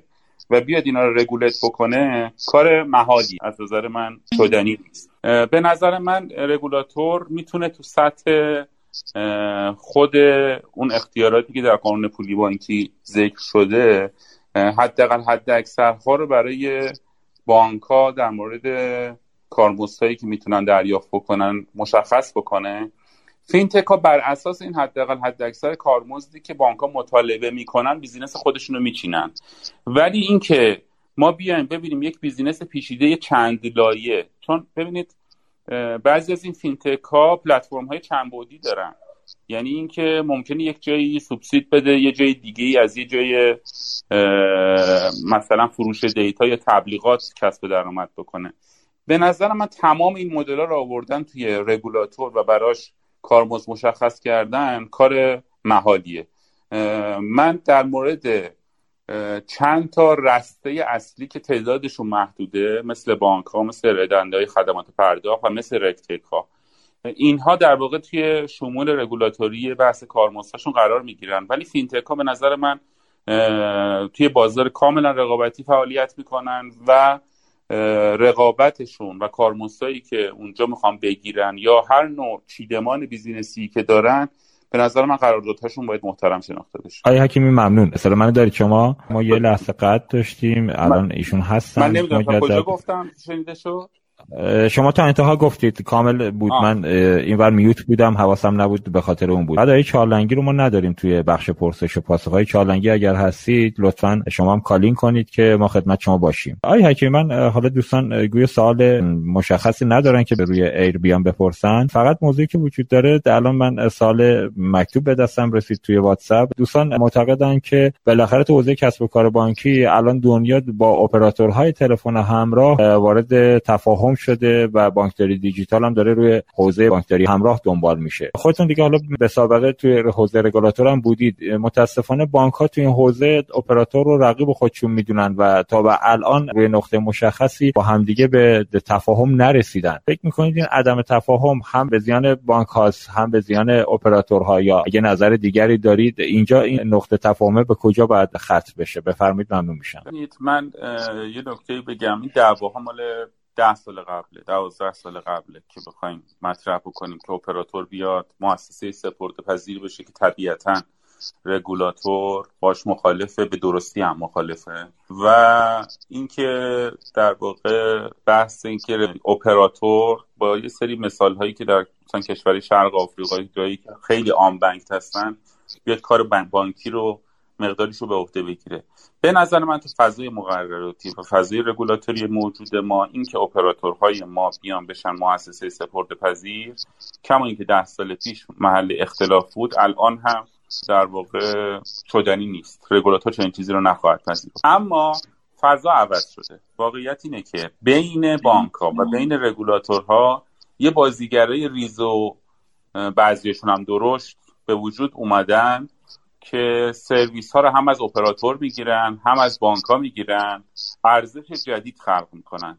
و بیاد اینا رو رگولت بکنه کار محالی از نظر من شدنی نیست. به نظر من رگولاتور می‌تونه تو سطح خود اون اختیاراتی که در قانون پولی بانکی ذکر شده حداقل حد اکثرها رو برای بانک در مورد کارمزدهایی که می‌تونن دریافت بکنن مشخص بکنه. فینتک ها بر اساس این حداقل حد اکثر کارمزدی که بانک ها مطالبه می‌کنن business خودشون رو میچینن. ولی اینکه ما بیایم ببینیم یک business پیچیده چند لایه چون ببینید بعضی از این فینتک ها پلتفرم های چند بعدی دارن. یعنی اینکه ممکنه یک جایی سوبسید بده یه جای دیگه از یه جای مثلا فروش data یا تبلیغات کسب درآمد بکنه. به نظر من تمام این مدل ها رو آوردن توی رگولاتور و براش کارمزد مشخص کردن کار محالیه. من در مورد چند تا رسته اصلی که تعدادشون محدوده مثل بانک ها مثل ردنده های خدمات پرداخت و مثل RegTech ها اینها در واقع توی شمول رگولاتوری بحث کارمزدشون قرار می‌گیرن. ولی فینتک ها به نظر من توی بازار کاملا رقابتی فعالیت می‌کنن و رقابتشون و کارمزدایی که اونجا می‌خوان بگیرن یا هر نوع چیدمان business ی که دارن به نظر من قراردادهاشون باید محترم شناخته بشه. آقای حکیمی ممنون. اصلا من دارید شما؟ ما یه لحظه قطعی داشتیم الان ایشون هستن. من نمی‌دونم کجا گفتم شنیده شد؟ شما تا انتها گفتید کامل بود. آه. من اینور mute بودم حواسم نبود به خاطر اون بود. بعد چارلنگی رو ما نداریم توی بخش پرسش و پاسخ های چارلنگی اگر هستید لطفا شما هم کالین کنید که ما خدمت شما باشیم. آقای حکیمی من حالا دوستان گویا سوال مشخصی ندارن که به روی air بیان بپرسن. فقط موضوعی که وجود داره الان من سال مکتوب به دستم رسید توی واتساپ. دوستان معتقدن که بالاخره تو حوزه کسب و کار بانکی الان دنیا با اپراتورهای تلفن همراه وارد تفاهم تفاهم شده و بانکداری دیجیتال هم داره روی حوزه بانکداری همراه دنبال میشه. خودتون دیگه حالا به سابقه توی حوزه رگولاتور هم بودید. متاسفانه بانک ها توی این حوزه اپراتور رو رقیب خودشون می‌دونن و تا به الان روی نقطه مشخصی با همدیگه به تفاهم نرسیدن. فکر می‌کنید این عدم تفاهم هم به زیان بانک هاست هم به زیان اپراتورها یا اگه نظر دیگری دارید؟ اینجا این نقطه تفاهمه به کجا باید ختم بشه؟ بفرمایید ممنون میشم. من یه نکته بگم. این دعواها مال ده سال قبله دوازده سال قبله که بخوایم مطرح بکنیم که اپراتور بیاد مؤسسه سپرده پذیر بشه که طبیعتا رگولاتور باش مخالفه به درستی هم مخالفه. و اینکه در واقع بحث اینکه اپراتور با یه سری مثال هایی که در مثلا کشور شرق آفریقایی جایی خیلی آن بانک هستن بیاد کار بانکی رو مقداریش رو به عهده بگیره. به نظر من تو فضای مقرراتی و فضای رگولاتوری موجود ما این که اپراتورهای ما بیان بشن مؤسسه سپرده پذیر کما اینکه ده سال پیش محل اختلاف بود الان هم در واقع شدنی نیست. رگولاتور چنین چیزی رو نخواهد پذیرفت. اما فضا عوض شده. واقعیت اینه که بین بانک ها و بین رگولاتورها یه بازیگرای ریز و بعضیشون هم درشت به وجود اومدن. که سرویس ها رو هم از اپراتور می‌گیرن هم از بانک ها می‌گیرن ارزش جدید خلق می‌کنن.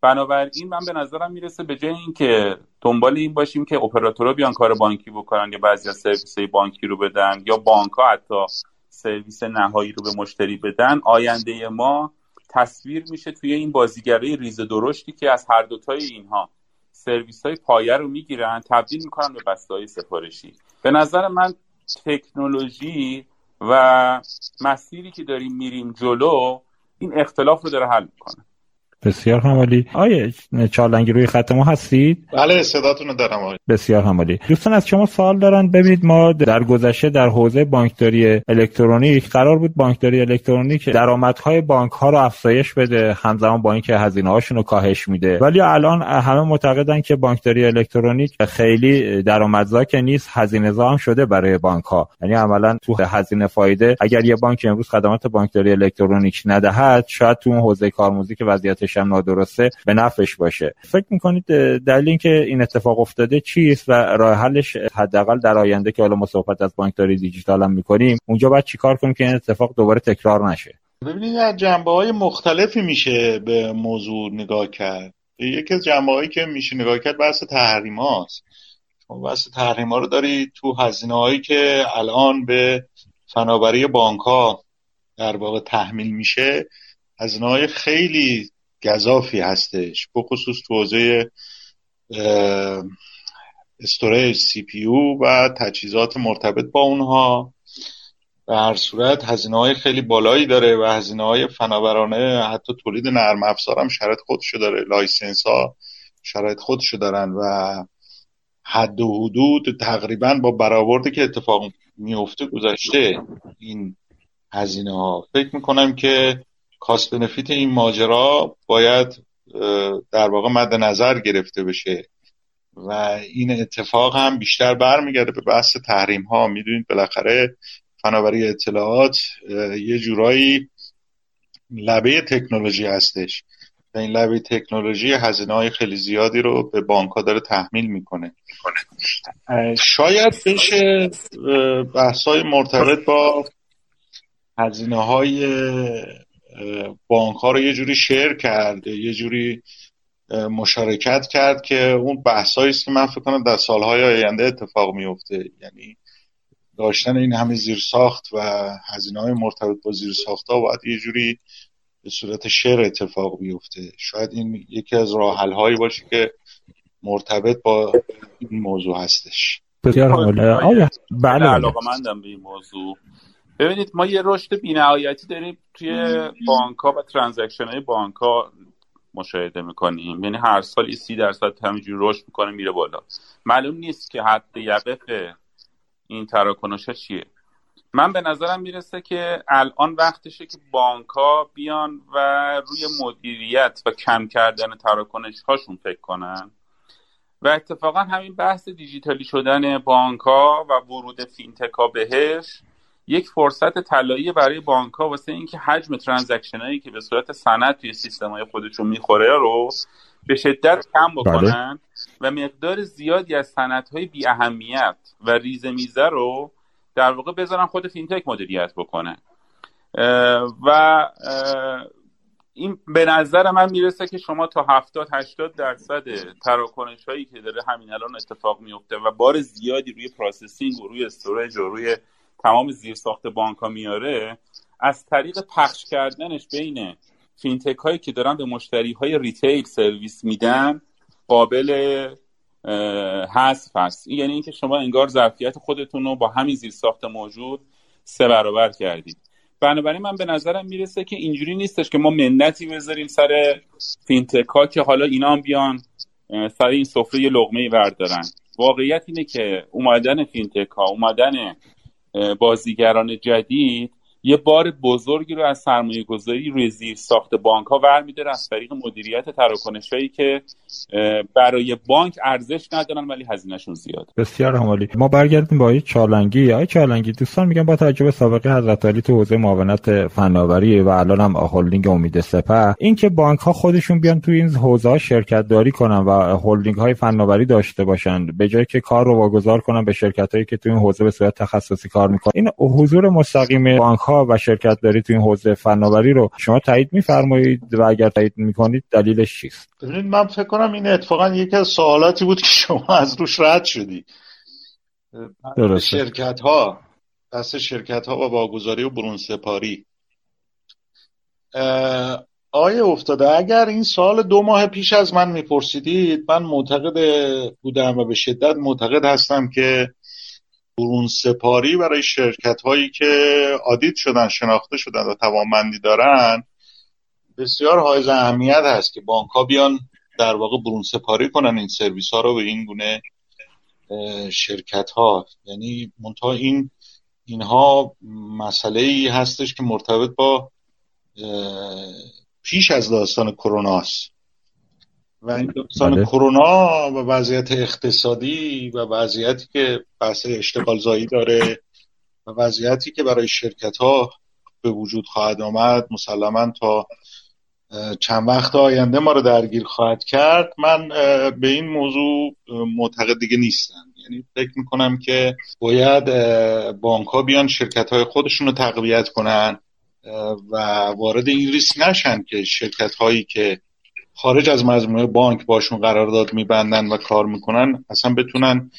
بنابراین من به نظرم می‌رسه به جای اینکه دنبال این باشیم که اپراتورها بیان کار بانکی بکنن یا بعضی از سرویس های بانکی رو بدن یا بانک ها حتی سرویس نهایی رو به مشتری بدن آینده ما تصویر میشه توی این بازیگرای ریز درشتی که از هر دوتای اینها سرویس های پایه رو می‌گیرن تبدیل می‌کنن به بسته های سفارشی. به نظر من تکنولوژی و مسیری که داریم میریم جلو این اختلاف رو داره حل می‌کنه. بسیار همالی آیه چالنگی روی خط ما هستید؟ بله صداتون رو دارم آقای. بسیار همالی دوستان از شما سوال دارن. ببینید ما در گذشته در حوزه بانکداری الکترونیک قرار بود بانکداری الکترونیک درآمدهای بانک ها رو افزایش بده همزمان با اینکه هزینه هاشون رو کاهش میده. ولی الان همه معتقدن که بانکداری الکترونیک خیلی درآمدزا که نیست هزینه هم شده برای بانک ها یعنی عملا تو هزینه فایده اگر یه بانک امروز خدمات بانکداری الکترونیک ندهد شاید تو اون حوزه کارموزی که وضعیتش هم نادرسته به نفعش باشه. فکر می‌کنید دلیل اینکه این اتفاق افتاده چیست و راه حلش حداقل در آینده که حالا ما صحبت از بانکداری دیجیتال هم می‌کنیم اونجا باید چیکار کنیم که این اتفاق دوباره تکرار نشه؟ ببینید از جنبه های مختلفی میشه به موضوع نگاه کرد. یکی از جنبه هایی که میشه نگاه کرد بحث تحریم هاست. بحث تحریم ها رو داری تو هزینه هایی که الان به فناوری بانک ها در واقع تحمیل میشه هزینه های خیلی گزافی هستش بخصوص تو حوزه storage CPU و تجهیزات مرتبط با اونها. به هر صورت هزینه های خیلی بالایی داره و هزینه های فناورانه حتی تولید نرم افزار هم شرایط خودشو داره license ها شرایط خودشو دارن و حد و حدود تقریبا با برآوردی که اتفاق میفته گذشته این هزینه ها فکر می‌کنم که کاست بنفیت این ماجرا باید در واقع مد نظر گرفته بشه. و این اتفاق هم بیشتر برمیگرده به بحث تحریم ها می‌دونید بالاخره فناوری اطلاعات یه جورایی لبه تکنولوژی هستش. و این لبه تکنولوژی هزینه های خیلی زیادی رو به بانک ها داره تحمیل می‌کنه. شاید بشه بحث های مرتبط با هزینه های بانک ها رو یه جوری شیر کرد یه جوری مشارکت کرد که اون بحثایی است که من فکر کنم در سالهای آینده اتفاق میفته یعنی داشتن این همه زیرساخت و هزینه های مرتبط با زیرساخت ها باید یه جوری به صورت شیر اتفاق بیفته. شاید این یکی از راه هایی باشه که مرتبط با این موضوع هستش. بسیار بله بله. علاقه مندم به این موضوع. ببینید ما یه رشد بینهایتی داریم توی بانک ها و ترانزکشن های بانک ها مشاهده می‌کنیم. یعنی هر سال سی درصد همینجوری رشد می‌کنه میره بالا. معلوم نیست که حد یقف این تراکنش ها چیه. من به نظرم می‌رسه که الان وقتشه که بانک ها بیان و روی مدیریت و کم کردن تراکنش هاشون فکر کنن. و اتفاقا همین بحث دیجیتالی شدن بانک ها و ورود فینتک ها بهش یک فرصت طلایی برای بانک ها واسه اینکه حجم transaction هایی که به صورت سند توی سیستم های خودشون می‌خوره رو به شدت کم بکنن و مقدار زیادی از سندهای بی اهمیت و ریزه میزه رو در واقع بذارن خود فینتک مدیریت بکنه و این به نظر من می‌رسه که شما تا 70 80 درصد تراکنش هایی که داره همین الان اتفاق میفته و بار زیادی روی processing و روی storage و روی تمام زیرساخت بانک ها میاره از طریق پخش کردنش بین فینتک هایی که دارن به مشتری های retail سرویس میدن قابل حذف هست یعنی اینکه شما انگار ظرفیت خودتون رو با همین زیرساخت موجود سه برابر کردید. بنابراین من به نظرم می‌رسه که اینجوری نیستش که ما منتی بذاریم سر فینتک ها که حالا اینا بیان سر این سفره یه لقمه وردارن. واقعیت اینه که اومدن فینتک ها اومدن بازیگران جدید یه بار بزرگی رو از سرمایه گذاری روی زیر ساخت بانک ها ورمیداره از طریق مدیریت تراکنش هایی که برای بانک ارزش ندارن ولی هزینهشون زیاد بسیار عالی. ما برگردیم با چالنگی. آقای چالنگی دوستان میگن با توجه به سابقه حضرت علی تو حوزه معاونت فناوری و الان هم هلدینگ امید سپه اینکه بانک ها خودشون بیان تو این حوزه شرکت داری کنن و هلدینگ های فناوری داشته باشن به جای که کار رو واگذار کنن به شرکت هایی که تو این حوزه به صورت تخصصی کار می‌کنن. این حضور مستقیم بانک ها و شرکت داری تو این حوزه فناوری رو شما تایید میفرمایید و اگر تایید می‌کنید دلیلش چیست؟ ببینید من فکر کنم این اتفاقا یکی از سوالاتی بود که شما از روش رد شدی. درسته. شرکت ها دست شرکت ها و واگذاری و برون سپاری آیا افتاده اگر این سال دو ماه پیش از من میپرسیدید من معتقد بودم و به شدت معتقد هستم که برون سپاری برای شرکت هایی که آدید شدن شناخته شدن و توانمندی دارن بسیار حائز اهمیت هست که بانک ها بیان در واقع برون سپاری کنن این سرویس ها رو به این گونه شرکت ها یعنی منتها این اینها مسئله ای هستش که مرتبط با پیش از داستان کرونا است و این داستان بله. کرونا و وضعیت اقتصادی و وضعیتی که بحث اشتغال زایی داره و وضعیتی که برای شرکت ها به وجود خواهد آمد مسلما تا چند وقت آینده ما رو درگیر خواهد کرد من به این موضوع معتقد دیگه نیستم یعنی فکر می‌کنم که باید بانک ها بیان شرکت های خودشون رو تقویت کنن و وارد این ریسک نشن که شرکت هایی که خارج از مجموعه بانک باشون قرارداد میبندن و کار می‌کنن اصلا بتونن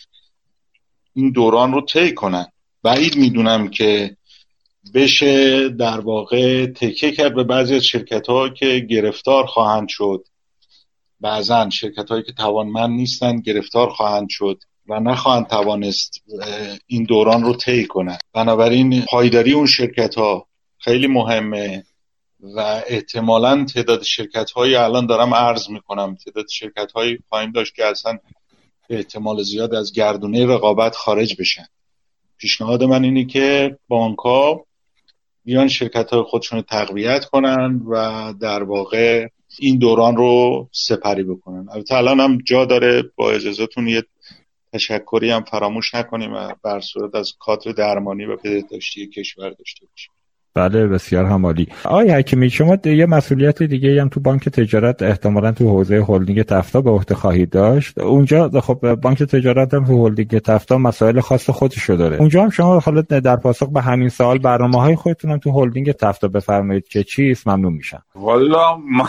این دوران رو طی کنن. بعید می‌دونم که بشه در واقع تکیه کرد به بعضی از شرکت ها که گرفتار خواهند شد. بعضا شرکت هایی که توانمند نیستن گرفتار خواهند شد و نخواهند توانست این دوران رو طی کنند بنابراین پایداری اون شرکت ها خیلی مهمه. و احتمالا تعداد شرکت هایی الان دارم عرض می‌کنم. تعداد شرکت هایی خواهیم داشت که اصلا احتمال زیاد از گردونه رقابت خارج بشن. پیشنهاد من اینه که بانک ها بیان شرکت های خودشون رو تقویت کنن و در واقع این دوران رو سپری بکنن. البته الان هم جا داره با اجازهتون یه تشکری هم فراموش نکنیم و به هر صورت از کادر درمانی و پزشکی کشور داشته باشیم. بله بسیار عالی. آقای حکیمی شما یه مسئولیت دیگه هم تو بانک تجارت احتمالا تو حوزه هلدینگ تفتا به عهده خواهید داشت. اونجا خب بانک تجارت هم تو هلدینگ تفتا مسائل خاص خودشو داره. اونجا هم شما حالا در پاسخ به همین سوال برنامه های خودتون هم تو هلدینگ تفتا بفرمایید که چیست ممنون میشم. والا ما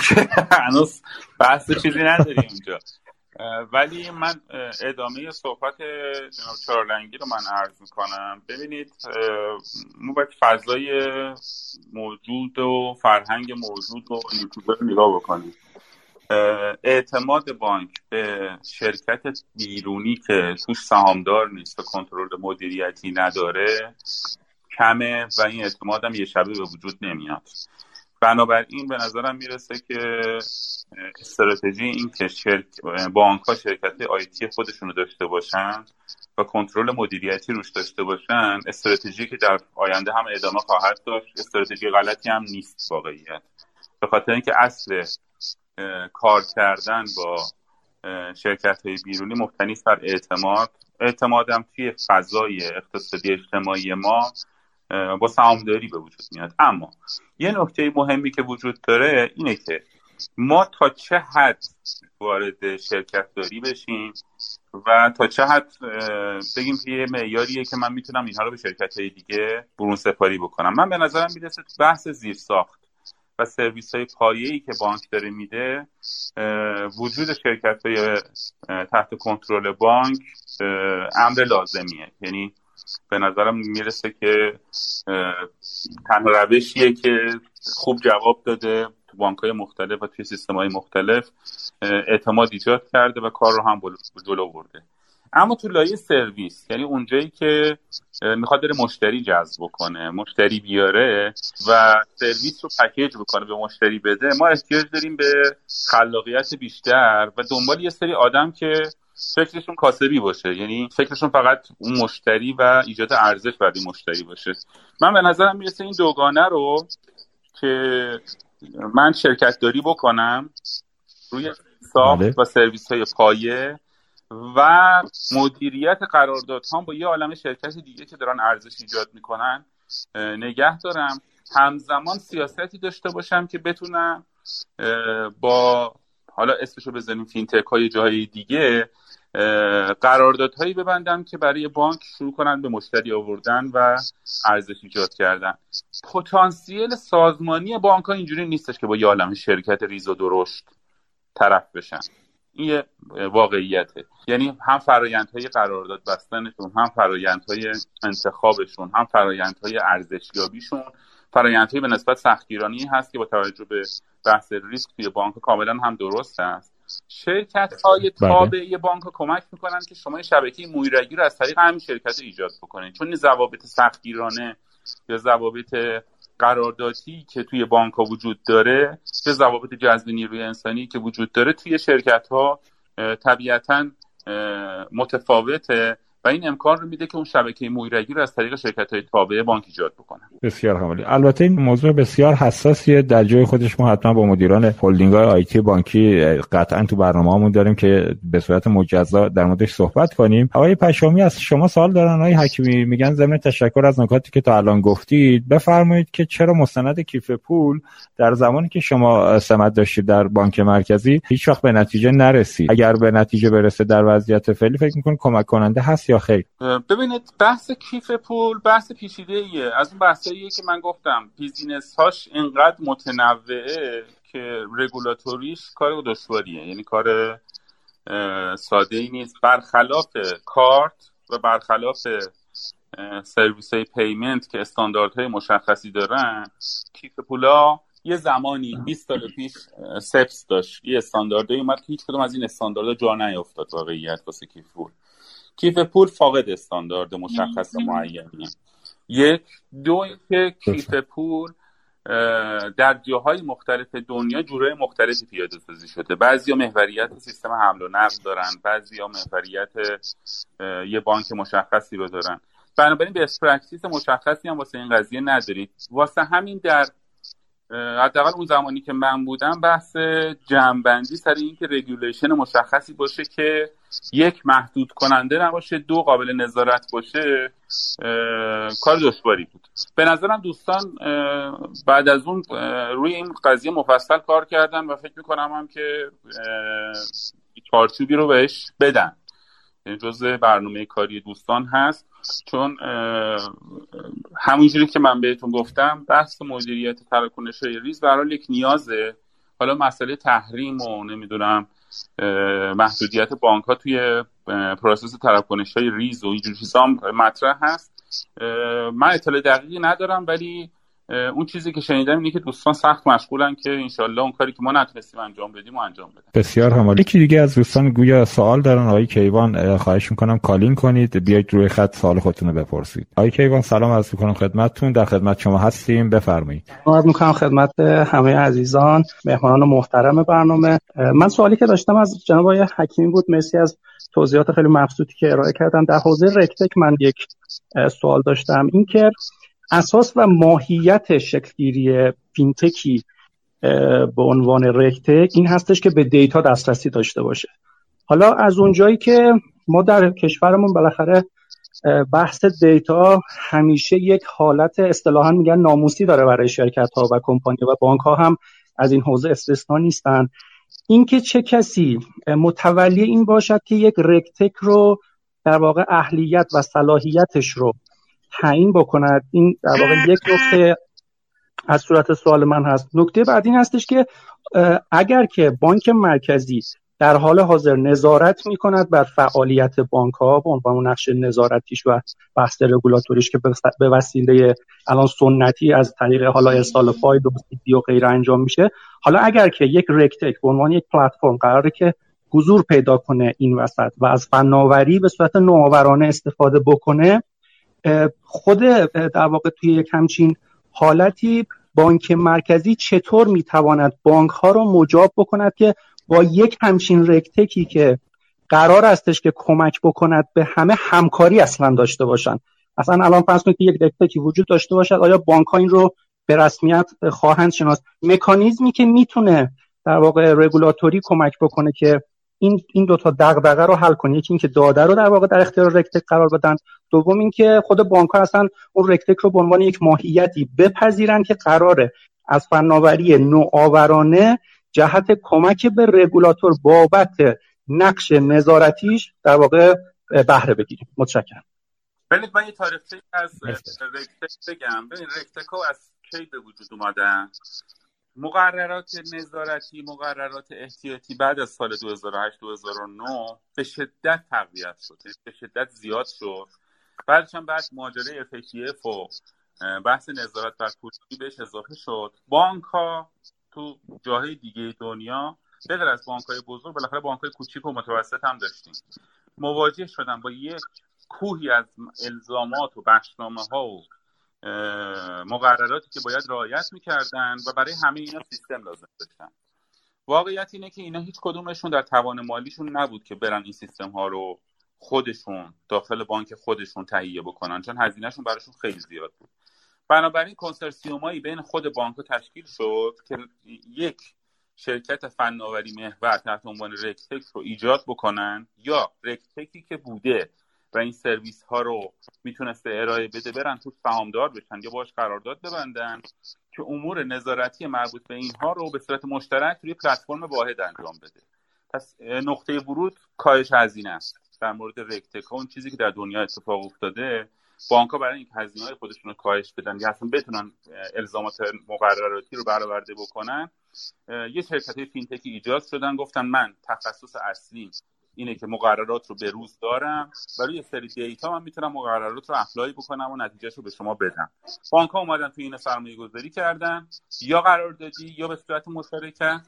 هنوز بحث چیزی نداریم اونجا ولی من ادامه صحبت جناب چارلنگی رو من عرض می‌کنم. ببینید ما باید فضای موجود و فرهنگ موجود و یوتیوبر رو نگاه بکنیم. اعتماد بانک به شرکت بیرونی که توش سهامدار نیست و کنترل مدیریتی نداره کمه و این اعتماد هم یه شبه به وجود نمیاد. بنابراین به نظرم می‌رسه که استراتژی این که شرک... بانک ها شرکت آیتی خودشون رو داشته باشن و کنترل مدیریتی روش داشته باشن استراتژی که در آینده هم ادامه خواهد داشت استراتژی غلطی هم نیست واقعیت. به خاطر اینکه اصل کار کردن با شرکت های بیرونی مبتنی بر اعتماد اعتمادم توی فضای اقتصادی اجتماعی ما با سهامداری به وجود میاد. اما یه نکته مهمی که وجود داره اینه که ما تا چه حد وارد شرکت داری بشیم و تا چه حد بگیم که یه معیاریه که من می‌تونم اینها رو به شرکت های دیگه برون سپاری بکنم. من به نظرم می‌رسه بحث زیر ساخت و سرویس های پایه‌ای که بانک داره میده وجود شرکت های تحت کنترل بانک امر لازمیه. یعنی به نظرم می‌رسه که تنها روشیه که خوب جواب داده تو بانک های مختلف و توی سیستم های مختلف اعتماد ایجاد کرده و کار رو هم جلو برده. اما تو لایه سرویس یعنی اونجایی که می‌خواد بره مشتری جذب کنه مشتری بیاره و سرویس رو پکیج بکنه به مشتری بده ما احتیاج داریم به خلاقیت بیشتر و دنبال یه سری آدم که فکرشون کاسبی باشه یعنی فکرشون فقط اون مشتری و ایجاد ارزش برای مشتری باشه من به نظرم می‌رسه این دوگانه رو که من شرکت داری بکنم روی ساخت بله. و سرویس های پایه و مدیریت قراردادها با یه عالم شرکت دیگه که دارن ارزش ایجاد می‌کنن نگه دارم. همزمان سیاستی داشته باشم که بتونم با حالا اسمشو بزنیم فینتک های جاهای دیگه قراردادهایی ببندم که برای بانک شروع کنن به مشتری آوردن و ارزش ایجاد کردن. پتانسیل سازمانی بانک ها اینجوری نیستش که با یه عالم شرکت ریز و درشت طرف بشن. این یه واقعیته. یعنی هم فرایندهای قرارداد بستنشون هم فرایندهای انتخابشون هم فرایندهای ارزشیابیشون. فرایندهای به نسبت سختگیرانی هست که با توجه به بحث ریسک توی بانک کاملا هم درست هست شرکت های بله. تابعی بانک کمک می‌کنن که شما شبکه مویرگی رو از طریق همین شرکت ایجاد بکنید چون ضوابط سختگیرانه یا ضوابط قراردادی که توی بانک ها وجود داره به ضوابط جذب نیروی انسانی که وجود داره توی شرکت ها طبیعتا متفاوته. و این امکان رو میده که اون شبکه مویرگی رو از طریق شرکت های تابعه بانک ایجاد بکنن بسیار عالی البته این موضوع بسیار حساسیه. در جای خودش ما حتما با مدیران هلدینگ های آیتی بانکی قطعا تو برنامه‌مون داریم که به صورت مجزا در موردش صحبت کنیم. آقای پشامی از شما سوال دارن آقای حکیمی. میگن ضمن تشکر از نکاتی که تا الان گفتید. بفرمایید که چرا مستند کیف پول در زمانی که شما سمت داشتید در بانک مرکزی هیچ وقت به نتیجه نرسید. اگر به نتیجه برسه در وضعیت فعلی فکر می‌کنید کمک کننده هست یا خیر ببینید بحث کیف پول بحث پیچیده ایه از اون بحثاییه که من گفتم business هاش اینقدر متنوعه که رگولاتوریش کار دشواریه. یعنی کار ساده ای نیست. برخلاف کارت و برخلاف سرویس های payment که استانداردهای مشخصی دارن کیف پولا یه زمانی 20 سال پیش CEPS داشت. یه استانداردی اومد که هیچ کدوم از این استانداردها جا نیافتاد واقعیت واسه کیف پول. کیف پول فاقد استاندارد مشخص معینی. یک دو که کیف پول در جاهای مختلف دنیا جورای مختلفی پیاده سازی شده. بعضی محوریت سیستم حمل و نقل دارن بعضی محوریت یه بانک مشخصی رو دارن. بنابراین یه practice مشخصی هم واسه این قضیه ندارید واسه همین در حداقل اون زمانی که من بودم بحث جمعبندی سر اینکه regulation مشخصی باشه که یک محدود کننده نباشه دو قابل نظارت باشه کار دشواری بود. به نظرم دوستان بعد از اون روی این قضیه مفصل کار کردن و فکر می‌کنم هم که چارچوبی رو بهش بدن. یعنی جزء برنامه کاری دوستان هست. چون همونجوری که من بهتون گفتم بحث مدیریت تراکنش ریز برای یک نیازه. حالا مسئله تحریم و نمی‌دونم محدودیت بانک ها توی process تراکنش های ریز و اینجور چیزا مطرح هست. من اطلاع دقیقی ندارم ولی اون چیزی که شنیدم اینه که دوستان سخت مشغولن که انشالله اون کاری که ما نتونستیم انجام بدیم و انجام بدیم بسیار هم عالی یکی دیگه از دوستان گویا سوال دارن آقای کیوان خواهش می‌کنم call in کنید بیاید روی خط سوال خودتون رو بپرسید. آقای کیوان سلام عرض می‌کنم خدمتتون. در خدمت شما هستیم بفرمایید. عرض می‌کنم خدمت همه عزیزان مهمانان محترم برنامه. من سوالی که داشتم از جناب آقای حکیمی بود مرسی از توضیحات خیلی مبسوطی که ارائه کردن. در حوزه RegTech من یک سوال داشتم. اینکه اساس و ماهیت شکلگیری fintech ی به عنوان RegTech این هستش که به data دسترسی داشته باشه. حالا از اونجایی که ما در کشورمون بالاخره بحث دیتا همیشه یک حالت اصطلاحا میگن ناموسی داره برای شرکت ها و کمپانی و بانک ها هم از این حوزه استثنا نیستن. اینکه چه کسی متولی این باشد که یک رکتک رو در واقع اهلیت و صلاحیتش رو تعیین بکند. این در واقع یک نکته از صورت سوال من هست. نکته بعد این هستش که اگر که بانک مرکزی در حال حاضر نظارت می کند بر فعالیت بانک ها به عنوان نقش نظارتیش و بحث رگولاتوریش که به وسیله الان سنتی از طریق حالا ارسال فاید و و غیر انجام میشه حالا اگر که یک رکتک به عنوان یک پلتفرم قراره که حضور پیدا کنه این وسط و از فناوری به صورت نوآورانه استفاده بکنه خود در واقع توی یک همچین حالتی بانک مرکزی چطور می‌تواند بانک ها رو مجاب بکند که با یک همچین رکتکی که قرار استش که کمک بکند به همه همکاری اصلا داشته باشن اصلا الان فرض کنید که یک رکتکی وجود داشته باشد آیا بانک ها این رو به رسمیت خواهند شناس مکانیزمی که می‌تونه در واقع رگولاتوری کمک بکنه که این این دو تا دغدغه رو حل کنه یکی اینکه داده رو در واقع در اختیار رکتک قرار بدن. دوم اینکه خود بانک ها اصلا اون رکتک رو به عنوان یک ماهیتی بپذیرن که قراره از فناوری نوآورانه جهت کمک به رگولاتور بابت نقش نظارتیش در واقع بهره بگیریم متشکرم. ببینید من یه تاریخی از رکتک بگم. ببین رکتک ها از کی به وجود اومدن؟ مقررات نظارتی مقررات احتیاطی بعد از سال 2008 2009 به شدت تقویت شد یعنی به شدت زیاد شد. بعدش هم بعد ماجرای FATF و بحث نظارت بر پولی بهش اضافه شد. بانک ها تو جاهای دیگه دنیا بغیر از بانک های بزرگ بالاخره بانک های کوچیک و متوسط هم داشتیم. مواجه شدن با یک کوهی از الزامات و بخشنامه ها و مقرراتی که باید رعایت می‌کردن و برای همه اینا سیستم لازم داشتن. واقعیت اینه که اینا هیچ کدومشون در توان مالیشون نبود که برن این سیستم ها رو خودشون داخل بانک خودشون تهیه بکنن چون هزینهشون براشون خیلی زیاد بود. بنابراین کنسرسیومایی بین خود بانک تشکیل شد که یک شرکت فناوری محور تحت عنوان رکتک رو ایجاد بکنن یا رکتکی که بوده و این سرویس ها رو می‌تونسته ارائه بده برن تو سهامدار بشن یا باش قرارداد ببندن که امور نظارتی مربوط به اینها رو به صورت مشترک روی پلتفرم واحد انجام بده. پس نقطه ورود کاهش هزینه است. در مورد رکتک اون چیزی که در دنیا اتفاق افتاده بانک برای اینکه هزینه های خودشون رو کاهش بدن یا اصلا بتونن الزامات مقرراتی رو برآورده بکنن یه شرکت fintech ی ایجاد شدن گفتن من تخصص اصلیم اینه که مقررات رو به روز دارم و روی سری data من می‌تونم مقررات رو apply بکنم و نتیجه‌ش رو به شما بدم. بانک ها اومدن توی این سرمایه گذاری کردن. یا قراردادی یا به صورت مشترکه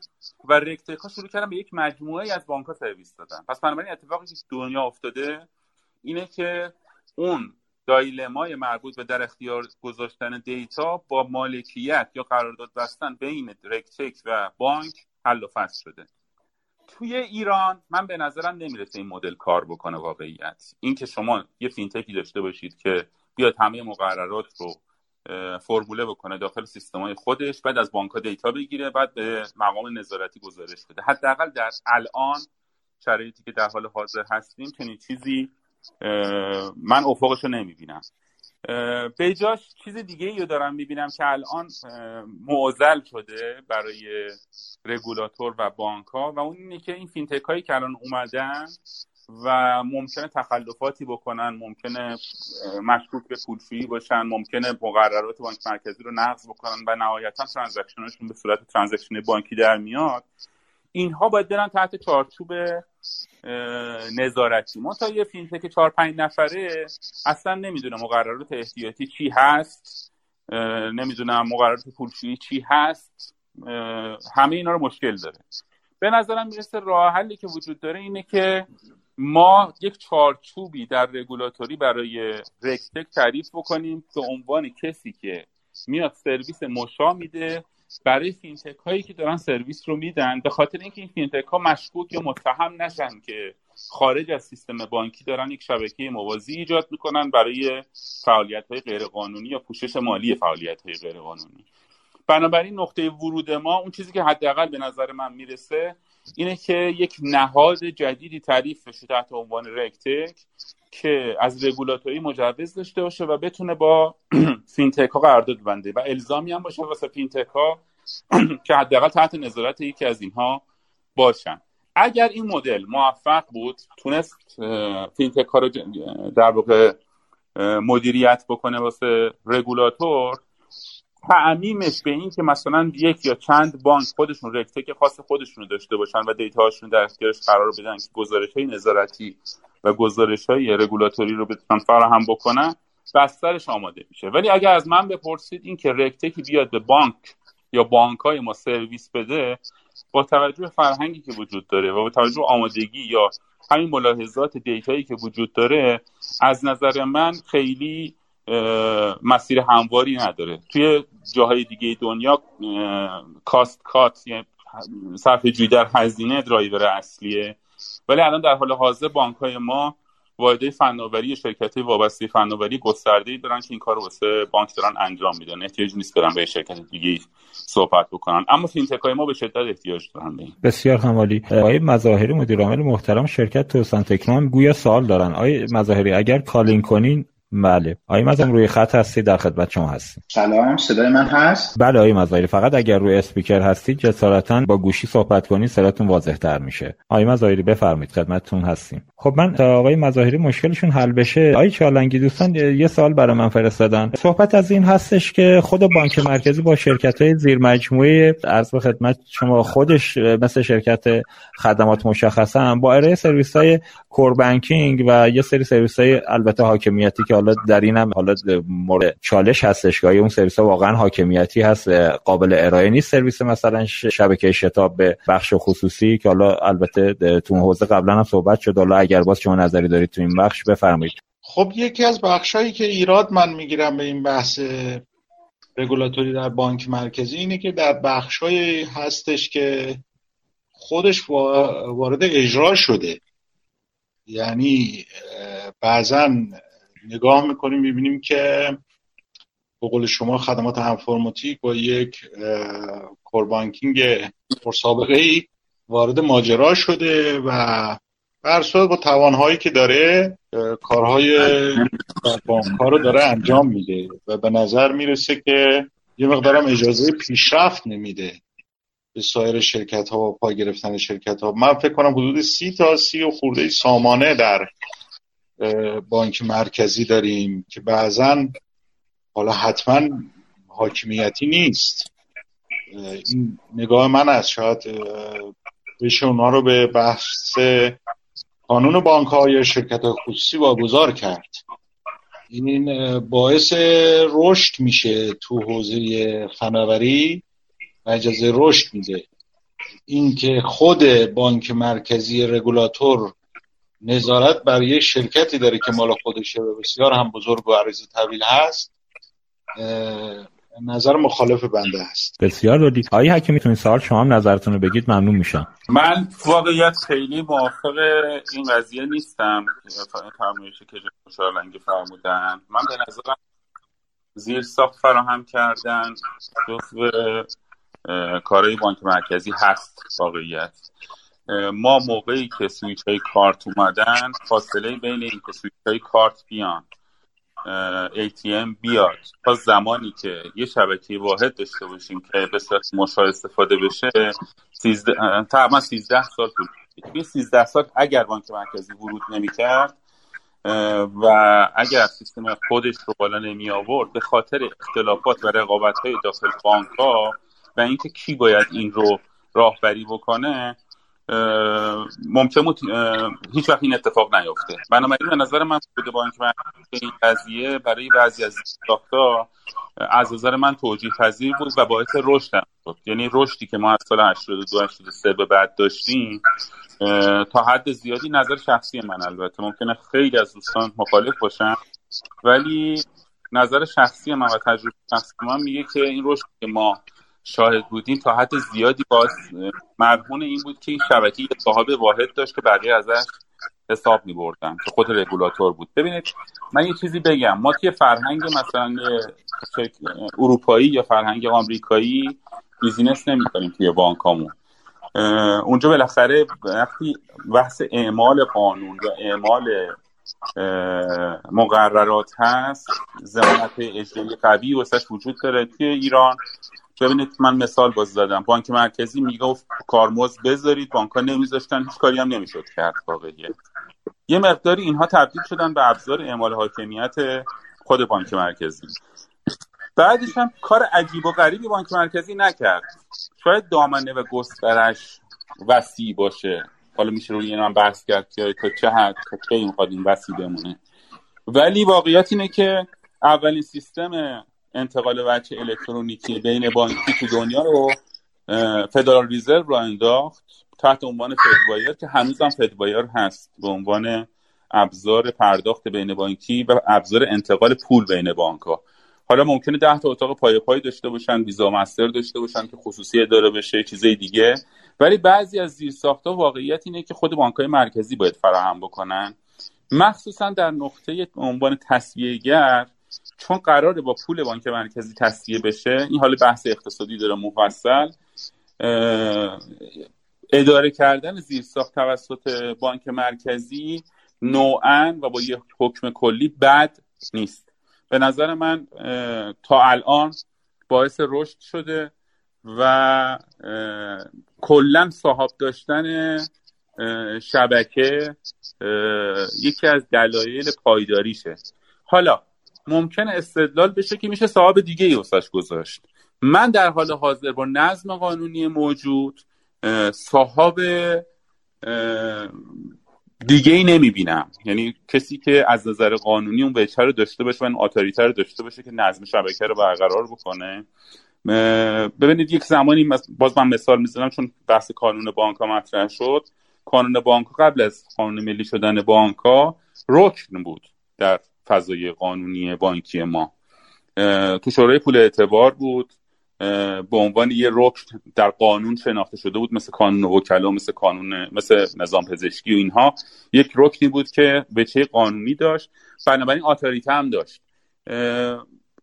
و RegTech ها شروع کردن به یک مجموعه از بانک ها سرویس دادن. پس بنابراین اتفاقی که دنیا افتاده اینه که اون dilemma ی مربوط به در اختیار گذاشتن data با مالکیت یا قرارداد بستن بین RegTech و بانک حل و فصل شده. توی ایران من به نظرم نمی‌رسه این مدل کار بکنه واقعیت. اینکه شما یه fintech ی داشته باشید که بیاد همه مقررات رو فرموله بکنه داخل سیستم های خودش بعد از بانک data بگیره بعد به مقام نظارتی گزارش بده. حداقل در الان شرایطی که در حال حاضر هستیم چنین چیزی من افقش رو نمی‌بینم. به جاش چیز دیگه ای رو دارم می‌بینم که الان معضل شده برای رگولاتور و بانک ها و اون اینه که این fintech هایی که الان اومدن و ممکنه تخلفاتی بکنن ممکنه مشکوک به پولشویی باشن ممکنه مقررات بانک مرکزی رو نقض بکنن و نهایتا transaction شون به صورت transaction بانکی در میاد. اینها باید برن تحت چارچوب نظارتی. ما تا یه فینتک چهار پنج نفره اصلا نمی‌دونه مقررات احتیاطی چی هست نمی‌دونم مقررات پولشویی چی هست همه اینا رو مشکل داره. به نظرم می‌رسه راه حلی که وجود داره اینه که ما یک چارچوبی در رگولاتوری برای رکتک تعریف بکنیم به عنوان کسی که میاد سرویس مشا میده برای fintech هایی که دارن سرویس رو میدن به خاطر اینکه این fintech ها مشکوک یا متهم نشن که خارج از سیستم بانکی دارن یک شبکه موازی ایجاد می‌کنن برای فعالیت های غیرقانونی یا پوشش مالی فعالیت های غیرقانونی. بنابراین نقطه ورود ما اون چیزی که حداقل به نظر من می‌رسه اینه که یک نهاد جدیدی تعریف بشه تحت عنوان RegTech که از رگولاتوری مجوز داشته باشه و بتونه با fintech ها قرارداد ببنده و الزامی هم باشه واسه fintech ها که حداقل تحت نظارت یکی از اینها باشن. اگر این مدل موفق بود تونست fintech ها رو در واقع مدیریت بکنه واسه رگولاتور تعمیمش به این که مثلا یک یا چند بانک خودشون RegTech خاص خودشون داشته باشن و data هاشون در اختیارش قرار بدن که گزارش های نظارتی و گزارش های رگولاتوری رو بتونن فراهم بکنن بسترش آماده میشه. ولی اگر از من بپرسید این که RegTech ی بیاد به بانک یا بانک های ما سرویس بده با توجه فرهنگی که وجود داره و با توجه آمادگی یا همین ملاحظات data یی که وجود داره از نظر من خیلی مسیر همواری نداره. توی جاهای دیگه دنیا cost cut صرفه جویی در هزینه درایور اصلیه. ولی الان در حال حاضر بانک های ما واحد فناوری شرکت وابسته فناوری گسترده دارن که این کار واسه بانک دارن انجام میدن. احتیاج نیست برن به شرکت دیگه صحبت بکنن. اما fintech های ما به شدت احتیاج دارن به بسیار هم عالی. آقای مظاهری مدیر عامل محترم شرکت توسن تکنو گویا سوال دارن. آقای مظاهری اگر call in کنین بله. آقای مظاهری روی خط هستی در خدمت شما هستیم. سلام. صدای من هست؟ بله آقای مظاهری فقط اگر روی اسپیکر هستید جسارتا با گوشی صحبت کنید صداتون واضح تر میشه. آقای مظاهری بفرمایید. خدمتتون هستیم. خب من تا آقای مظاهری مشکلشون حل بشه. آقای چالنگی دوستان یه سوال برای من فرستادن. صحبت از این هستش که خود بانک مرکزی با شرکت های زیر مجموعه عرض به خدمت شما خودش مثل شرکت خدمات مشخصه با ارائه سرویس های کور بانکینگ و یه سری سرویس های البته حاکمیتی که حالا در این هم حالا مورد چالش هستش که اون سرویس ها واقعا حاکمیتی هست قابل ارائه نیست سرویس مثلا شبکه شتاب به بخش خصوصی که حالا البته تو حوزه قبلا هم صحبت شد. حالا اگر باز شما نظری دارید تو این بخش بفرمایید. خب یکی از بخشهایی که ایراد من می‌گیرم به این بحث رگولاتوری در بانک مرکزی اینه که در بخشهایی هستش که خودش وارد اجرا شده. یعنی بعضا نگاه می‌کنیم می‌بینیم که به قول شما خدمات انفرماتیک با یک کوربانکینگ پرسابقه ای وارد ماجرا شده و بر با توانهایی که داره کارهای بانک رو داره انجام میده و به نظر می‌رسه که یه مقدارم اجازه پیشرفت نمیده به سایر شرکت ها و پا گرفتن شرکت ها من فکر کنم حدود سی تا سی و خورده سامانه در بانک مرکزی داریم که بعضا حالا حتما حاکمیتی نیست. این نگاه من است. شاید بشه اونا رو به بحث قانون بانک های شرکت خصوصی واگذار کرد. این باعث رشد میشه تو حوزه فناوری و اجازه رشد میده. اینکه خود بانک مرکزی رگولاتور نظارت بر یک شرکتی داره که مال خودشه و بسیار هم بزرگ و عریض طویل هست نظر مخالف بنده هست بسیار دادی آقای حکیم می‌تونید سوال شما هم نظرتون رو بگید ممنون میشم. من واقعیت خیلی موافق این قضیه نیستم. فرمایشی که لنگی فرمودن. من به نظرم زیر ساخت فراهم کردن جزو کارهای بانک مرکزی هست واقعیت. ما موقعی که سویچ های کارت اومدن فاصله بین این که سویچ های کارت بیان ATM بیاد. تا زمانی که یه شبکه واحد داشته باشیم که به صورت مشا استفاده بشه تقریبا 13 سال طول این 13 سال اگر بانک مرکزی ورود نمی‌کرد و اگر سیستم خودش رو بالا نمی آورد به خاطر اختلافات و رقابت های داخل بانک ها و اینکه کی باید این رو راهبری بکنه ممکن بود هیچ وقت این اتفاق نیفته. بنابراین به نظر من بوده بانک این قضیه برای بعضی از ساختا از نظر من توجیه پذیر بود و باعث رشد هم شد. یعنی رشدی که ما از سال 82 83 به بعد داشتیم تا حد زیادی نظر شخصی من البته. ممکنه خیلی از دوستان مخالف باشن ولی نظر شخصی من و تجربه شخصی من میگه که این رشد که ما شاهد بودیم تا حد زیادی باز مرهون این بود که این شبکه صاحب واحد داشت که بقیه ازش حساب می بردن که خود رگولاتور بود. ببینید من یه چیزی بگم. ما توی فرهنگ مثلا اروپایی یا فرهنگ آمریکایی بیزینس نمی کنیم توی بانکامون. اونجا بالاخره وقتی بحث اعمال قانون یا اعمال مقررات هست. زمانت اجرایی قوی واسش وجود داره توی ایران. ببینید من مثال باز زدم. بانک مرکزی می‌گفت کارمز بذارید. بانک ها نمیذاشتن هیچ کاری هم نمی‌شد کرد واقعیه. یه مقداری اینها تبدیل شدن به ابزار اعمال حاکمیت خود بانک مرکزی. بعدش هم کار عجیب و غریبی بانک مرکزی نکرد. شاید دامنه و گسترش وسیع باشه. حالا میشه روی هم بحث کرد که تا چه حد تا چه این این وسیع بمونه. ولی واقعیت اینه که اولین سیستم انتقال وچه الکترونیکی بین بانکی تو دنیا رو فدرال ریزرو رو انداخت تحت عنوان فدوایر که هنوزم فدوایر هست به عنوان ابزار پرداخت بین بانکی و ابزار انتقال پول بین بانک ها حالا ممکنه ده تا اتاق پای پای داشته باشن ویزا مستر داشته باشن که خصوصی اداره بشه چیزای دیگه. ولی بعضی از زیر ها واقعیت اینه که خود بانک های مرکزی باید فراهم بکنن. مخصوصا در نقطه عنوان تصویهگر چون قراره با پول بانک مرکزی تصویه بشه این حال بحث اقتصادی داره مفصل اداره کردن زیرساخت توسط بانک مرکزی نوعا و با یک حکم کلی بد نیست. به نظر من تا الان باعث رشد شده و کلا صاحب داشتن شبکه یکی از دلایل پایداریشه. حالا ممکن استدلال بشه که میشه صاحب دیگه ای گذاشت. من در حال حاضر با نظم قانونی موجود صاحب دیگه ای نمی‌بینم. یعنی کسی که از نظر قانونی اون بهتر رو داشته باشه و آتاریتر رو داشته باشه که نظم شبکه رو برقرار بکنه. ببینید یک زمانی باز من مثال می‌زنم چون بحث کانون بانک ها مطرح شد. کانون بانک قبل از قانون ملی شدن بانک ها رکن بود در فضای قانونی بانکی ما. تو شورای پول اعتبار بود. به عنوان یه رکن در قانون شناخته شده بود مثل قانون وکلا مثل قانون مثل نظام پزشکی و اینها. یک رکنی بود که وجه قانونی داشت. بنابراین اتوریته هم داشت.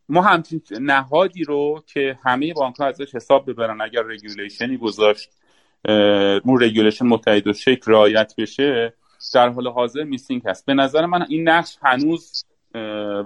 ما همچین نهادی رو که همه بانک ها ازش حساب ببرن اگر regulation ی گذاشت اون regulation متحدالشکل رعایت بشه در حال حاضر missing هست. به نظر من این نقش هنوز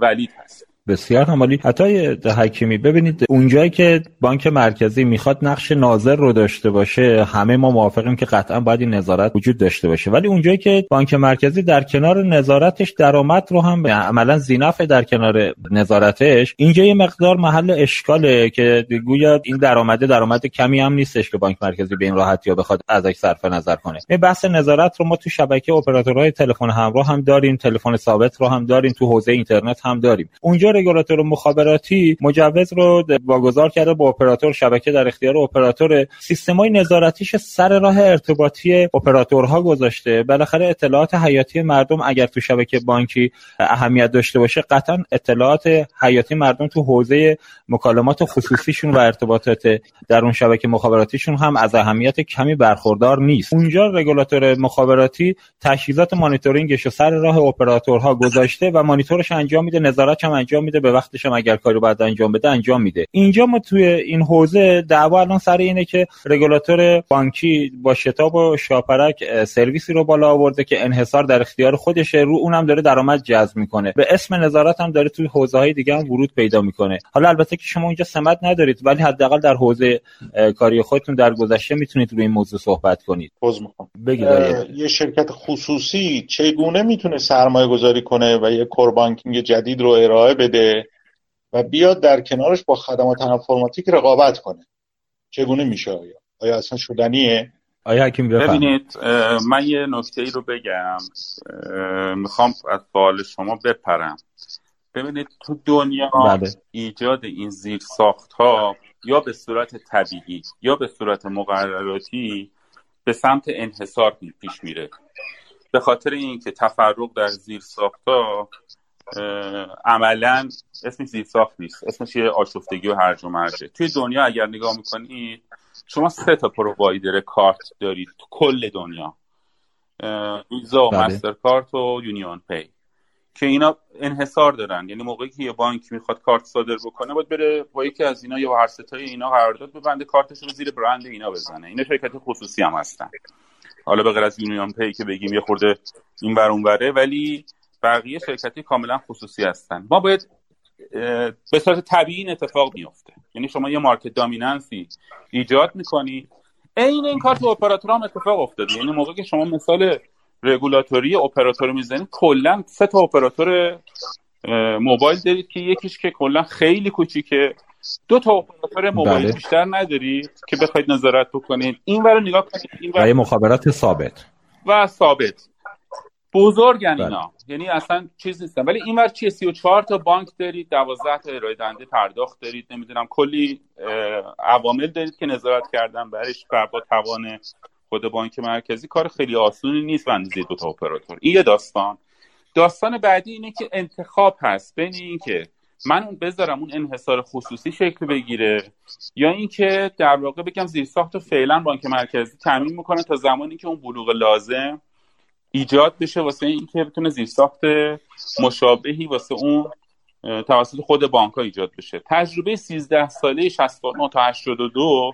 ولید هست. بسیار عمالی حتی حکیمی ببینید اونجایی که بانک مرکزی می‌خواد نقش ناظر رو داشته باشه همه ما موافقیم که قطعا باید این نظارت وجود داشته باشه. ولی اونجایی که بانک مرکزی در کنار نظارتش درآمد رو هم عملا زینف در کنار نظارتش اینجا یه مقدار محل اشکاله که گویا این درآمده درآمد کمی هم نیستش که بانک مرکزی به این راحتی یا بخواد ازش صرف نظر کنه. این بحث نظارت رو ما تو شبکه اپراتورهای تلفن همراه هم داریم تلفن ثابت رو هم داریم تو حوزه اینترنت هم داریم. اونجا رگولاتور مخابراتی مجوز رو واگذار کرده با اپراتور شبکه در اختیار اپراتور. سیستمای نظارتیش سر راه ارتباطی اپراتورها گذاشته. بالاخره اطلاعات حیاتی مردم اگر تو شبکه بانکی اهمیت داشته باشه قطعا اطلاعات حیاتی مردم تو حوزه مکالمات خصوصیشون و ارتباطات در اون شبکه مخابراتیشون هم از اهمیت کمی برخوردار نیست. اونجا رگولاتور مخابراتی تجهیزات مانیتورینگش رو سر راه اپراتورها گذاشته و مانیتورش انجام میده. نظارتش هم انجام میده به وقتش هم اگر کاری باید انجام بده انجام میده. اینجا ما توی این حوزه دعوا الان سر اینه که رگولاتور بانکی با شتاب و شاپرک سرویسی رو بالا آورده که انحصار در اختیار خودشه رو اونم داره درآمد جذب می‌کنه. به اسم نظارت هم داره توی حوزه های دیگه هم ورود پیدا می‌کنه. حالا البته که شما اینجا سمت ندارید ولی حداقل در حوزه کاری خودتون در گذشته می‌تونید روی این موضوع صحبت کنید. بگید یه شرکت خصوصی چگونه می‌تونه سرمایه گذاری کنه و یه کور بانکینگ جدید رو ارائه بده؟ و بیاد در کنارش با خدمات انفرماتیک رقابت کنه. چگونه میشه آیا؟ آیا اصلا شدنیه؟ آیا حکیم ببینید من یه نکته ای رو بگم. می‌خوام از سوال شما بپرم. ببینید تو دنیا بله. ایجاد این زیر ساخت ها یا به صورت طبیعی یا به صورت مقرراتی به سمت انحصار پیش میره. به خاطر اینکه تفرق در زیر ساخت ها عملا اسمش زیر ساخت نیست. اسمش یه آشفتگی و هرج و مرجه توی دنیا اگر نگاه می‌کنید شما سه تا provider کارت دارید تو کل دنیا. ویزا و بله. کارت و UnionPay. که اینا انحصار دارن. یعنی موقعی که یه بانک می‌خواد کارت صادر بکنه باید بره با یکی از اینا یا هر سه تای اینا قرارداد ببنده کارتش رو زیر برند اینا بزنه. اینا شرکت خصوصی هم هستن. حالا به غیر از UnionPay که بگیم یه خورده این بر ولی بقیه شرکتی کاملا خصوصی هستن. ما باید به صورت طبیعی این اتفاق میفته یعنی شما یه market dominance ی ایجاد می‌کنی. عین این کار تو اپراتور هم اتفاق افتاده. یعنی موقع که شما مثال رگولاتوری اپراتور می‌زنید کلا سه تا اپراتور موبایل دارید که یکیش که کلا خیلی کوچیکه. دو تا اپراتور موبایل بله. بیشتر ندارید که بخواید نظارت بکنید. این ور نگاه کنید این ور... مخابرات ثابت. و ثابت. بزرگن بله. اینا. یعنی اصلا چیز نیستن. ولی این ور چیه؟ 34 تا بانک دارید 12 تا ارائه دهنده پرداخت دارید. نمی‌دونم کلی عوامل دارید که نظارت کردن برش با توان خود بانک مرکزی. کار خیلی آسونی نیست بندازید دو تا اپراتور. این یه داستان. داستان بعدی اینه که انتخاب هست. بین اینکه من اون بذارم اون انحصار خصوصی شکل بگیره یا اینکه در واقع بگم زیرساخت فعلا بانک مرکزی تعمین می‌کنه تا زمانی که اون بلوغ لازم ایجاد بشه واسه اینکه بتونه زیرساخت مشابهی واسه اون توسط خود بانک ها ایجاد بشه. تجربه 13 ساله 69 تا 82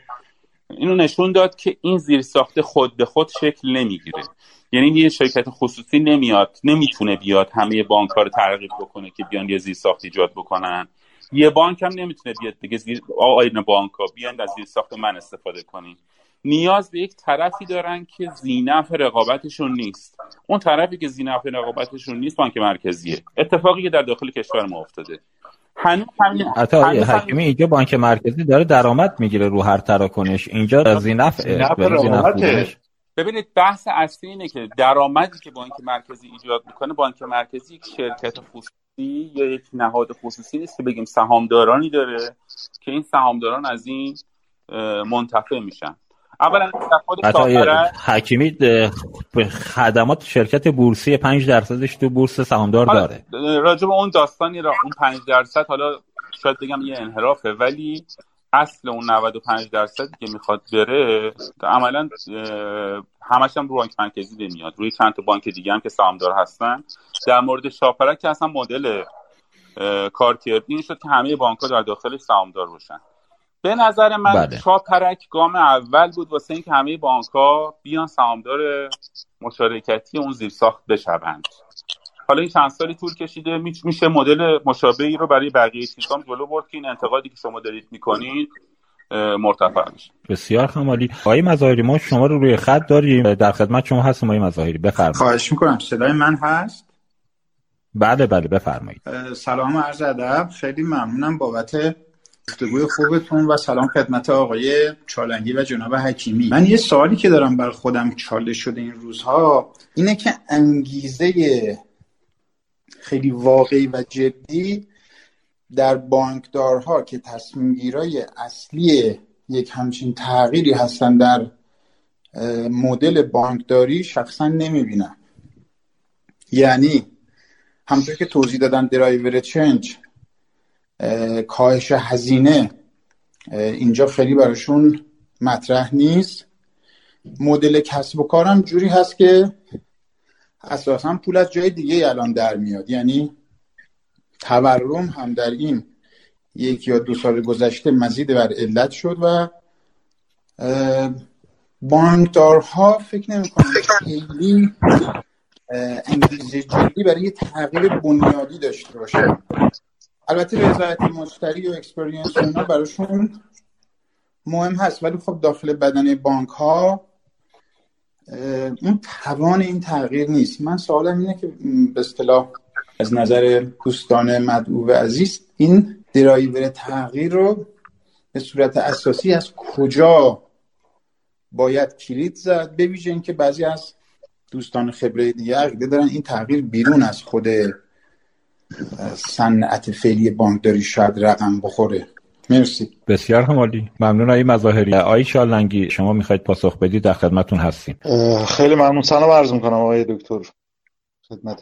اینو نشون داد که این زیرساخت خود به خود شکل نمی‌گیره. یعنی یه شرکت خصوصی نمیاد نمی‌تونه بیاد همه بانک ها رو ترغیب بکنه که بیان یه زیرساخت ایجاد بکنن. یه بانک هم نمی‌تونه بیاد بگه زیر آین بانک ها بیان از زیرساخت من استفاده کنین نیاز به یک طرفی دارن که زینف رقابتشون نیست. اون طرفی که زینف رقابتشون نیست بانک مرکزیه. اتفاقی که در داخل کشور ما افتاده. هنوز همین حتی حکیمی اینجا بانک مرکزی داره درآمد می‌گیره رو هر تراکنش؟ اینجا زینف ببینید بحث اصلی اینه که درآمدی که بانک مرکزی ایجاد می‌کنه بانک مرکزی یک شرکت خصوصی یا یک نهاد خصوصی نیست که بگیم سهامدارانی داره که این سهامداران از این منتفع میشن. اولا حکیمی خدمات شرکت بورسی 5 درصدش تو بورس سهامدار داره. راجع به اون داستانی را اون 5 درصد حالا شاید بگم یه انحرافه ولی اصل اون 95 درصدی که می‌خواد بره عملا همش هم رو بانک مرکزی نمیاد. روی چند تا بانک دیگه هم که سهامدار هستن. در مورد شاپرک که اصلا مدل کارکردی این شد که همه بانک ها در داخل سهامدار باشن. به نظر من بله. شاپرک گام اول بود واسه اینکه همه بانک ها بیان سهامدار مشارکتی اون زیرساخت بشوند. حالا این چند سالی طول کشیده میشه مدل مشابهی رو برای بقیه چیزام جلو برد که این انتقادی که شما دارید می‌کنید مرتفع میشه. بسیار خمالی. آقای مظاهری ما شما رو روی خط داریم. در خدمت شما هستم آقای مظاهری. بفرمایید. خواهش می‌کنم. صدای من هست؟ بله بله. بفرمایید. سلام عرض ادب. خیلی ممنونم بابت گفتگوی خوبتون و سلام خدمت آقای چالنگی و جناب حکیمی. من یه سوالی که دارم بر خودم چاله شده این روزها اینه که انگیزه خیلی واقعی و جدی در بانکدارها که تصمیمگیرای اصلی یک همچین تغییری هستن در مدل بانکداری شخصا نمی‌بینم. یعنی همطور که توضیح دادن درایور چنج کاهش هزینه. اینجا خیلی براشون مطرح نیست. مدل کسب و کارم جوری هست که اساسا پول از جای دیگه الان در میاد. یعنی تورم هم در این یک یا دو سال گذشته مزید بر علت شد و بانکدارها فکر نمی کنم خیلی انگیزه جدی برای تغییر بنیادی داشته باشه البته رضایت مشتری و experience اونا براشون مهم هست ولی خب داخل بدن بانک ها اون توان این تغییر نیست. من سوالم اینه که به اصطلاح از نظر دوستان مدعو و عزیز این درایور تغییر رو به صورت اساسی از کجا باید کلید زد؟ به ویژه اینکه بعضی از دوستان خبره دیگه عقیده دارن این تغییر بیرون از خود صنعت فعلی بانکداری شاید رقم بخوره. مرسی. بسیار همالی ممنون آقای مظاهری. آقای شالنگی شما می‌خواید پاسخ بدید در خدمتون هستیم. خیلی ممنون. سلام عرض می‌کنم آقای دکتر خدمت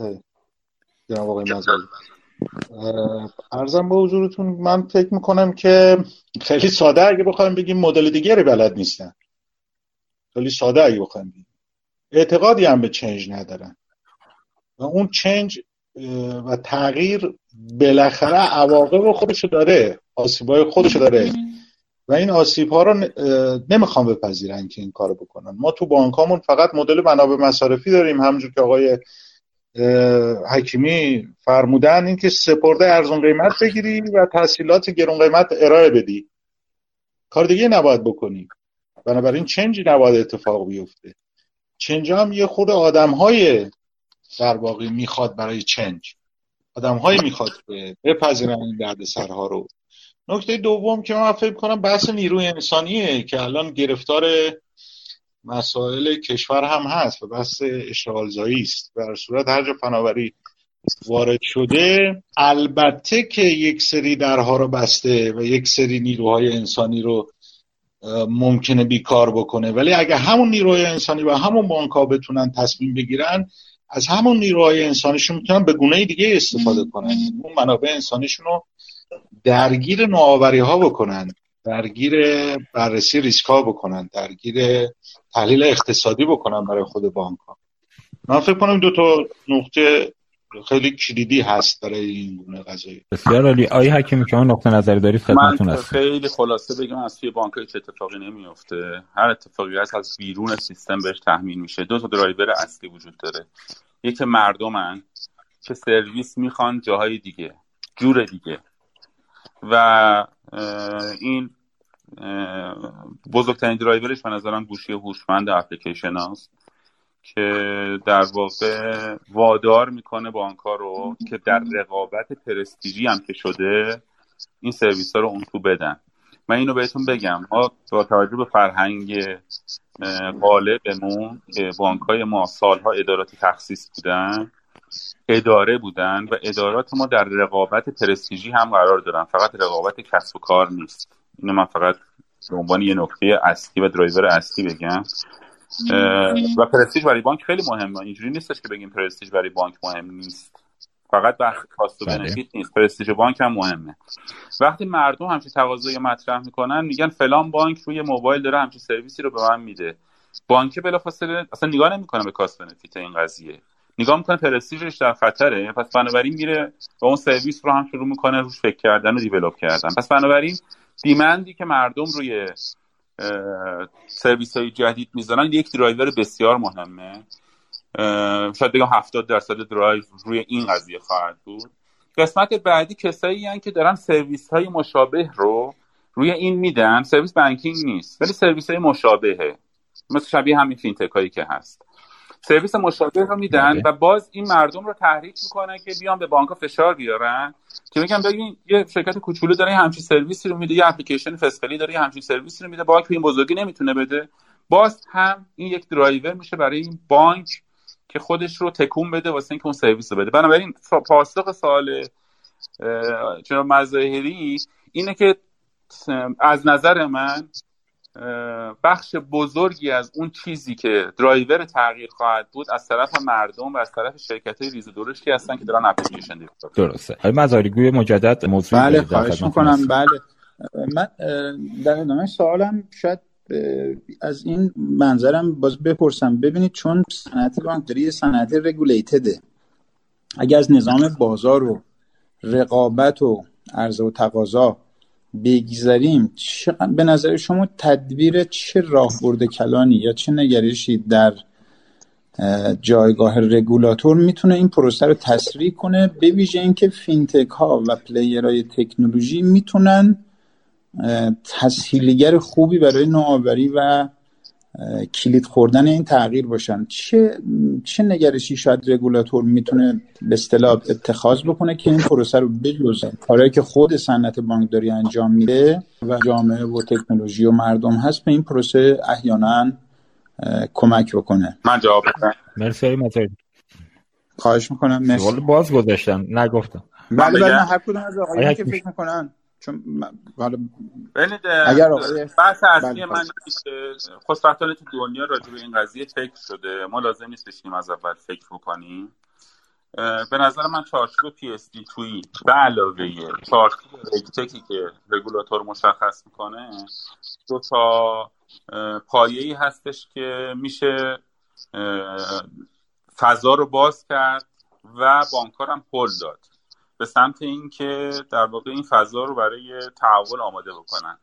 جناب آقای مظاهری. ارزم به حضورتون من فکر می‌کنم که خیلی ساده اگه بخوایم بگیم مدل دیگری بلد نیستن. خیلی ساده اگه بخوایم بگیم. اعتقادی هم به چنج ندارن. و اون چنج و تغییر بالاخره عواقب خودشو داره آسیبای خودشو داره. و این آسیب ها رو نمی‌خوام بپذیرن که این کارو بکنن. ما تو بانک فقط مدل منابع مصارفی داریم. همونجور که آقای حکیمی فرمودن اینکه سپرده ارزون قیمت بگیری و تحصیلات گرون قیمت ارائه بدی. کار دیگه نباید بکنی. بنابراین چنجی نباید اتفاق بیفته. چنج هم یه خود آدم های در واقع می‌خواد برای چنج. آدم های می‌خواد که بپذیرن این درد سرها رو. نکته دوم که من فکر کنم بحث نیروی انسانیه که الان گرفتار مسائل کشور هم هست و بحث اشتغالزایی است. در صورت هر جا فناوری وارد شده البته که یک سری درها رو بسته و یک سری نیروهای انسانی رو ممکنه بیکار بکنه. ولی اگه همون نیروهای انسانی و همون بانک بتونن تصمیم بگیرن از همون نیروهای انسانیشون می‌تونن به گونه دیگه استفاده کنن. اون منابع انسانیشون رو درگیر نوآوری ها بکنن درگیر بررسی ریسک ها بکنن درگیر تحلیل اقتصادی بکنن برای خود بانک ها من فکر کنم دو تا نقطه خیلی کلیدی هست برای این گونه قضایی بسیار عالی. آقای حکیمی که نقطه نظری دارید؟ خدمتتون هست خیلی خلاصه بگم از توی بانک هیچ اتفاقی نمیفته هر اتفاقی هست از بیرون سیستم بهش تحمیل میشه. دو تا درایور اصلی وجود داره. یکی مردمن که سرویس می‌خوان جاهای دیگه جور دیگه. و این بزرگترین درایورش به نظرم گوشی هوشمند اپلیکیشن هست که در واقع وادار می‌کنه بانکها رو که در رقابت پرستیژی هم که شده این سرویس ها رو اون تو بدن. من اینو بهتون بگم ما با توجه به فرهنگ غالبمون که بانک های ما سالها ادارات تخصیص بودن اداره بودن و ادارات ما در رقابت پرستیژی هم قرار دارن. فقط رقابت کسب و کار نیست. اینو من فقط به عنوان یه نکته اصلی و درایور اصلی بگم. و پرستیژ برای بانک خیلی مهمه. اینجوری نیستش که بگیم پرستیژ برای بانک مهم نیست. فقط بحث cost و benefit نیست. پرستیژ بانک هم مهمه. وقتی مردم همچین تقاضایی مطرح می‌کنن میگن فلان بانک روی موبایل داره همچین سرویسی رو به من میده. بانک بلافاصله اصلا نگاه نمی‌کنه به cost benefit این قضیه. نگاه می‌کنه پرستیژش در خطره. پس بنابراین میره و اون سرویس رو هم شروع می‌کنه روش فکر کردن و develop کردن. پس بنابراین demand ی که مردم روی سرویس های جدید می‌زنن یک درایور بسیار مهمه. شاید بگم 70 درصد درایو روی این قضیه خواهد بود. قسمت بعدی کسایی هن که دارن سرویس های مشابه رو روی این میدن. سرویس banking نیست ولی سرویس های مشابهه. مثل شبیه همین فینتک هایی که هست. سرویس مشابه رو میدن بله. و باز این مردم رو تحریک می‌کنن که بیان به بانک فشار بیارن. که میگن ببین یه شرکت کوچولو داره همچین سرویسی رو میده یه اپلیکیشن فسقلی داره همچین سرویسی رو میده بانک این بزرگی نمی‌تونه بده. باز هم این یک درایور میشه برای این بانک که خودش رو تکون بده واسه اینکه اون سرویس رو بده. بنابراین پاسخ سوال جناب مظاهری اینه که از نظر من بخش بزرگی از اون چیزی که درایور تغییر خواهد بود از طرف مردم و از طرف شرکت های ریز درشتی هستن که دارن اپلیکیشن درسته. های مزاری گوی مجدد موضوع بله خواهش می‌کنم. بله. من در ادامه سوالم شاید از این منظرم باز بپرسم. ببینید چون صنعت بانکداری صنعت رگولیتده اگر از نظام بازار و رقابت و عرضه و تقاضا بگذریم به نظر شما تدبیر چه راهبرد کلانی یا چه نگرشی در جایگاه رگولاتور می‌تونه این پروسه رو تسریع کنه؟ به ویژه اینکه فینتک ها و player های تکنولوژی می‌تونن تسهیلگر خوبی برای نوآوری و کلید خوردن این تغییر باشن. چه چه نگرشی شاید رگولاتور می‌تونه به اصطلاح اتخاذ بکنه که این پروسه رو بجز کاری که خود صنعت بانکداری انجام میده و جامعه و تکنولوژی و مردم هست به این پروسه احیانا کمک بکنه. من جواب بدم مرسی خواهش می‌کنم. مرسی. باز گذاشتم نگفتم. بله بله هر کدوم از آقایون که فکر می‌کنن. چون ببینید اگر بحث اصلی بله، من خوشبختانه تو دنیا راجع به این قضیه فکر شده. ما لازم نیست بشیم از اول فکر بکنیم. به نظر من چارچوب پی اس دی توی به علاوه چارچوب رگتکی که رگولاتور مشخص می‌کنه دو تا پایه ای هستش که میشه فضا رو باز کرد و بانک‌ها رو هم هل داد. به سمت اینکه در واقع این فضا رو برای تحول آماده بکنن.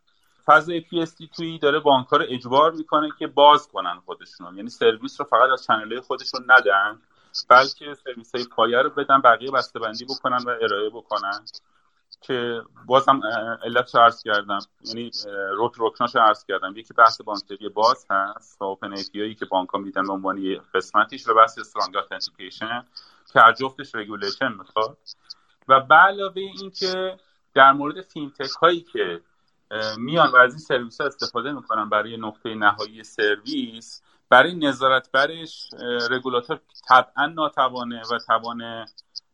فضای PSD2 ی داره بانک‌ها رو اجبار می‌کنه که باز کنن خودشون یعنی سرویس رو فقط از channel خودشون ندن بلکه سرویس های پایه رو بدن بقیه بسته بندی بکنن و ارائه بکنن. که بازم علت عرض کردم. یعنی روت رکناش عرض کردم. یکی بحث بانکداری باز هست و open API که بانک ها میدن به عنوان قسمتیش و بحث strong که هر جفتش regulation می‌خواد. و به علاوه این که در مورد فینتک هایی که میان و از این سرویس ها استفاده می‌کنن برای نقطه نهایی سرویس برای نظارت برش رگولاتور طبعا ناتوانه و توان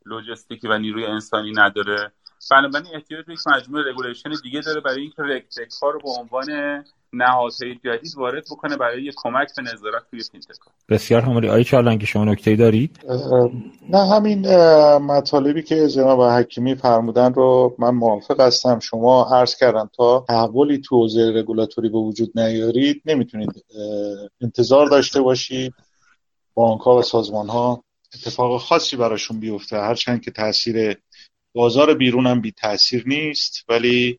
لوجستیکی و نیروی انسانی نداره. بنابراین احتیاج به یک مجموعه regulation دیگه داره برای اینکه RegTech ها رو به عنوان نهادهای جدید وارد بکنه برای کمک به نظارت توی فینتک بسیار عالی آقای چالنگی شما نکته دارید نه همین مطالبی که جناب حکیمی فرمودن رو من موافق هستم. شما عرض کردم تا تحولی تو حوزه رگولاتوری به وجود نیارید نمی‌تونید انتظار داشته باشید. بانک ها و سازمان ها اتفاق خاصی براشون بیفته. هرچند که تاثیر بازار بیرون هم بی تاثیر نیست ولی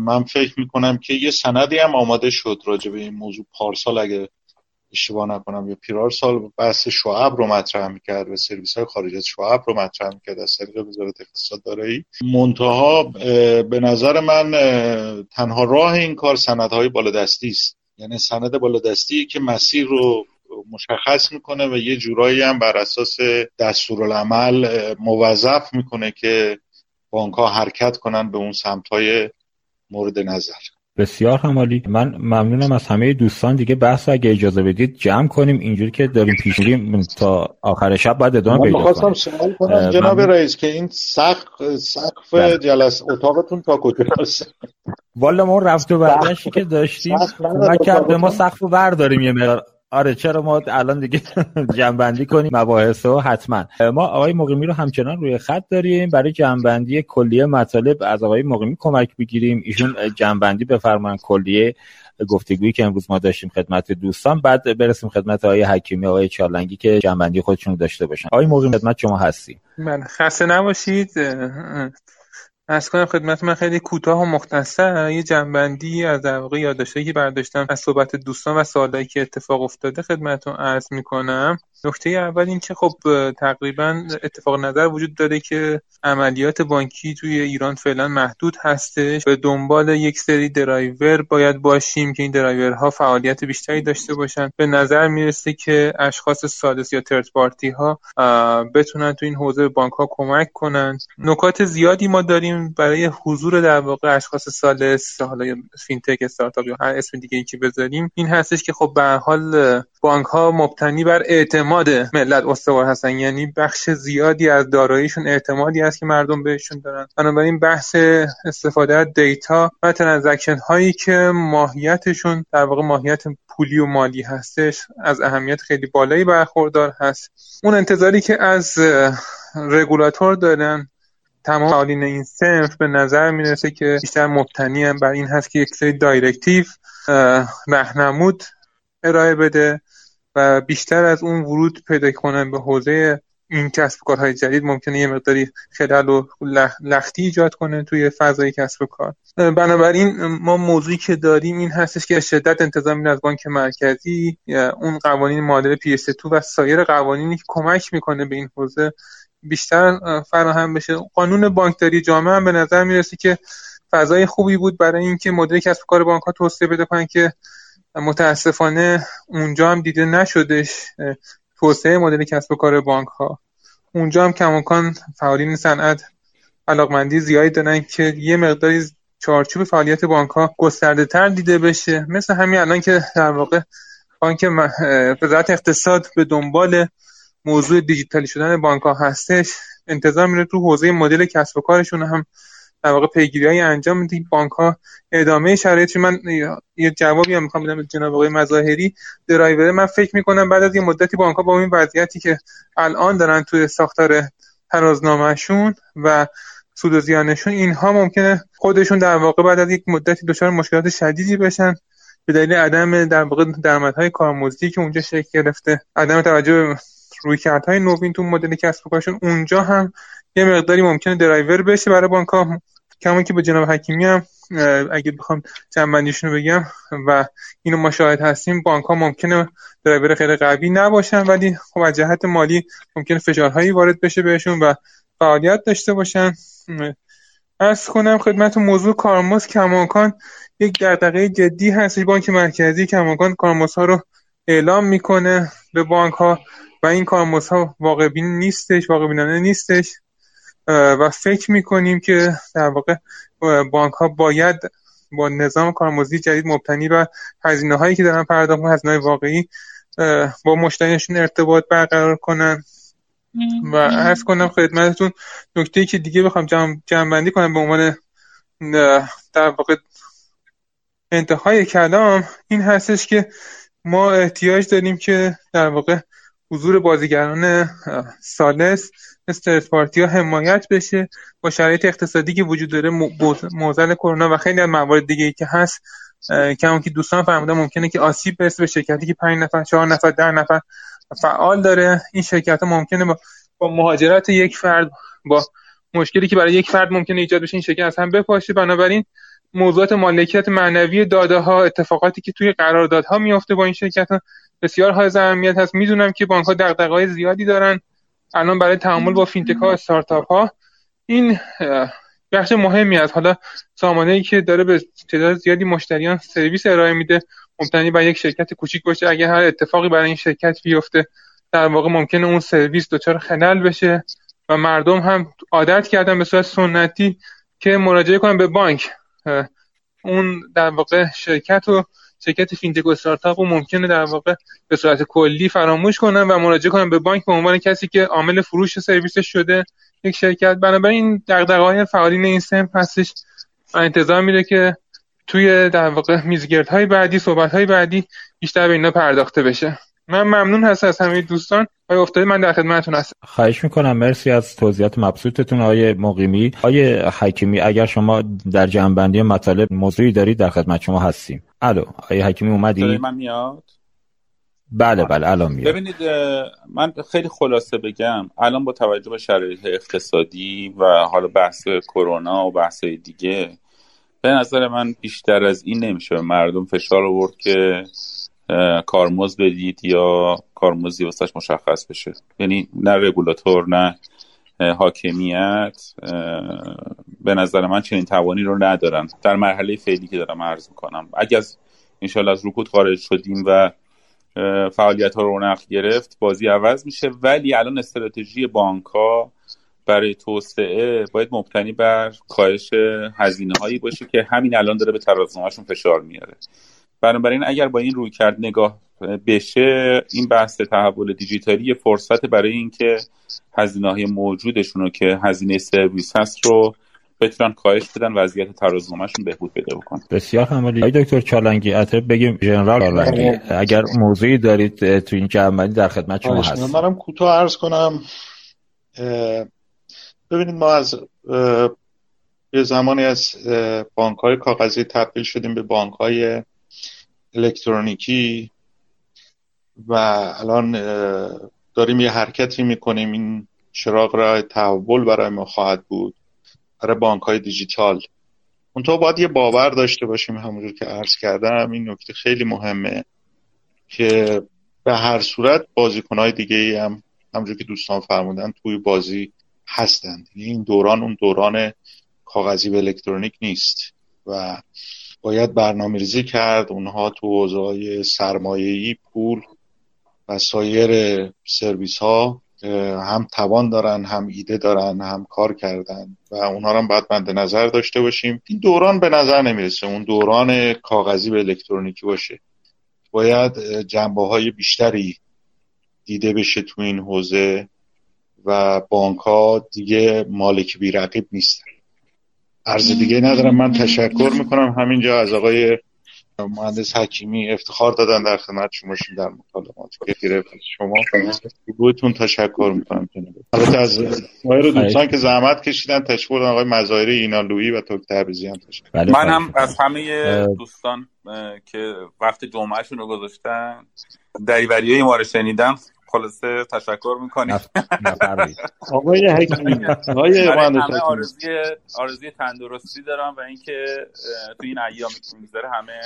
من فکر می‌کنم که یه سندی هم آماده شد راجع به این موضوع. پارسال اگه اشتباه نکنم یا پیرار سال بحث شعب رو مطرح می‌کرد و سرویس های خارج از شعب رو مطرح می‌کرد از طریق وزارت اقتصاد دارایی. منتها به نظر من تنها راه این کار سندهای بالادستی است. یعنی سند بالادستی که مسیر رو مشخص می‌کنه و یه جورایی هم بر اساس دستورالعمل موظف می‌کنه که بانک ها حرکت کنن به اون سمت های مورد نظر. بسیار همالی. من ممنونم از همه دوستان دیگه. بحث اگه اجازه بدید جمع کنیم. اینجوری که داریم پیش تا آخر شب بعد ادامه پیدا کنیم. من سوال کنم جناب رئیس که این سقف سقف بله. جلس اتاقتون تا کجاست والا ما رفت و برگشتی که داشتیم کمک کرد ما سقف رو برداریم یه مقدار. آره چرا ما الان دیگه جنبندی کنیم؟ مباحث و حتما. ما آقای مقیمی رو همچنان روی خط داریم. برای جنبندی کلیه مطالب از آقای مقیمی کمک بگیریم. ایشون جنبندی بفرمان کلیه گفتگویی که امروز ما داشتیم خدمت دوستان. بعد برسیم خدمت آقای حکیمی آقای چالنگی که جنبندی خودشون داشته باشن. آقای مقیم خدمت شما هستیم. من خسته نباشید. از کنم خدمت من خیلی کوتاه و مختصر. یه جنبندی از در واقع یادداشتایی که برداشتم از صحبت دوستان و سوالایی که اتفاق افتاده خدمتتون عرض می‌کنم. نکته اول این که خب تقریبا اتفاق نظر وجود داره که عملیات بانکی توی ایران فعلا محدود هستش. به دنبال یک سری درایور باید باشیم که این درایورها فعالیت بیشتری داشته باشن. به نظر می‌رسه که اشخاص سادس یا third party ها بتونن تو این حوزه بانک ها کمک کنن. نکات زیادی ما داریم برای حضور در واقع اشخاص ثالث حالا fintech startup یا هر اسم دیگه ای که بذاریم این هستش که خب به حال بانک ها مبتنی بر اعتماد ملت استوار هستن. یعنی بخش زیادی از داراییشون اعتمادی است که مردم بهشون دارن. بنابراین بحث استفاده از data و transaction هایی که ماهیتشون در واقع ماهیت پولی و مالی هستش از اهمیت خیلی بالایی برخوردار هست. اون انتظاری که از رگولاتور دارن تمام فعالین این صنف به نظر می‌رسه که بیشتر مبتنی بر این هست که یک سری directive رهنمود ارائه بده. بیشتر از اون ورود پیدا کنن به حوزه این کسب کارهای جدید ممکنه یه مقداری خلل و لختی ایجاد کنه توی فضای کسب و کار. بنابراین ما موضوعی که داریم این هستش که شدت انتظام از بانک مرکزی اون قوانین مدل پی و سایر قوانینی که کمک می‌کنه به این حوزه بیشتر فراهم بشه. قانون بانکداری جامعه هم به نظر می‌رسه که فضای خوبی بود برای اینکه مدل کسب کار بانک ها توسعه بده که متاسفانه اونجا هم دیده نشدش توسعه مدل کسب و کار بانک ها اونجا هم کماکان فعالین صنعت علاقمندی زیادی دارن که یه مقداری چارچوب فعالیت بانک ها گسترده تر دیده بشه. مثل همین الان که در واقع بانک وزارت اقتصاد به دنبال موضوع دیجیتالی شدن بانک ها هستش انتظار میره تو حوزه مدل کسب و کارشون هم در واقع پیگیری انجام میدیم بانک ها ادامه شرایطی من یه جوابی هم می‌خوام بدم جناب آقای مظاهری درایور من فکر می‌کنم بعد از یه مدتی بانک ها با این وضعیتی که الان دارن توی ساختار ترازنامهشون و سود و زیانشون اینها ممکنه خودشون در واقع بعد از یک مدتی دچار مشکلات شدیدی بشن. به دلیل عدم در واقع درآمدهای کارمزدی که اونجا شکل گرفته عدم توجه رویکردهای نوین تو مدل کسب و کارشون اونجا هم یه مقداری ممکنه درایور بشه برای بانک ها کما اینکه جناب حکیمی هم اگه بخوام جمع‌بندیشون رو بگم و اینو ما شاهد هستیم بانک ها ممکنه درایور خیلی قوی نباشن ولی خب از جهت مالی ممکنه فشارهایی وارد بشه بهشون و فعالیت داشته باشن. عرض کنم خدمت موضوع کارمزد کماکان یک دغدغه جدی هست بانک مرکزی کماکان کارمزد ها رو اعلام می‌کنه به بانک ها و این کارمز ها واقع بین نیستش واقع بینانه نیستش. و فکر می‌کنیم که در واقع بانک ها باید با نظام کارمزدی جدید مبتنی و هزینه هایی که دارن پرداخت هزینه واقعی با مشتریشون ارتباط برقرار کنن. و عرض کنم خدمتتون نکته که دیگه بخوام جمع, بندی کنم به عنوان در واقع انتهای کلام این هستش که ما احتیاج داریم که در واقع حضور بازیگران سالس مثل پارتی ها حمایت بشه با شرایط اقتصادی که وجود داره موزل کرونا و خیلی از موارد دیگه که هست که که دوستان فرمودن ممکنه که آسیب برسه به شرکتی که 5 نفر 4 نفر 10 نفر فعال داره. این شرکت ها ممکنه با, با مهاجرت یک فرد با مشکلی که برای یک فرد ممکنه ایجاد بشه این شرکت از هم بپاشه. بنابراین موضوعات مالکیت معنوی داده ها اتفاقاتی که توی قراردادها میفته با این شرکت ها بسیار حائز اهمیت هست. می‌دونم که بانک ها دغدغه‌های زیادی دارن. الان برای تعامل با fintech ها استارتاپ ها این بخش مهمی از حالا سامانه ای که داره به تعداد زیادی مشتریان سرویس ارائه میده مبتنی بر یک شرکت کوچیک باشه. اگر هر اتفاقی برای این شرکت بیفته در واقع ممکنه اون سرویس دچار خلل بشه و مردم هم عادت کردن به صورت سنتی که مراجعه کنن به بانک. اون در واقع شرکت و شرکت فینتک و استارتاپ و ممکنه در واقع به صورت کلی فراموش کنن و مراجعه کنن به بانک به عنوان کسی که عامل فروش سرویسش شده یک شرکت. بنابراین این دغدغه‌های فعالین این سم هستش و انتظار میره که توی در واقع میزگردهای بعدی صحبت‌های بعدی بیشتر به اینا پرداخته بشه. من ممنون هست از همه دوستان. آقای افتاده من در خدمتتون هستم. خواهش می‌کنم. مرسی از توضیحات مبسوطتون آقای مقیمی. آقای حکیمی اگر شما در جنبندی مطالب موضوعی دارید در خدمت شما هستیم. الو آقای حکیمی اومدی؟ من میاد؟ بله بله الان میاد. ببینید من خیلی خلاصه بگم الان با توجه به شرایط اقتصادی و حالا بحث کرونا و بحث دیگه به نظر من بیشتر از این نمیشه به مردم فشار آورد که کارمز بدید یا کارمزدی واسش مشخص بشه. یعنی نه رگولاتور نه حاکمیت به نظر من چنین توانی رو ندارن. در مرحله فعلی که دارم عرض می‌کنم. اگه از انشالله از رکود خارج شدیم و فعالیت ها رونق گرفت بازی عوض میشه. ولی الان استراتژی بانک ها برای توسعه باید مبتنی بر کاهش هزینه هایی باشه که همین الان داره به ترازنامهشون فشار میاره. بنابراین اگر با این روی کرد نگاه بشه این بحث تحول دیجیتالی فرصت برای اینکه هزینه های موجودشون رو که هزینه سرویس هست رو بتونن کاهش بدن وضعیت ترازنامهشون بهبود پیدا بکنن. بسیار آقای دکتر چالنگی اتر بگیم ژنرال چالنگی. اگر موضوعی دارید تو این جمعی در خدمت شما هست منم کوتاه عرض کنم. ببینید ما از یه زمانی از بانک های کاغذی تبدیل شدیم به بانک های الکترونیکی و الان داریم یه حرکتی می‌کنیم. این چراغ را تحول برای ما خواهد بود. برای بانک های دیجیتال اونطور باید یه باور داشته باشیم همونجور که عرض کردم. این نکته خیلی مهمه که به هر صورت بازیکن های دیگه هم همونجور که دوستان فرمودن توی بازی هستند. یعنی این دوران اون دوران کاغذی و الکترونیک نیست. و باید برنامه ریزی کرد. اونها تو حوزه سرمایه‌ای پول و سایر سرویس ها هم توان دارن هم ایده دارن هم کار کردن و اونها رو باید مد نظر داشته باشیم. این دوران به نظر نمی‌رسه. اون دوران کاغذی به الکترونیکی باشه. باید جنبه های بیشتری دیده بشه تو این حوزه و بانک ها دیگه مالک بی رقیب نیستن. عرض دیگه ندارم. من تشکر می‌کنم. همینجا از آقای مهندس حکیمی افتخار دادن در خدمت شما در مطالعات که گرفت شما بودتون تشکر می‌کنم. البته از سایر دوستان که زحمت کشیدن تشکر آقای مظاهر اینالویی و توک تبریزیان تشکر بله، من هم از همه دوستان که وقت جمعهشون رو گذاشتن دریوری ما رو شنیدن خلاصه تشکر می‌کنیم. آقای حکیمی آقای آرزوی آرزوی تندرستی دارم و اینکه تو این ایامی که میگذره همه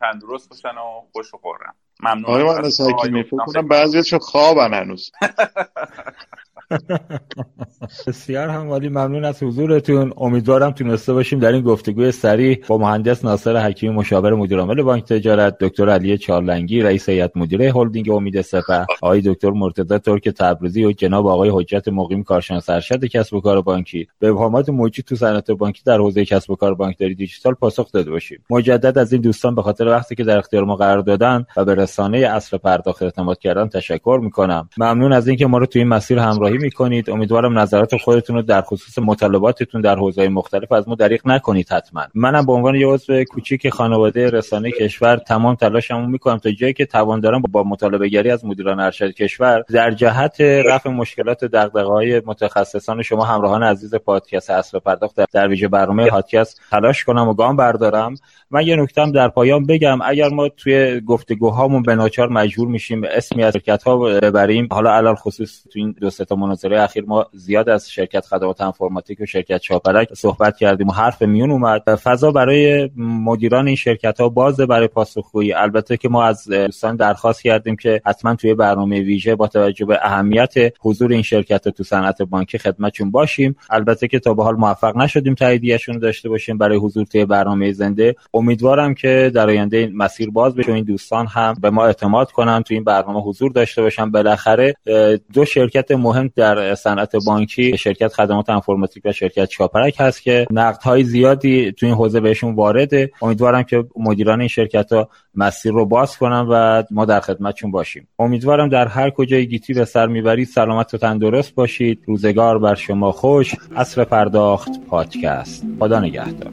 تندرست باشن و خوش و خورم ممنون آقای مهندس حکیمی فکر کنم بعضیشون خوابن هنوز. بسیار هموالی ممنون از حضورتون. امیدوارم تونسته باشیم در این گفتگوی سریع با مهندس ناصر حکیمی مشاور مدیر عامل بانک تجارت دکتر علی چارلنگی رئیس هیئت مدیره هلدینگ امید سپه آقای دکتر مرتضی ترک تبریزی و جناب آقای حجت مقیم کارشناس ارشد کسب و کار بانکی. به ابهامات موجود تو صنعت بانکی در حوزه کسب و کار بانکداری دیجیتال پاسخ داده باشیم. مجدد از این دوستان به خاطر وقتی که در اختیار ما قرار دادن و به رسانه اصل پرداخت اعتماد کردن تشکر می‌کنم. ممنون از اینکه ما رو تو این مسیر همراهی می‌کنید. امیدوارم نظرات خودتون رو در خصوص مطالباتتون در حوزه مختلف از ما دریغ نکنید حتما. منم به عنوان یه عضو کوچیک خانواده رسانه کشور تمام تلاشمو می‌کنم تا جایی که توان دارم با مطالبه گری از مدیران ارشد کشور در جهت رفع مشکلات دغدغه های متخصصان شما همراهان عزیز پادکست اصل پرداخت در ویژه برنامه پادکست تلاش کنم و گام بردارم. من یه نکتم در پایان بگم. اگر ما توی گفتگوهامون به ناچار مجبور میشیم اسمی از شرکت ها ببریم حالا علل خصوص تو این دو تا مناظره اخیر ما زیاد از شرکت خدمات انفرماتیک و شرکت چاپرک صحبت کردیم و حرف میون اومد. فضا برای مدیران این شرکت ها باز برای پاسخگویی. البته که ما از دوستان درخواست کردیم که حتما توی برنامه ویژه با توجه به اهمیت حضور این شرکت تو صنعت بانکی خدمتشون باشیم. البته که تا به حال موفق نشدیم تاییدیهشون داشته باشیم برای حضور توی برنامه زنده. امیدوارم که در آینده این مسیر باز بشه این دوستان هم به ما اعتماد کنن تو این برنامه حضور داشته باشن. بالاخره دو شرکت مهم در صنعت بانکی شرکت خدمات انفرماتیک و شرکت چاپرک هست که نقدهای زیادی تو این حوزه بهشون وارده. امیدوارم که مدیران این شرکت ها مسیر رو باز کنن و ما در خدمتشون باشیم. امیدوارم در هر کجای گیتی به سر می‌برید سلامت و تندرست باشید. روزگار بر شما خوش. اصر پرداخت پادکست. خدا نگهدار.